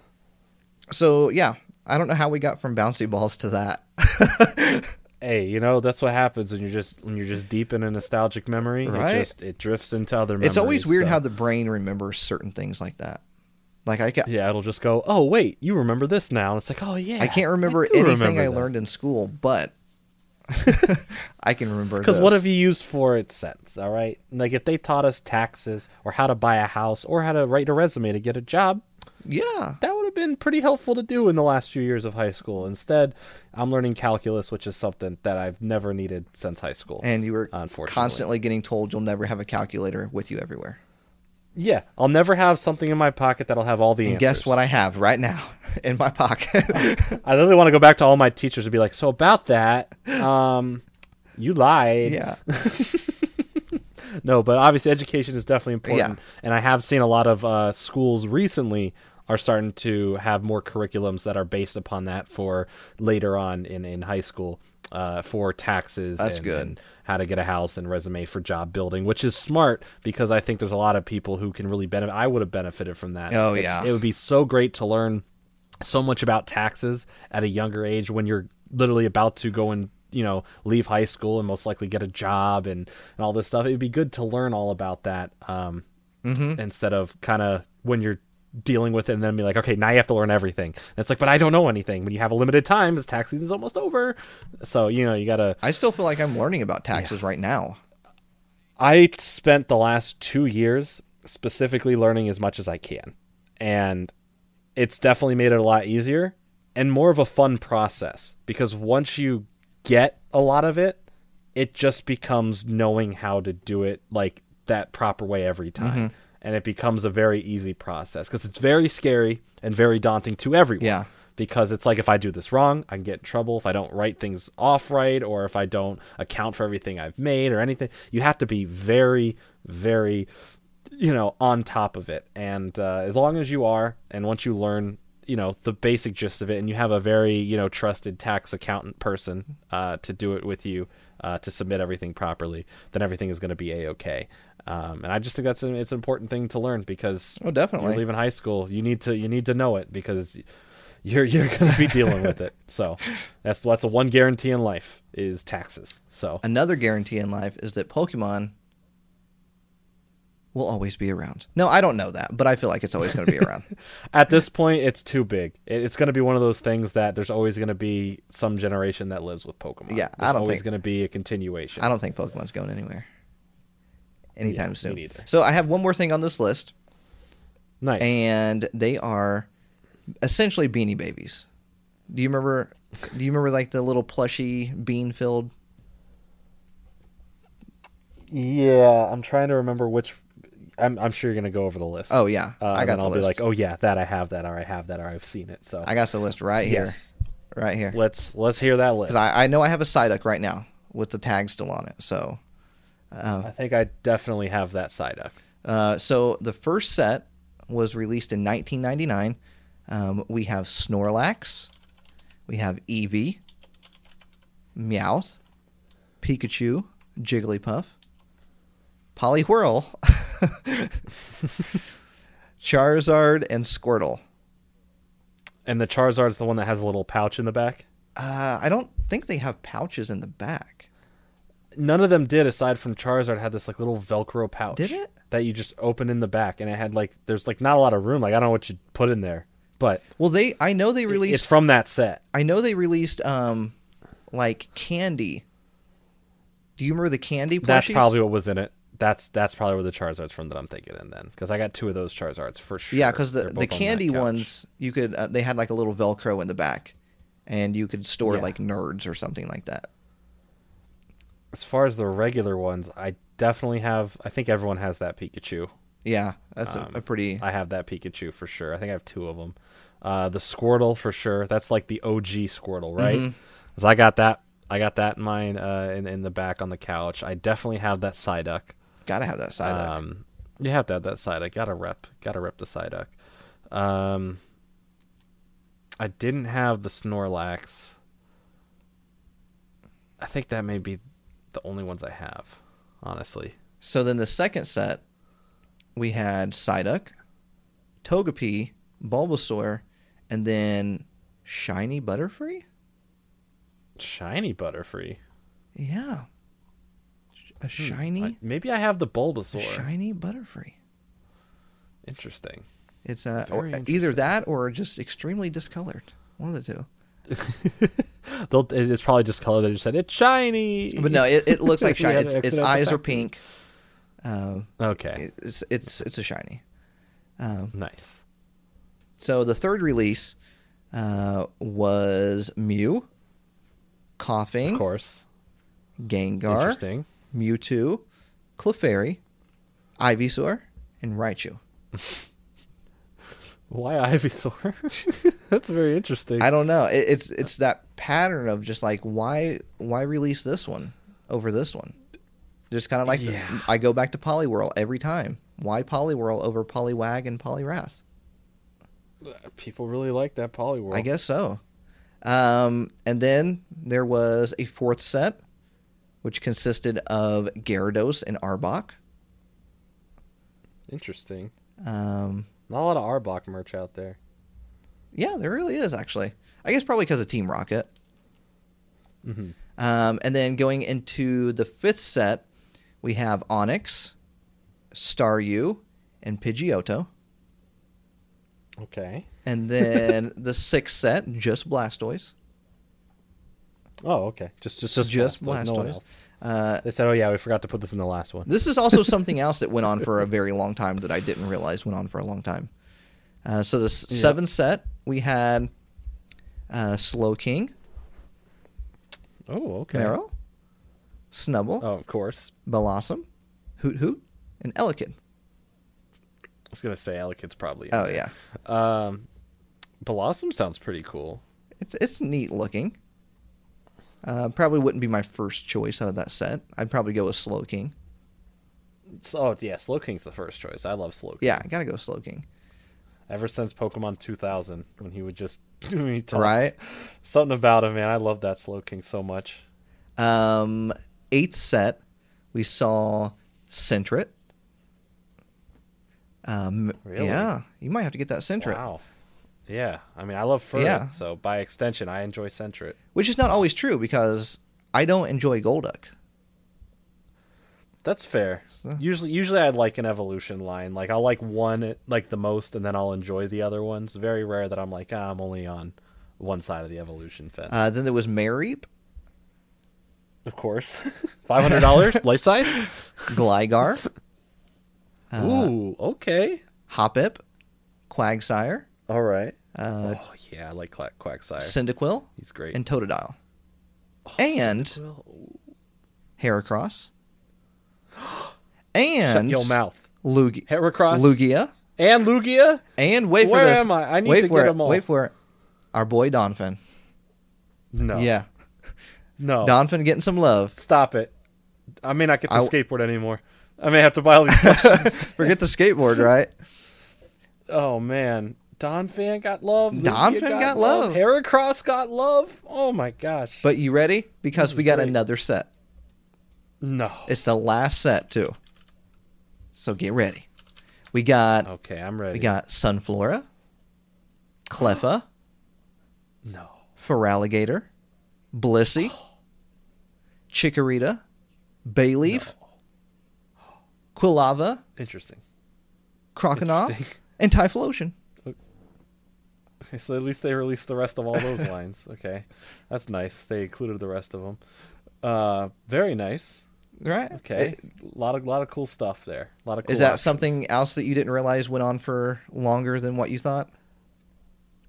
so yeah, I don't know how we got from bouncy balls to that. [LAUGHS] Hey, you know that's what happens when you're just when you're just deep in a nostalgic memory. Right. It just it drifts into other. memories. it's always weird so- how the brain remembers certain things like that. Like I ca- yeah, it'll just go. Oh wait, you remember this now? And it's like, oh yeah, I can't remember do anything remember I that. learned in school, but [LAUGHS] I can remember. Because what have you used for it since? All right, like if they taught us taxes or how to buy a house or how to write a resume to get a job, Yeah, that would have been pretty helpful to do in the last few years of high school. Instead, I'm learning calculus, which is something that I've never needed since high school. And you were constantly getting told you'll never have a calculator with you everywhere. yeah, I'll never have something in my pocket that'll have all the And answers. guess what I have right now [LAUGHS] in my pocket? [LAUGHS] I literally want to go back to all my teachers and be like, "So about that, [LAUGHS] um, you lied." yeah. No, but obviously education is definitely important, Yeah. and I have seen a lot of uh, schools recently are starting to have more curriculums that are based upon that for later on in, in high school uh, for taxes. That's and, good. and how to get a house and resume for job building, which is smart because I think there's a lot of people who can really benefit. I would have benefited from that. Oh, It's- yeah. it would be so great to learn so much about taxes at a younger age when you're literally about to go and you know leave high school and most likely get a job and, and all this stuff it'd be good to learn all about that um, Mm-hmm. instead of kind of when you're dealing with it and then be like okay now you have to learn everything and it's like but i don't know anything when you have a limited time as tax season's almost over so you know you gotta I still feel like I'm learning about taxes right now. I spent the last two years specifically learning as much as I can. And it's definitely made it a lot easier and more of a fun process because once you get a lot of it, it just becomes knowing how to do it like that proper way every time. Mm-hmm. And it becomes a very easy process because it's very scary and very daunting to everyone Yeah. because it's like if I do this wrong, I can get in trouble. If I don't write things off right, or if I don't account for everything I've made, or anything, you have to be very, very, you know, on top of it. And uh, as long as you are, and once you learn, you know, the basic gist of it, and you have a very, you know, trusted tax accountant person uh, to do it with you uh, to submit everything properly, then everything is going to be a okay. Um, and I just think that's an, it's an important thing to learn because Oh, definitely. you're leaving high school, you need to you need to know it because you're you're going to be dealing with it. So that's that's a one guarantee in life is taxes. So Another guarantee in life is that Pokemon will always be around. No, I don't know that, but I feel like it's always going to be around. [LAUGHS] at this point, it's too big. It, it's going to be one of those things that there's always going to be some generation that lives with Pokemon. Yeah, I don't always think- going to be a continuation. I don't think Pokemon's going anywhere anytime Yeah, soon. So I have one more thing on this list, nice. and they are essentially Beanie Babies. Do you remember? Do you remember like the little plushy bean filled? yeah, I'm trying to remember which. I'm I'm sure you're going to go over the list. Oh yeah, Uh, I and got the I'll list. be like, oh yeah, that I have that, or I have that, or I've seen it. So I got the list right here, Yes. right here. let's let's hear that list. I, I know I have a Psyduck right now with the tag still on it. So, uh, I think I definitely have that Psyduck. uh, so the first set was released in 1999. Um, we have Snorlax, we have Eevee, Meowth, Pikachu, Jigglypuff, Poliwhirl, [LAUGHS] Charizard, and Squirtle. And the Charizard's the one that has a little pouch in the back. Uh, I don't think they have pouches in the back. None of them did, aside from Charizard had this like little Velcro pouch. Did it? That you just open in the back, and it had like there's like not a lot of room. Like I don't know what you put in there, but Well, they I know they released it's from that set. I know they released um like candy. Do you remember the candy plushies? That's probably what was in it. That's that's probably where the Charizard's from that I'm thinking in then, because I got two of those Charizards for sure. yeah, because the the both on candy ones you could uh, they had like a little Velcro in the back, and you could store Yeah. like nerds or something like that. As far as the regular ones, I definitely have. I think everyone has that Pikachu. Yeah, that's Um, a, a pretty. I have that Pikachu for sure. I think I have two of them. Uh, the Squirtle for sure. That's like the OG Squirtle, right? Mhm. 'Cause I got that. I got that in mine uh, in in the back on the couch. I definitely have that Psyduck. Gotta have that Psyduck. Um, you have to have that Psyduck. Gotta rep. Gotta rep the Psyduck. Um, I didn't have the Snorlax. I think that may be the only ones I have, honestly. so then the second set, we had Psyduck, Togepi, Bulbasaur, and then Shiny Butterfree. Shiny Butterfree. Yeah, a shiny, Hmm, I- maybe I have the Bulbasaur. shiny Butterfree. Interesting. It's uh, or either that or just extremely discolored. One of the two. [LAUGHS] They'll, it's probably just color. They just said it's shiny. But no, it, it looks [LAUGHS] like shiny. Its, its eyes are pink. Um, Okay, it's it's it's a shiny. Um, nice. So the third release uh, was Mew, Koffing, Of course. Gengar, Interesting. Mewtwo, Clefairy, Ivysaur, and Raichu. [LAUGHS] Why Ivysaur? [LAUGHS] That's very interesting. I don't know. It, it's it's that pattern of just like why why release this one over this one? Just kind of like the- Yeah. I go back to Poliwhirl every time. Why Poliwhirl over Poliwag and Poliwrath? People really like that Poliwhirl. I guess so. Um, and then there was a fourth set, which consisted of Gyarados and Arbok. Interesting. Um, Not a lot of Arbok merch out there. yeah, there really is actually. I guess probably because of Team Rocket. hmm Um, and then going into the fifth set, we have Onix, Staryu, and Pidgeotto. Okay. And then [LAUGHS] the sixth set, just Blastoise. Oh, okay. Just just just, Just Blastoise, No Blastoise. else. Uh, They said, "Oh yeah, we forgot to put this in the last one." this is also [LAUGHS] something else that went on for a very long time that I didn't realize went on for a long time. Uh, so the Yeah. seventh set, we had uh, Slowking, Oh, okay. Marill, Snubbull, Oh, of course. Bellossom, Hoot Hoot, and Elekid. I was gonna say Elekid's probably. Oh there. yeah, Um, Bellossom sounds pretty cool. it's it's neat looking. Uh, probably wouldn't be my first choice out of that set. I'd probably go with Slowking. Oh yeah, Slowking's the first choice. I love Slowking. Yeah, I gotta go Slowking. Ever since Pokemon 2000, when he would just when he talks, Right. Something about him, man. I love that Slowking so much. Um, eighth set, we saw Sentret. Um, Really? Yeah, you might have to get that Sentret, Wow. Yeah, I mean, I love Furret, Yeah. so by extension, I enjoy Sentret. which is not always true because I don't enjoy Golduck. That's fair. So- Usually, usually I'd like an evolution line. Like I'll like one like the most, and then I'll enjoy the other ones. Very rare that I'm like, ah, I'm only on one side of the evolution fence. Uh, then there was Mareep, of course, [LAUGHS] five hundred dollars [LAUGHS] life size. Gligar, uh, Ooh, okay, Hoppip, Quagsire, all right. uh, oh yeah, I like Quack Quagsire. Cyndaquil, He's great. and Totodile. Oh, and- Cyndaquil. Heracross, [GASPS] Shut and your mouth. Lugia, Heracross, Lugia, and Lugia. and wait for this. Where am I? I need wait to get them all. Wait for it. Our boy Donphan. No, Yeah, [LAUGHS] no. Donphan getting some love. Stop it. I may not get the I- skateboard anymore. I may have to buy all these [LAUGHS] plushies. Forget the skateboard, right? [LAUGHS] oh man. Donphan got love. Lugia Donphan got love. Heracross got love. Oh my gosh. But you ready? Because we got great. another set. no. It's the last set too. So get ready. We got Okay, I'm ready. we got Sunflora, Cleffa, [GASPS] no. Feraligatr, Blissey, [GASPS] Chikorita, Bayleaf, Quilava, Interesting. Croconaw, Interesting. and Typhlosion. Okay, [LAUGHS] so at least they released the rest of all those lines. Okay, that's nice. They included the rest of them. Uh, very nice. Right? Okay, a lot of lot of cool stuff there. A lot of cool Is that options. something else that you didn't realize went on for longer than what you thought?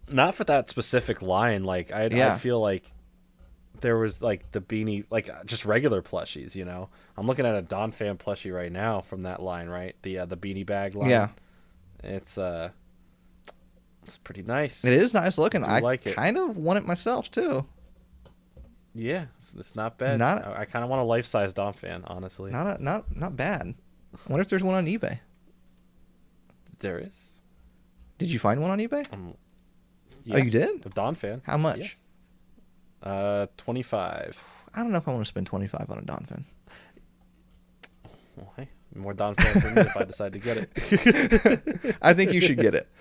not for that specific line. Like I, Yeah. I feel like there was like the beanie, like uh, just regular plushies. You know, I'm looking at a Donphan plushie right now from that line, right? The uh, the beanie bag line. Yeah. it's uh, it's pretty nice. It is nice looking. do I like it. kind of want it myself too. Yeah, it's, it's not bad. Not- I, I kind of want a life size Donphan, honestly. Not a, not not bad. I wonder if there's one on eBay. there is. Did you find one on eBay? Um, Oh, you did? A Donphan. How much? Yes. Uh, twenty five. I don't know if I want to spend 25 on a Donphan. hey, more Donphan for me if I decide to get it. [LAUGHS] I think you should get it. [LAUGHS]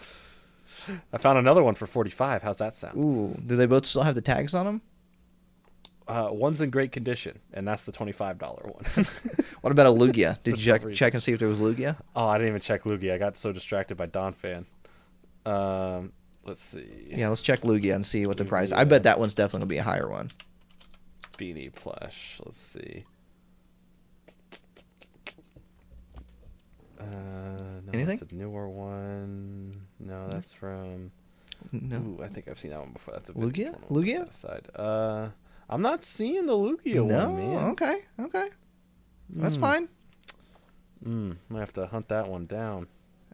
I found another one for 45. How's that sound? Ooh, do they both still have the tags on them? Uh, one's in great condition, and that's the $25 one. [LAUGHS] [LAUGHS] What about a Lugia? [LAUGHS] Did you check, reason. check and see if there was Lugia? oh, I didn't even check Lugia. I got so distracted by Donphan. Um, let's see. Yeah, let's check Lugia and see what the price. I bet that one's definitely gonna be a higher one. Beanie plush. Let's see. Uh, no, Anything? That's a newer one. No, that's from No. Ooh, I think I've seen that one before. That's a Lugia? one. Lugia? Aside. Uh, I'm not seeing the Lugia no. one, man. Okay. Okay. That's Hmm. fine. Mm, I have to hunt that one down.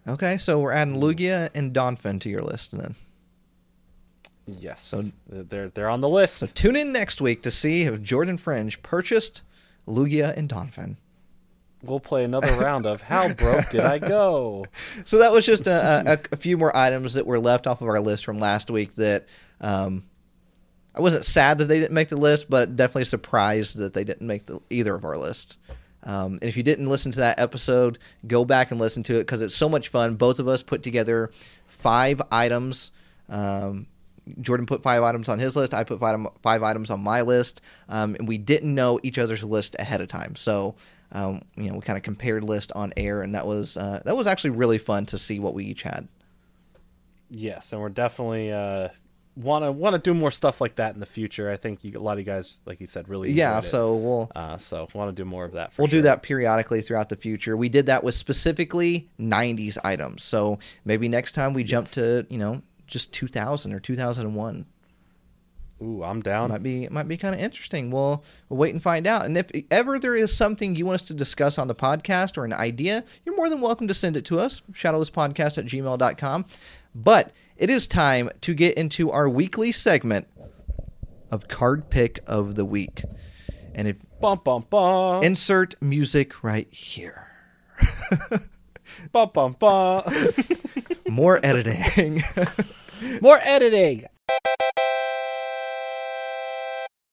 Okay, so we're adding Hmm. Lugia and Donphan to your list then. Yes. So- they're they're on the list. So tune in next week to see if Jordan Fringe purchased Lugia and Donphan. We'll play another round of How Broke Did I Go? [LAUGHS] So that was just a, a, a few more items that were left off of our list from last week that um, I wasn't sad that they didn't make the list, but definitely surprised that they didn't make the, either of our lists. Um, and if you didn't listen to that episode, go back and listen to it because it's so much fun. Both of us put together five items. Um, Jordan put five items on his list. I put five, five items on my list, um, and we didn't know each other's list ahead of time. So, um, you know, we kind of compared list on air, and that was uh, that was actually really fun to see what we each had. Yes, and we're definitely uh want to want to do more stuff like that in the future. I think you, a lot of you guys, like you said, really Yeah, enjoyed it. so we'll uh, so want to do more of that. For we'll sure. do that periodically throughout the future. We did that with specifically '90s items, so maybe next time we jump to you know just 2000 or 2001. Ooh, I'm down. might be might be kind of interesting. We'll we'll wait and find out. And if ever there is something you want us to discuss on the podcast or an idea, you're more than welcome to send it to us, shadowlesspodcast at gmail.com. But it is time to get into our weekly segment of card pick of the week. And if Bum bum bum. insert music right here. [LAUGHS] bum bum bum. [LAUGHS] More editing. [LAUGHS] more editing.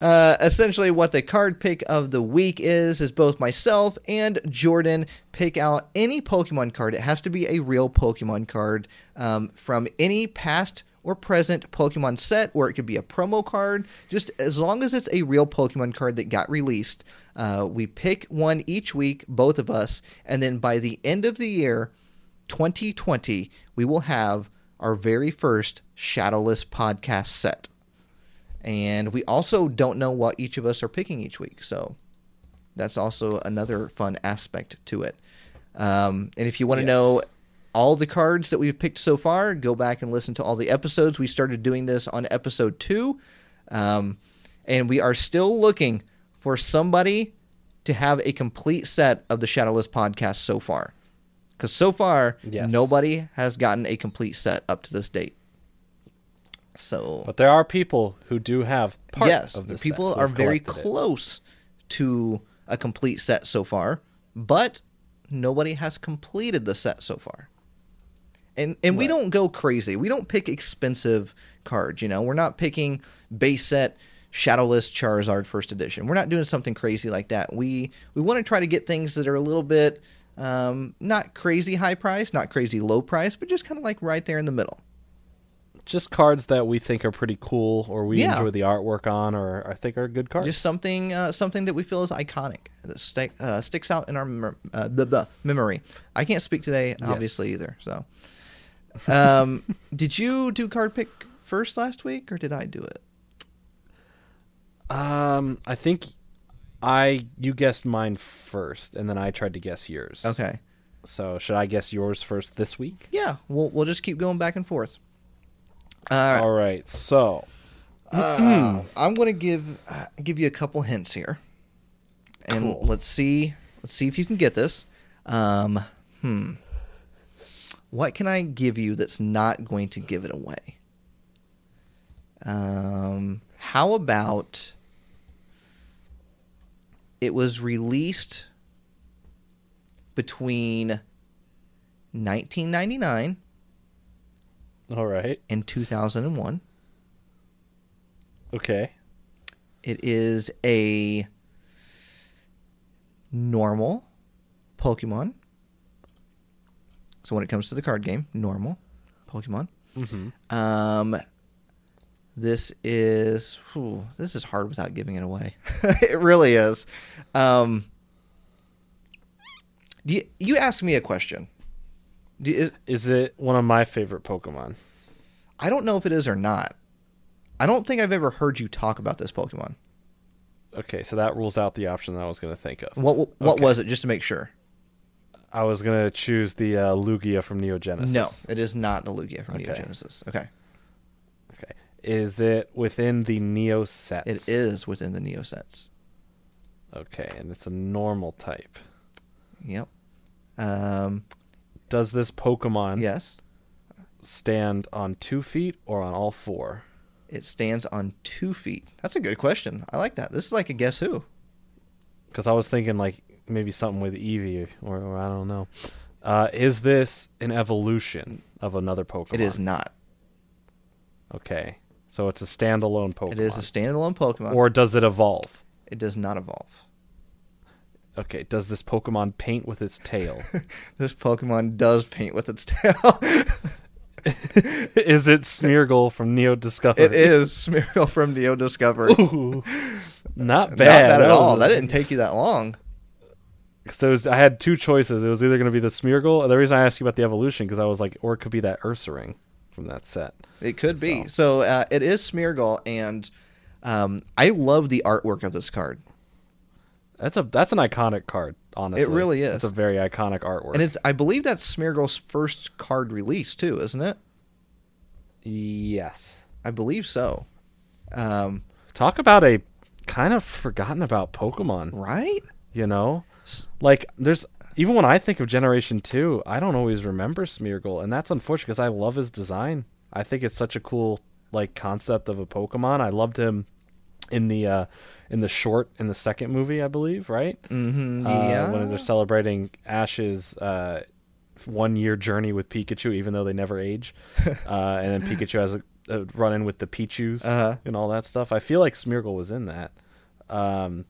Uh, essentially, what the card pick of the week is is both myself and Jordan pick out any Pokemon card. It has to be a real Pokemon card um, from any past or present Pokemon set, or it could be a promo card. Just as long as it's a real Pokemon card that got released, uh, we pick one each week, both of us, and then by the end of the year, 2020, we will have our very first Shadowless podcast set and we also don't know what each of us are picking each week so that's also another fun aspect to it um, and if you want to Yes. know all the cards that we've picked so far go back and listen to all the episodes we started doing this on episode two um, and we are still looking for somebody to have a complete set of the shadowless podcast so far because so far Yes. nobody has gotten a complete set up to this date so But there are people who do have part yes, of the people are very collected it. close to a complete set so far, but nobody has completed the set so far. And and we don't go crazy. We don't pick expensive cards, you know. We're not picking base set Shadowless Charizard first edition. We're not doing something crazy like that. We we want to try to get things that are a little bit um, not crazy high price, not crazy low price, but just kind of like right there in the middle. Just cards that we think are pretty cool, or we Yeah. enjoy the artwork on, or I think are good cards. Just something, uh, something that we feel is iconic that stick, uh, sticks out in our mem- uh, blah, blah, memory. I can't speak today, obviously either. So, um, [LAUGHS] did you do card pick first last week, or did I do it? Um, I think I you guessed mine first, and then I tried to guess yours. Okay, So should I guess yours first this week? yeah, we'll we'll just keep going back and forth. Uh, All right. So uh, [CLEARS THROAT] I'm going to give uh, give you a couple hints here, and Cool. let's see let's see if you can get this. Um, hmm, what can I give you that's not going to give it away? Um, how about it was released between 1999 all right. In 2001. Okay. It is a normal Pokemon. So when it comes to the card game, normal Pokemon. Mm-hmm. Um, this is whew, this is hard without giving it away. [LAUGHS] it really is. Um, do you, you ask me a question. Is it one of my favorite Pokemon? I don't know if it is or not. I don't think I've ever heard you talk about this Pokemon. Okay, so that rules out the option that I was going to think of. What what Okay. was it? Just to make sure. I was going to choose the uh, Lugia from Neo Genesis. No, it is not the Lugia from Neo Genesis. Okay. Okay. Is it within the Neo sets? It is within the Neo sets. Okay, and it's a normal type. Yep. Um, Does this Pokemon yes, stand on two feet or on all four? it stands on two feet. That's a good question. I like that. This is like a guess who. Because I was thinking like maybe something with Eevee or, or I don't know. Uh, is this an evolution of another Pokemon? It is not. Okay, so it's a standalone Pokemon. It is a standalone Pokemon. Or does it evolve? it does not evolve. Okay, does this Pokemon paint with its tail? [LAUGHS] This Pokemon does paint with its tail. [LAUGHS] is it Smeargle from Neo Discovery? it is Smeargle from Neo Discovery. Ooh, not Not bad bad at all. That didn't take you that long. So was- I had two choices. It was either going to be the Smeargle. The reason I asked you about the evolution because I was like, or it could be that Ursaring from that set. It could be. So, uh, it is Smeargle, and um, I love the artwork of this card. That's a that's an iconic card. Honestly, It really is. It's a very iconic artwork. And it's I believe that's Smeargle's first card release too, isn't it? yes. I believe so. Um, Talk about a kind of forgotten about Pokemon. right? You know, like there's even when I think of Generation Two, I don't always remember Smeargle, and that's unfortunate because I love his design. I think it's such a cool like concept of a Pokemon. I loved him in the uh in the short in the second movie, I believe, right? Mm-hmm. Uh, Yeah. when they're celebrating Ash's uh, one year journey with Pikachu, even though they never age, [LAUGHS] uh, and then Pikachu has a, a run in with the Pichus Uh-huh. and all that stuff. I feel like Smeargle was in that. Um,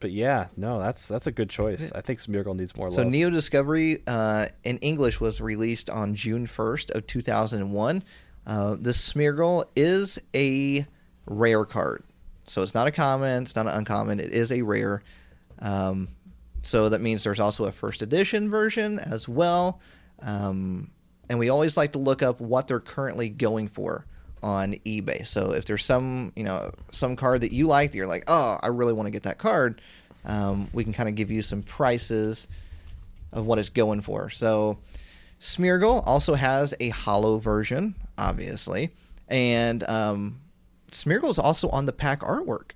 but yeah, no, that's that's a good choice. I think Smeargle needs more so love. Neo Discovery uh, in English was released on June 1st of 2001. Uh, this Smeargle is a rare card. So it's not a common, it's not an uncommon, it is a rare. Um, so that means there's also a first edition version as well. Um, and we always like to look up what they're currently going for on eBay. So if there's some, you know, some card that you like that you're like, oh, I really want to get that card, um, we can kind of give you some prices of what it's going for. So Smeargle also has a holo version, obviously, and um, Smeargle is also on the pack artwork.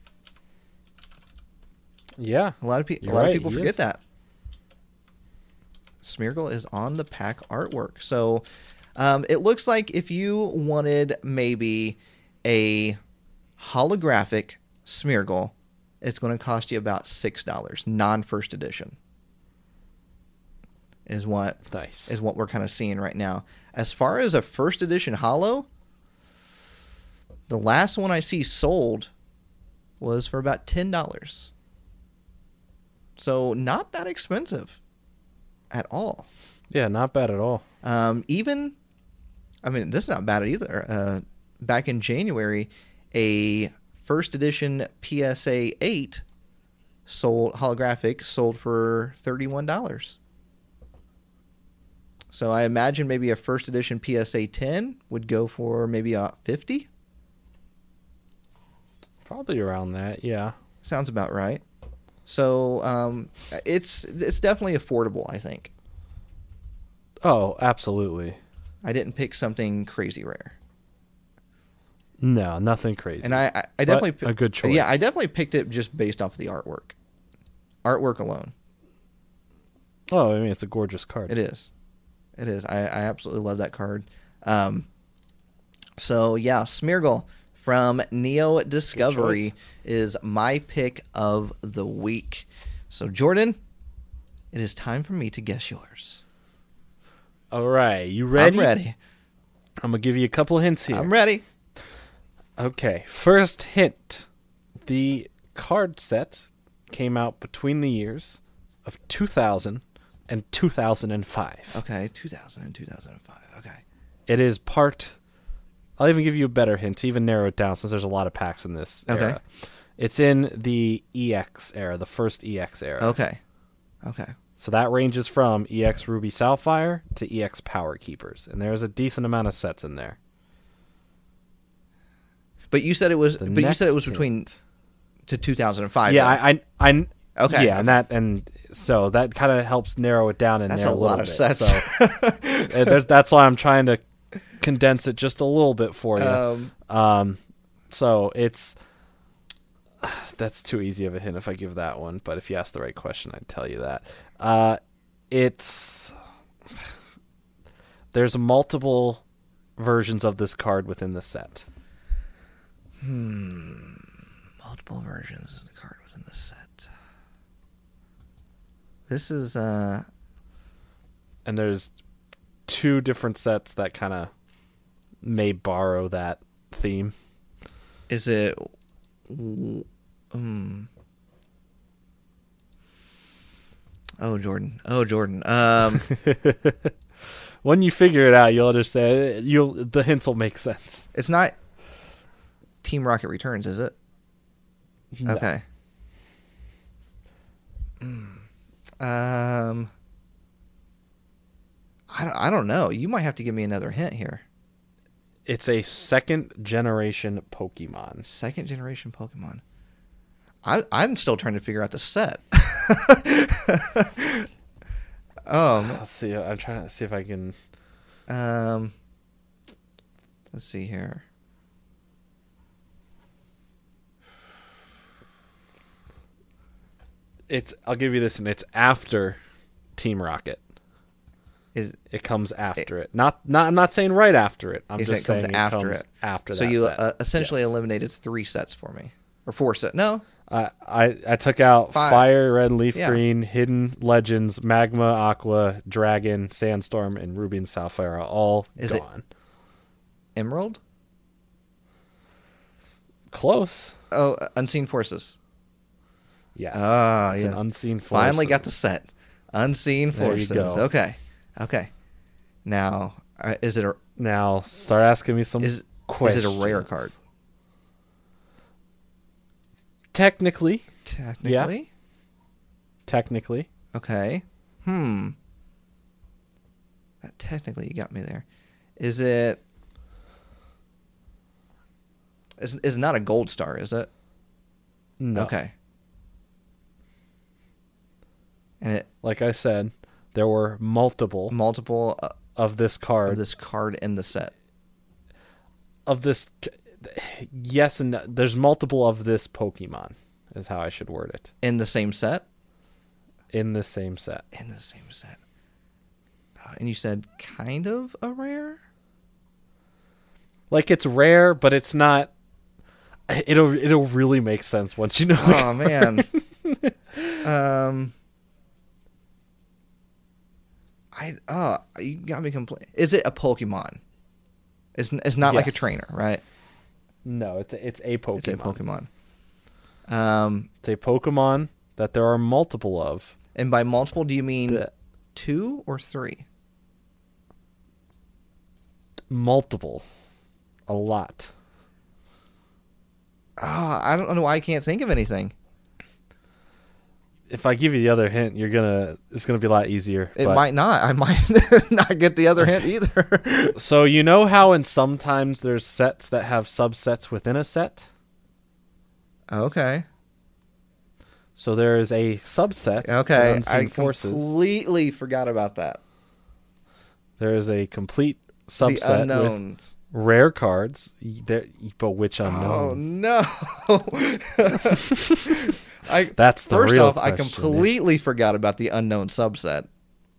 yeah, A lot of people, a lot right, of people forget is. that. Smeargle is on the pack artwork. So um, it looks like if you wanted maybe a holographic Smeargle, it's going to cost you about six dollars, non first edition. Is what nice. is what we're kind of seeing right now. As far as a first edition holo, the last one I see sold was for about ten dollars. So not that expensive at all. yeah, not bad at all. Um, even, I mean, this is not bad either. Uh, back in January, a first edition PSA eight sold holographic sold for thirty one dollars. So I imagine maybe a first edition PSA ten would go for maybe a fifty. Probably around that. Yeah. Sounds about right. So um, it's it's definitely affordable. I think Oh, absolutely. I didn't pick something crazy rare. No, nothing crazy. And I, I, I definitely pi- a good choice. Yeah, I definitely picked it just based off the artwork. Artwork alone, oh, I mean, it's a gorgeous card. it is, it is. I, I absolutely love that card. Um, so yeah, Smeargle from Neo Discovery is my pick of the week. So Jordan, it is time for me to guess yours. All right, you ready? I'm ready. I'm gonna give you a couple hints here. I'm ready. Okay, first hint. The card set came out between the years of 2000 and 2005. Okay, 2000 and 2005. Okay. It is part. I'll even give you a better hint to even narrow it down since there's a lot of packs in this Okay. era. It's in the EX era, the first EX era. Okay. Okay. So that ranges from EX Ruby Sapphire to EX Power Keepers, and there's a decent amount of sets in there. But you said it was. The but you said it was between hint- to 2005. yeah. I, I, I, Okay, yeah, and that, and so that kind of helps narrow it down in That's there a a, lot of bit. sets. So [LAUGHS] eh, there's, that's why I'm trying to condense it just a little bit for you. um, Um, So it's [SIGHS] that's too easy of a hint if I give that one. But if you ask the right question, I'd tell you that. Uh, it's [SIGHS] there's multiple versions of this card within the set. Hmm. Multiple versions of the card within the set. This is uh and there's two different sets that kind of may borrow that theme. is it um Oh Jordan. Oh Jordan. Um [LAUGHS] When you figure it out, you'll understand. You'll the hints will make sense. it's not Team Rocket Returns, is it? No. Okay. Mm. Um I don't, I don't know. You might have to give me another hint here. It's a second generation Pokemon. Second generation Pokemon. I I'm still trying to figure out the set. [LAUGHS] um Let's see. I'm trying to see if I can. um let's see here. It's. I'll give you this, and it's after Team Rocket. Is It comes after it. Not. Not. I'm not saying right after it. I'm just it comes saying after it comes it. after so you uh, essentially Yes. eliminated three sets for me. Or four sets? No. I, I I took out Five. Fire, Red, Leaf Yeah. Green, Hidden Legends, Magma, Aqua, Dragon, Sandstorm, and Ruby and Sapphire all Is it- gone. Emerald? Close. Oh, uh, Unseen Forces. Yes. Ah, it's yes. an unseen force. Finally got the set. Unseen Forces. Okay. Okay. Now, uh, is it a Now start asking me some is questions. is it a rare card? Technically, Technically. technically, Okay. Hmm. Technically, you got me there. Is it? Is is not a gold star? Is it? no. Okay. And it Like I said, there were multiple multiple uh, of this card of this card in the set. of this. Yes, and no. there's multiple of this Pokemon. Is how I should word it In the same set. in the same set. In the same set. Uh, and you said kind of a rare. Like it's rare, but it's not. It'll it'll really make sense once you know. Oh [LAUGHS] man. [LAUGHS] um. I oh you got me complete. Is it a Pokemon? It's it's not like a trainer, right? No, it's a, it's a Pokemon. It's a Pokemon. Um, It's a Pokemon that there are multiple of. and by multiple, do you mean The- two or three? multiple, a lot. Ah, I don't know why I can't think of anything. If I give you the other hint, you're gonna it's gonna be a lot easier. It but- might not. I might [LAUGHS] not get the other hint either. [LAUGHS] [LAUGHS] So you know how in sometimes there's sets that have subsets within a set. okay. So there is a subset. Okay. I forces. completely forgot about that. there is a complete The subset with rare cards. There, but which Unown? Oh no! I That's the first real off, I question, yeah. completely forgot about the Unown subset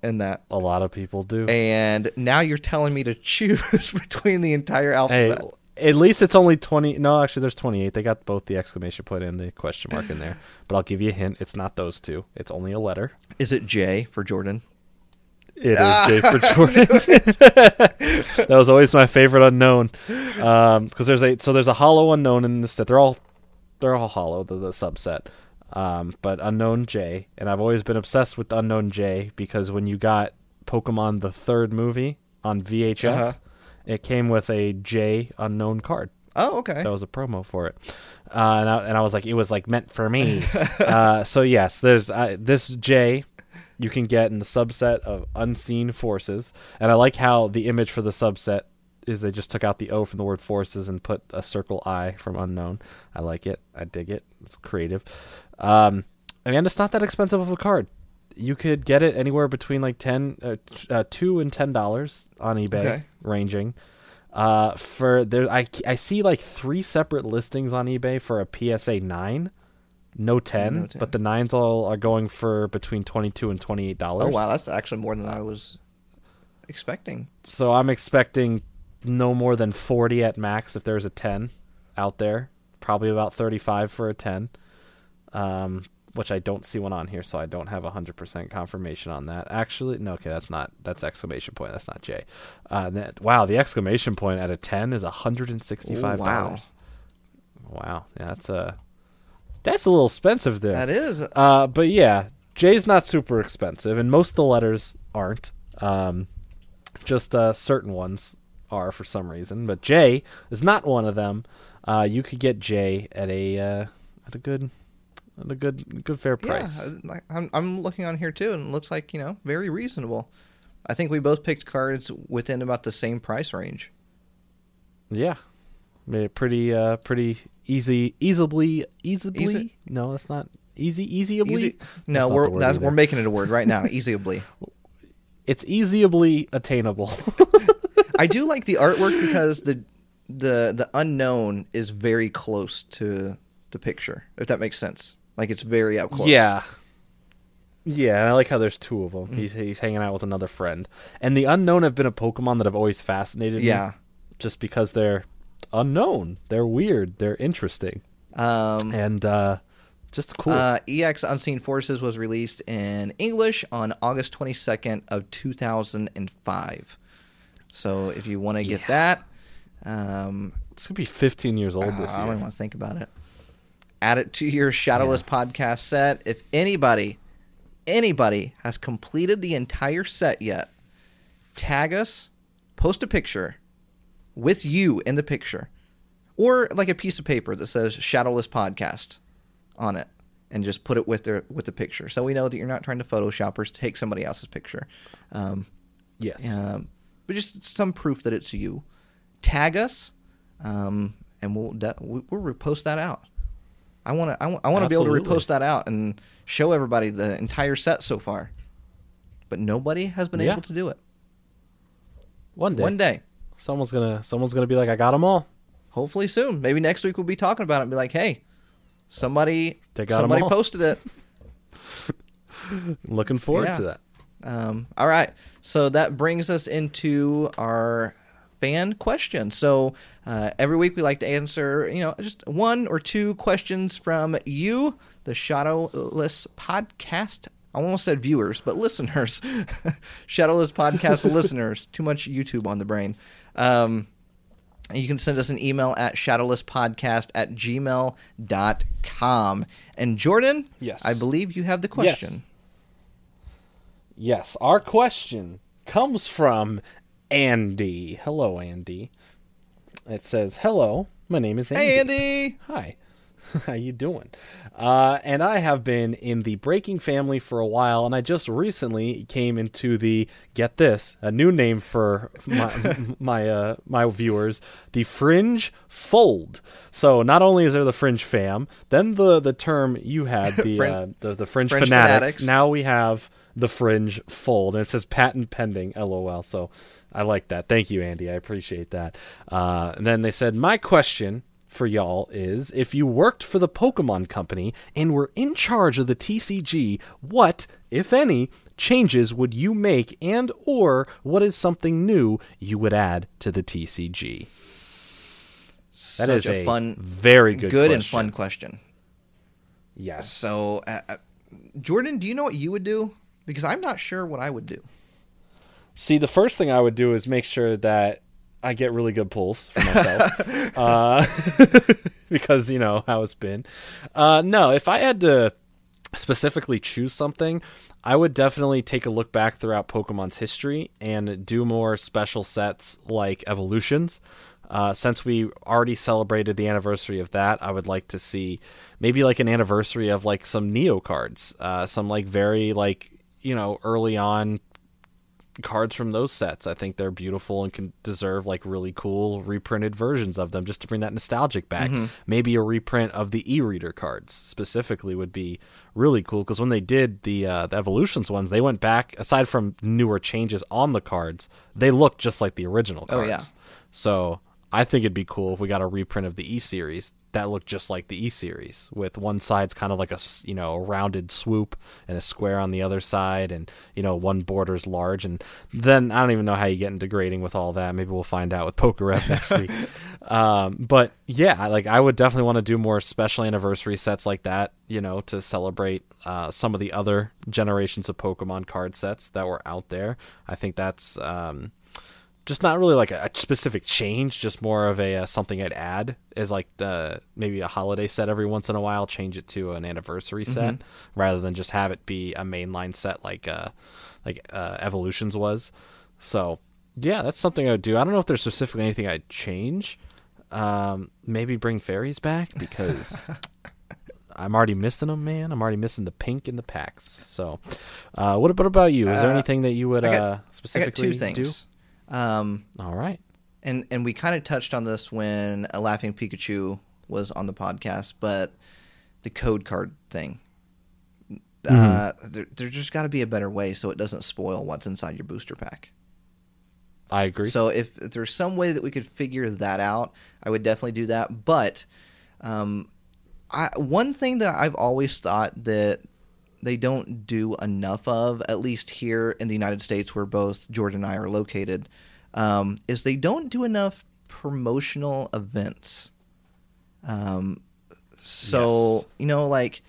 in that, A lot of people do. and now you're telling me to choose [LAUGHS] between the entire Hey, alphabet. at least it's only 20. No, actually, there's 28. They got both the exclamation point and the question mark in there. [SIGHS] But I'll give you a hint. It's not those two. It's only a letter. Is it J for Jordan? It is J [LAUGHS] for Jordan. [LAUGHS] that was always my favorite Unown. Um, because there's a so there's a holo Unown in this set. They're all they're all holo. The, the subset. Um, but Unown J, and I've always been obsessed with Unown J because when you got Pokemon the third movie on VHS, Uh-huh. it came with a J Unown card. Oh, okay. That was a promo for it, uh, and I, and I was like, it was like meant for me. [LAUGHS] uh, so yes, there's uh, this J you can get in the subset of unseen forces, and I like how the image for the subset is they just took out the O from the word forces and put a circle I from Unown. I like it. I dig it. It's creative. Um, and it's not that expensive of a card. You could get it anywhere between like ten, uh, t- uh, two and ten dollars on eBay, Okay. ranging. Uh, for there, I I see like three separate listings on eBay for a PSA nine, no ten, No 10. but the nines all are going for between twenty two and twenty eight dollars. Oh wow, that's actually more than I was expecting. So I'm expecting no more than 40 at max if there's a 10 out there. Probably about 35 for a 10. Um, which I don't see one on here, so I don't have 100% confirmation on that. Actually, no, okay, that's not that's exclamation point. That's not J. Uh, that, wow, the exclamation point at a 10 is 165 Ooh, wow. Wow, yeah, that's a that's a little expensive there. That is. Uh, but yeah, J's not super expensive, and most of the letters aren't. Um, just uh, certain ones are for some reason, but J is not one of them. Uh, you could get J at a uh, at a good at a good good fair price. Yeah, I'm I'm looking on here too, and it looks like you know very reasonable. I think we both picked cards within about the same price range. Yeah, made it pretty uh pretty easy, easily, easily. Easy- No, that's not easy. Easyably. Easy, no, the we're that's, we're making it a word right now, easily. [LAUGHS] It's easyably attainable. [LAUGHS] I do like the artwork because the the the Unown is very close to the picture. If that makes sense, like it's very up close. Yeah. Yeah, and I like how there's two of Mm. them. He's he's hanging out with another friend. And the Unown have been a Pokemon that have always fascinated me. yeah. Just because they're unknown. They're weird. They're interesting. Um, And uh just cool. Uh, EX Unseen Forces was released in English on August 22nd of 2005. So if you want to get that, um, it's gonna be fifteen years old uh, this year. I don't even want to think about it. Add it to your Shadowless podcast set. If anybody, anybody has completed the entire set yet, tag us, post a picture with you in the picture, or like a piece of paper that says Shadowless Podcast on it, and just put it with their with the picture, so we know that you're not trying to Photoshop or take somebody else's picture. Um, Yes. um, but just some proof that it's you. Tag us, um, and we'll we'll repost that out. I want to I want to be able to repost that out and show everybody the entire set so far. But nobody has been Yeah. able to do it. One day. One day, Someone's gonna someone's gonna be like, I got them all. hopefully soon. Maybe next week we'll be talking about it and be like, "Hey, somebody They got somebody all." posted it." [LAUGHS] Looking forward Yeah. to that. Um, all right. So that brings us into our fan question. So uh, every week we like to answer, you know, just one or two questions from you, the Shadowless Podcast. I almost said viewers, but listeners. [LAUGHS] Shadowless Podcast [LAUGHS] listeners. Too much YouTube on the brain. Um, you can send us an email at shadowlesspodcast at gmail.com. And Jordan, Yes. I believe you have the question. Yes. Yes, our question comes from Andy. Hello, Andy. It says, "Hello, my name is Andy. Hey, Andy. Hi, [LAUGHS] how you doing? Uh, and I have been in the Breaking family for a while, and I just recently came into the get this a new name for my [LAUGHS] my uh, my viewers, the Fringe Fold. So not only is there the Fringe fam, then the the term you had the Frin- uh, the the Fringe, Fringe fanatics. fanatics. Now we have the Fringe Fold, and it says patent pending. LOL. So I like that. Thank you, Andy. I appreciate that. Uh, and then they said, my question for y'all is if you worked for the Pokemon Company and were in charge of the TCG, what, if any, changes would you make and or what is something new you would add to the TCG? That Such is a, fun, very good good and fun question. Yes. So, uh, uh, Jordan, do you know what you would do? Because I'm not sure what I would do. See, the first thing I would do is make sure that I get really good pulls for myself, [LAUGHS] uh, [LAUGHS] because you know how it's been. Uh, no, if I had to specifically choose something, I would definitely take a look back throughout Pokemon's history and do more special sets like evolutions. Uh, since we already celebrated the anniversary of that, I would like to see maybe like an anniversary of like some Neo cards, uh, some like very like you know early on cards from those sets. I think they're beautiful and can deserve like really cool reprinted versions of them just to bring that nostalgic back. Maybe a reprint of the e-reader cards specifically would be really cool because when they did the uh, the evolutions ones, they went back aside from newer changes on the cards, they look just like the original cards. Oh, yeah. So I think it'd be cool if we got a reprint of the E series that looked just like the E series, with one side's kind of like a you know a rounded swoop and a square on the other side, and you know one border's large, and then I don't even know how you get into grading with all that. Maybe we'll find out with PokeRev next [LAUGHS] week. Um, but yeah, I- like I would definitely want to do more special anniversary sets like that, you know, to celebrate uh, some of the other generations of Pokemon card sets that were out there. I think that's um, just not really like a, a specific change, just more of a uh, something I'd add is like the maybe a holiday set every once in a while, change it to an anniversary set rather than just have it be a mainline set like uh like uh, Evolutions was. So yeah, that's something I would do. I don't know if there's specifically anything I'd change. Um, maybe bring fairies back because [LAUGHS] I'm already missing them, man. I'm already missing the pink in the packs. So, uh, what, what about you? Is there Uh, anything that you would got- uh, specifically things. Um. All right. and and we kind of touched on this when a laughing Pikachu was on the podcast, but the code card thing. Uh, there, there just got to be a better way so it doesn't spoil what's inside your booster pack. I agree. So if, if there's some way that we could figure that out, I would definitely do that. But um, I, one thing that I've always thought that they don't do enough of, at least here in the United States, where both Jordan and I are located, um, is they don't do enough promotional events. Um, so Yes. you know, like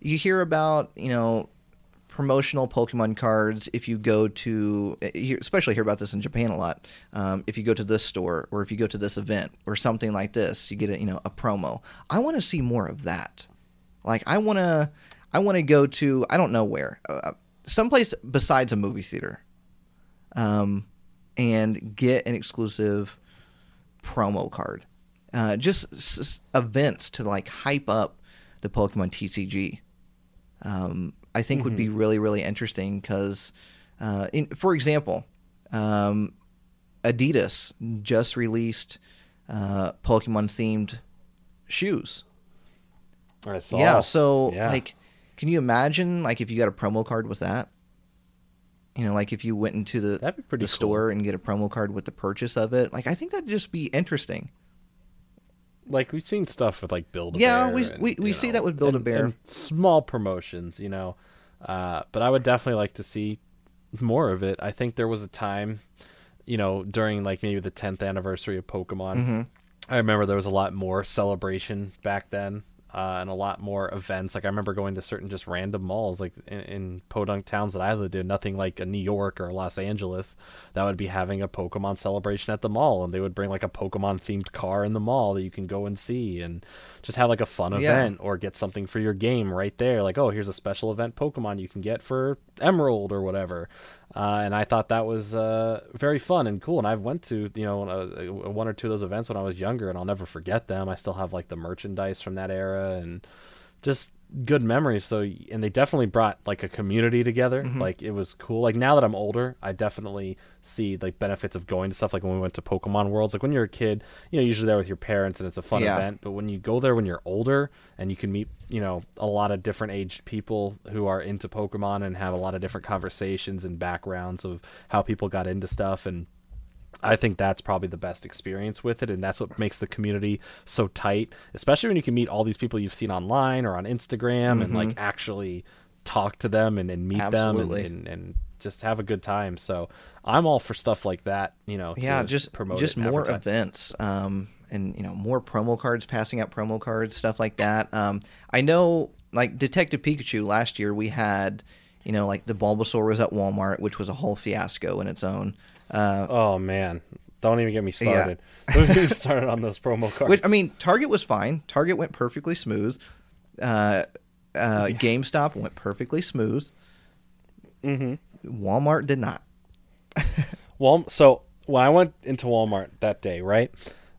you hear about you know promotional Pokemon cards if you go to, especially hear about this in Japan a lot. Um, if you go to this store or if you go to this event or something like this, you get a you know a promo. I want to see more of that. Like I want to, I want to go to I don't know where, uh, someplace besides a movie theater, um, and get an exclusive promo card. Uh, just s- events to like hype up the Pokemon TCG. Um, I think would be really really interesting because, uh, in, for example, um, Adidas just released uh, Pokemon themed shoes. I saw. Yeah, so Yeah. like, can you imagine like if you got a promo card with that? You know, like if you went into the That'd be pretty the cool. store and get a promo card with the purchase of it. Like, I think that'd just be interesting. like we've seen stuff with like Build a Bear. Yeah, we- and, we- we see know, that with Build a Bear. small promotions, you know. Uh, but I would definitely like to see more of it. I think there was a time, you know, during like maybe the 10th anniversary of Pokemon. Mm-hmm. I remember there was a lot more celebration back then. Uh, and a lot more events. Like I remember going to certain just random malls, like in, in podunk towns that I lived in. Nothing like a New York or Los Angeles that would be having a Pokemon celebration at the mall, and they would bring like a Pokemon themed car in the mall that you can go and see, and just have like a fun Yeah. event or get something for your game right there. Like oh, here's a special event Pokemon you can get for Emerald or whatever. Uh, and I thought that was uh, very fun and cool. And I've went to you know was, uh, one or two of those events when I was younger, and I'll never forget them. I still have like the merchandise from that era and just good memories. So and they definitely brought like a community together. Mm-hmm. Like it was cool. Like now that I'm older, I definitely see like benefits of going to stuff like when we went to Pokemon Worlds. Like when you're a kid, you know, usually there with your parents and it's a fun Yeah. event. But when you go there when you're older and you can meet, you know, a lot of different aged people who are into Pokemon and have a lot of different conversations and backgrounds of how people got into stuff and I think that's probably the best experience with it, and that's what makes the community so tight. Especially when you can meet all these people you've seen online or on Instagram, and like actually talk to them and, and meet Absolutely. them and, and, and just have a good time. So I'm all for stuff like that. You know, to yeah, just promote just more advertise. events, um, and you know more promo cards, passing out promo cards, stuff like that. Um, I know, like Detective Pikachu last year, we had, you know, like the Bulbasaur was at Walmart, which was a whole fiasco in its own. Uh, Oh man, don't even get me Yeah. started. [LAUGHS] Don't get me started on those promo [LAUGHS] cards. Which I mean, Target was fine. Target went perfectly smooth. Uh, uh, GameStop went perfectly smooth. Mm-hmm. Walmart did not. [LAUGHS] Well, so when I went into Walmart that day, right?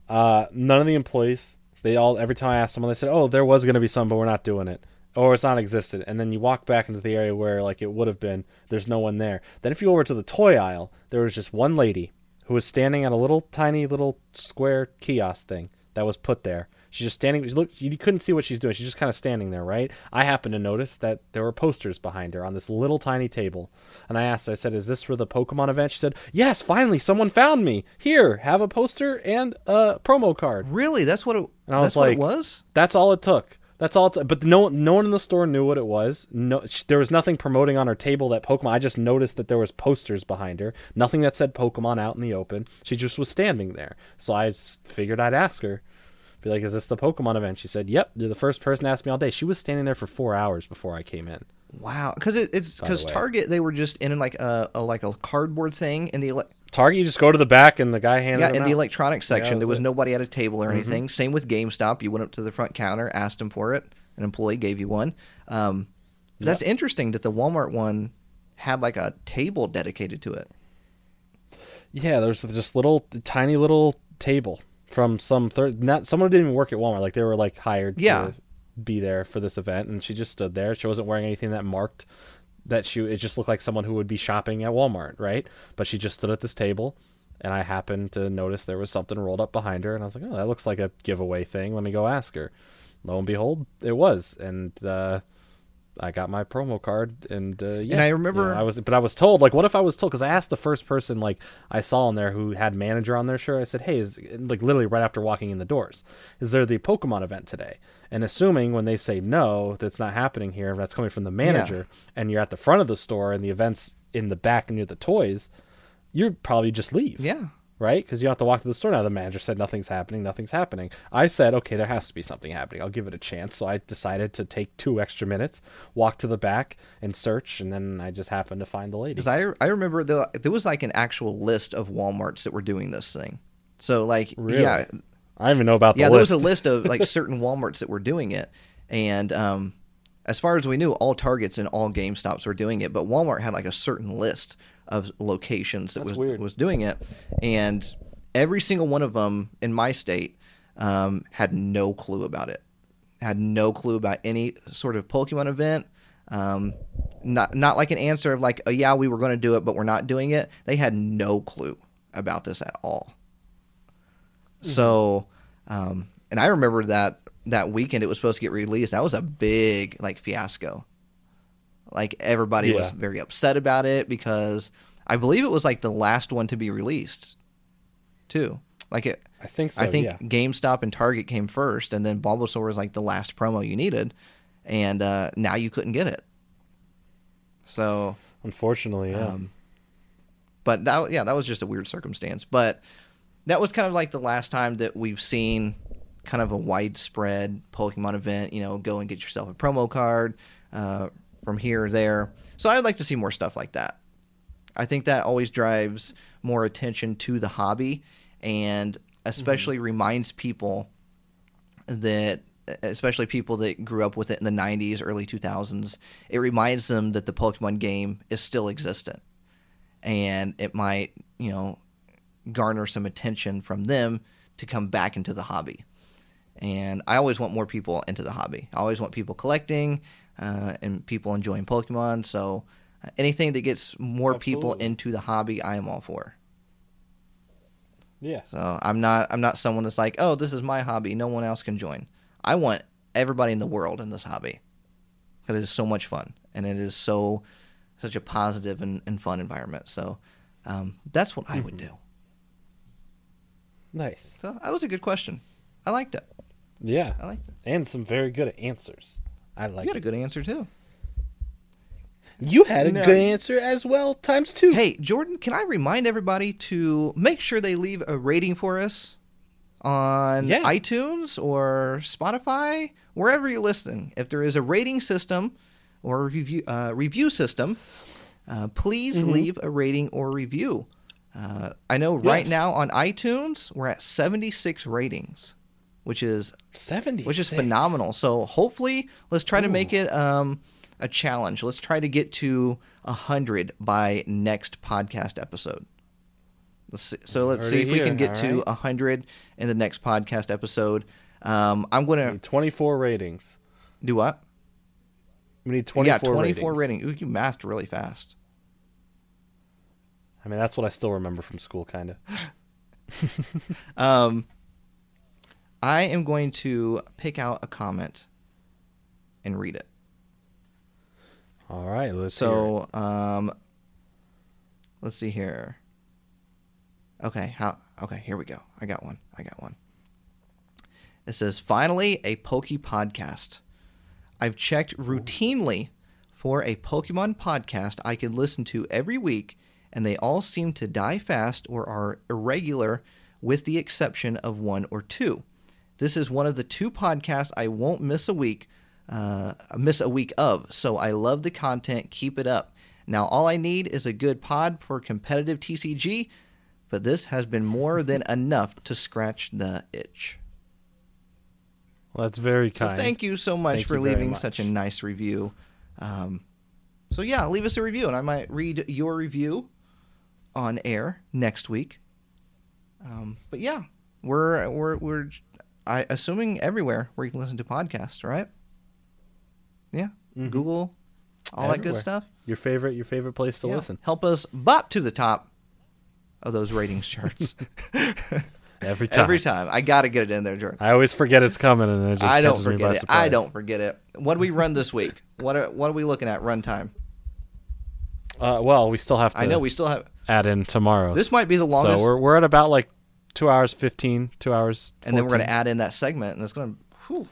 Uh, none of the employees, they all every time I asked someone, they said, "Oh, there was going to be some, but we're not doing it." Or it's not existed, and then you walk back into the area where like it would have been. There's no one there. Then if you go over to the toy aisle, there was just one lady who was standing at a little tiny little square kiosk thing that was put there, She's just standing. She looked. You couldn't see what she's doing. She's just kind of standing there, right? I happened to notice that there were posters behind her on this little tiny table, and I asked. I said, "Is this for the Pokemon event?" She said, "Yes. Finally, someone found me. Here, have a poster and a promo card." Really? That's what it. And I was that's what it like- was. That's all it took. That's all. But no, no one in the store knew what it was. No, sh- there was nothing promoting on her table that Pokemon. I just noticed that there was posters behind her. Nothing that said Pokemon out in the open. She just was standing there. So I figured I'd ask her. Be like, "Is this the Pokemon event?" She said, "Yep." You're the first person to ask me all day. She was standing there for four hours before I came in. Wow, because it, it's because. Target they were just in like a, a like a cardboard thing in the ele- Target, you just go to the back and the guy handed yeah in the electronics section. that there was it. Mm-hmm. nobody at a table or anything. Same with GameStop. You went up to the front counter, asked them for it. An employee gave you one. Um, That's interesting that the Walmart one had like a table dedicated to it. Yeah, there's just little tiny little table from some third. Not someone didn't even work at Walmart. Like they were like hired Yeah. to be there for this event, and she just stood there. She wasn't wearing anything that marked that she. It just looked like someone who would be shopping at Walmart, right? But she just stood at this table, and I happened to notice there was something rolled up behind her, and I was like, "Oh, that looks like a giveaway thing. Let me go ask her." Lo and behold, it was, and. uh I got my promo card, and uh, yeah, and I remember- know, I was, but I was told, like, what if I was told? Because I asked the first person, like, I saw in there who had manager on their shirt. I said, hey, is like literally right after walking in the doors, is there the Pokemon event today? And assuming when they say no, that's not happening here, that's coming from the manager, and you're at the front of the store and the event's in the back near the toys, you'd probably just leave Yeah. right? Because you don't have to walk to the store now. The manager said nothing's happening, nothing's happening. I said, okay, there has to be something happening. I'll give it a chance. So I decided to take two extra minutes, walk to the back, and search, and then I just happened to find the lady. Because I I remember the, there was like an actual list of WalMarts that were doing this thing. So like Really? yeah I don't even know about the yeah there was a list of like [LAUGHS] certain WalMarts that were doing it, and um, as far as we knew, all Targets and all GameStops were doing it, but Walmart had like a certain list of locations that That's was weird. was doing it, and every single one of them in my state um, had no clue about it, had no clue about any sort of Pokemon event. Um, not not like an answer of like, oh yeah, we were going to do it, but we're not doing it. They had no clue about this at all. So, um, and I remember that that weekend it was supposed to get released. That was a big like fiasco. Like everybody was very upset about it because I believe it was like the last one to be released, too. Like it, I think so. I think yeah. GameStop and Target came first, and then Bulbasaur was like the last promo you needed, and uh, now you couldn't get it. So, Unfortunately, yeah. um, but that yeah, that was just a weird circumstance. But that was kind of like the last time that we've seen kind of a widespread Pokemon event. You know, go and get yourself a promo card uh, from here or there. So I'd like to see more stuff like that. I think that always drives more attention to the hobby, and especially reminds people that especially people that grew up with it in the 90s early 2000s it reminds them that the pokemon game is still existent and it might you know garner some attention from them to come back into the hobby and i always want more people into the hobby i always want people collecting uh, and people enjoying pokemon so uh, anything that gets more people into the hobby i am all for yeah. so I'm not I'm not someone that's like, oh, this is my hobby. No one else can join. I want everybody in the world in this hobby because it is so much fun and it is so such a positive and, and fun environment. So um, that's what I would do. Nice. So that was a good question. I liked it. Yeah. I liked it. And some very good answers. I like. You had a good answer too. You had a No. good answer as well, times two. Hey, Jordan, can I remind everybody to make sure they leave a rating for us on Yeah. iTunes or Spotify, wherever you're listening? If there is a rating system or review uh, review system, uh, please Mm-hmm. leave a rating or review. Uh, I know right now on iTunes we're at 76 ratings, which is seventy, which is phenomenal. So hopefully, let's try to make it um, a challenge. Let's try to get to hundred by next podcast episode. Let's see. So let's see if we here, can get all to right. hundred in the next podcast episode. Um, I'm gonna Twenty-four ratings. do what? We need twenty-four. yeah, 24 ratings. rating. Ooh, you masked really fast. I mean, that's what I still remember from school, kind of. [LAUGHS] Um, I am going to pick out a comment and read it. All right, let's. So, um, let's see here. Okay, how? Okay, here we go. I got one. I got one. It says, "Finally, a Poke podcast. I've checked routinely for a Pokemon podcast I could listen to every week, and they all seem to die fast or are irregular, with the exception of one or two. This is one of the two podcasts I won't miss a week, uh, miss a week of. So I love the content. Keep it up. Now all I need is a good pod for competitive TCG, but this has been more [LAUGHS] than enough to scratch the itch. Well, that's very So kind. thank you so much Thank for leaving much. such a nice review. Um, so yeah, leave us a review, and I might read your review on air next week. Um, but yeah, we're we're we're I assuming everywhere where you can listen to podcasts, right? Yeah, Mhm. Google, all that good stuff. Your favorite, your favorite place to Yeah. listen Help us bop to the top of those ratings charts [LAUGHS] [LAUGHS] every time. every time. I got to get it in there, Jordan. I always forget it's coming, and it just I don't catches me by forget it. surprise. I don't forget it. What do we run this week? What are what are we looking at runtime? Uh, well, we still have to I know we still have. add in tomorrow. This might be the longest, so we're we're at about like two hours fifteen, two hours, and then we're going to add in that segment, and it's going to.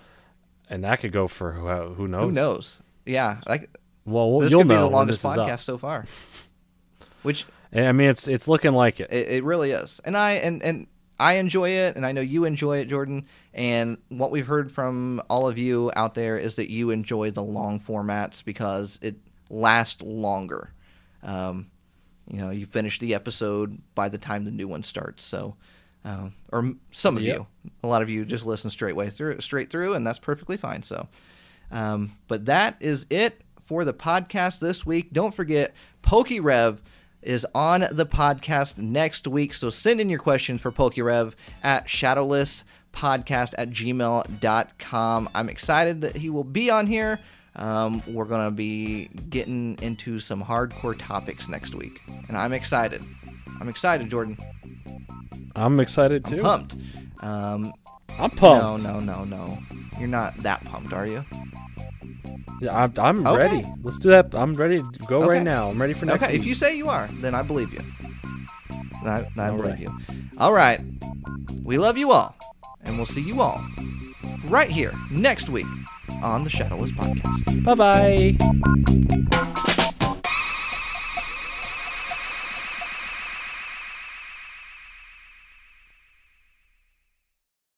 and that could go for who, who knows? Who knows? Yeah, like Well, this could be the longest this is up. podcast so far. [LAUGHS] Which I mean, it's it's looking like it. it, it really is, and I and and I enjoy it, and I know you enjoy it, Jordan. And what we've heard from all of you out there is that you enjoy the long formats because it lasts longer. Um, you know, you finish the episode by the time the new one starts. So, uh, or some of Yep. you, a lot of you just listen straight way through, straight through, and that's perfectly fine. So, um, but that is it for the podcast this week. Don't forget, PokeRev is on the podcast next week. So send in your questions for PokeRev at shadowlesspodcast at gmail.com. I'm excited that he will be on here. Um, we're going to be getting into some hardcore topics next week. And I'm excited. I'm excited, Jordan. I'm excited too. I'm pumped. Um, I'm pumped. No, no, no, no. You're not that pumped, are you? Yeah, I'm, I'm Okay. ready. Let's do that. I'm ready to go Okay. right now. I'm ready for next okay, week. if you say you are, then I believe you. I, I believe right. you. All right. We love you all, and we'll see you all right here next week on the Shadowless Podcast. Bye bye.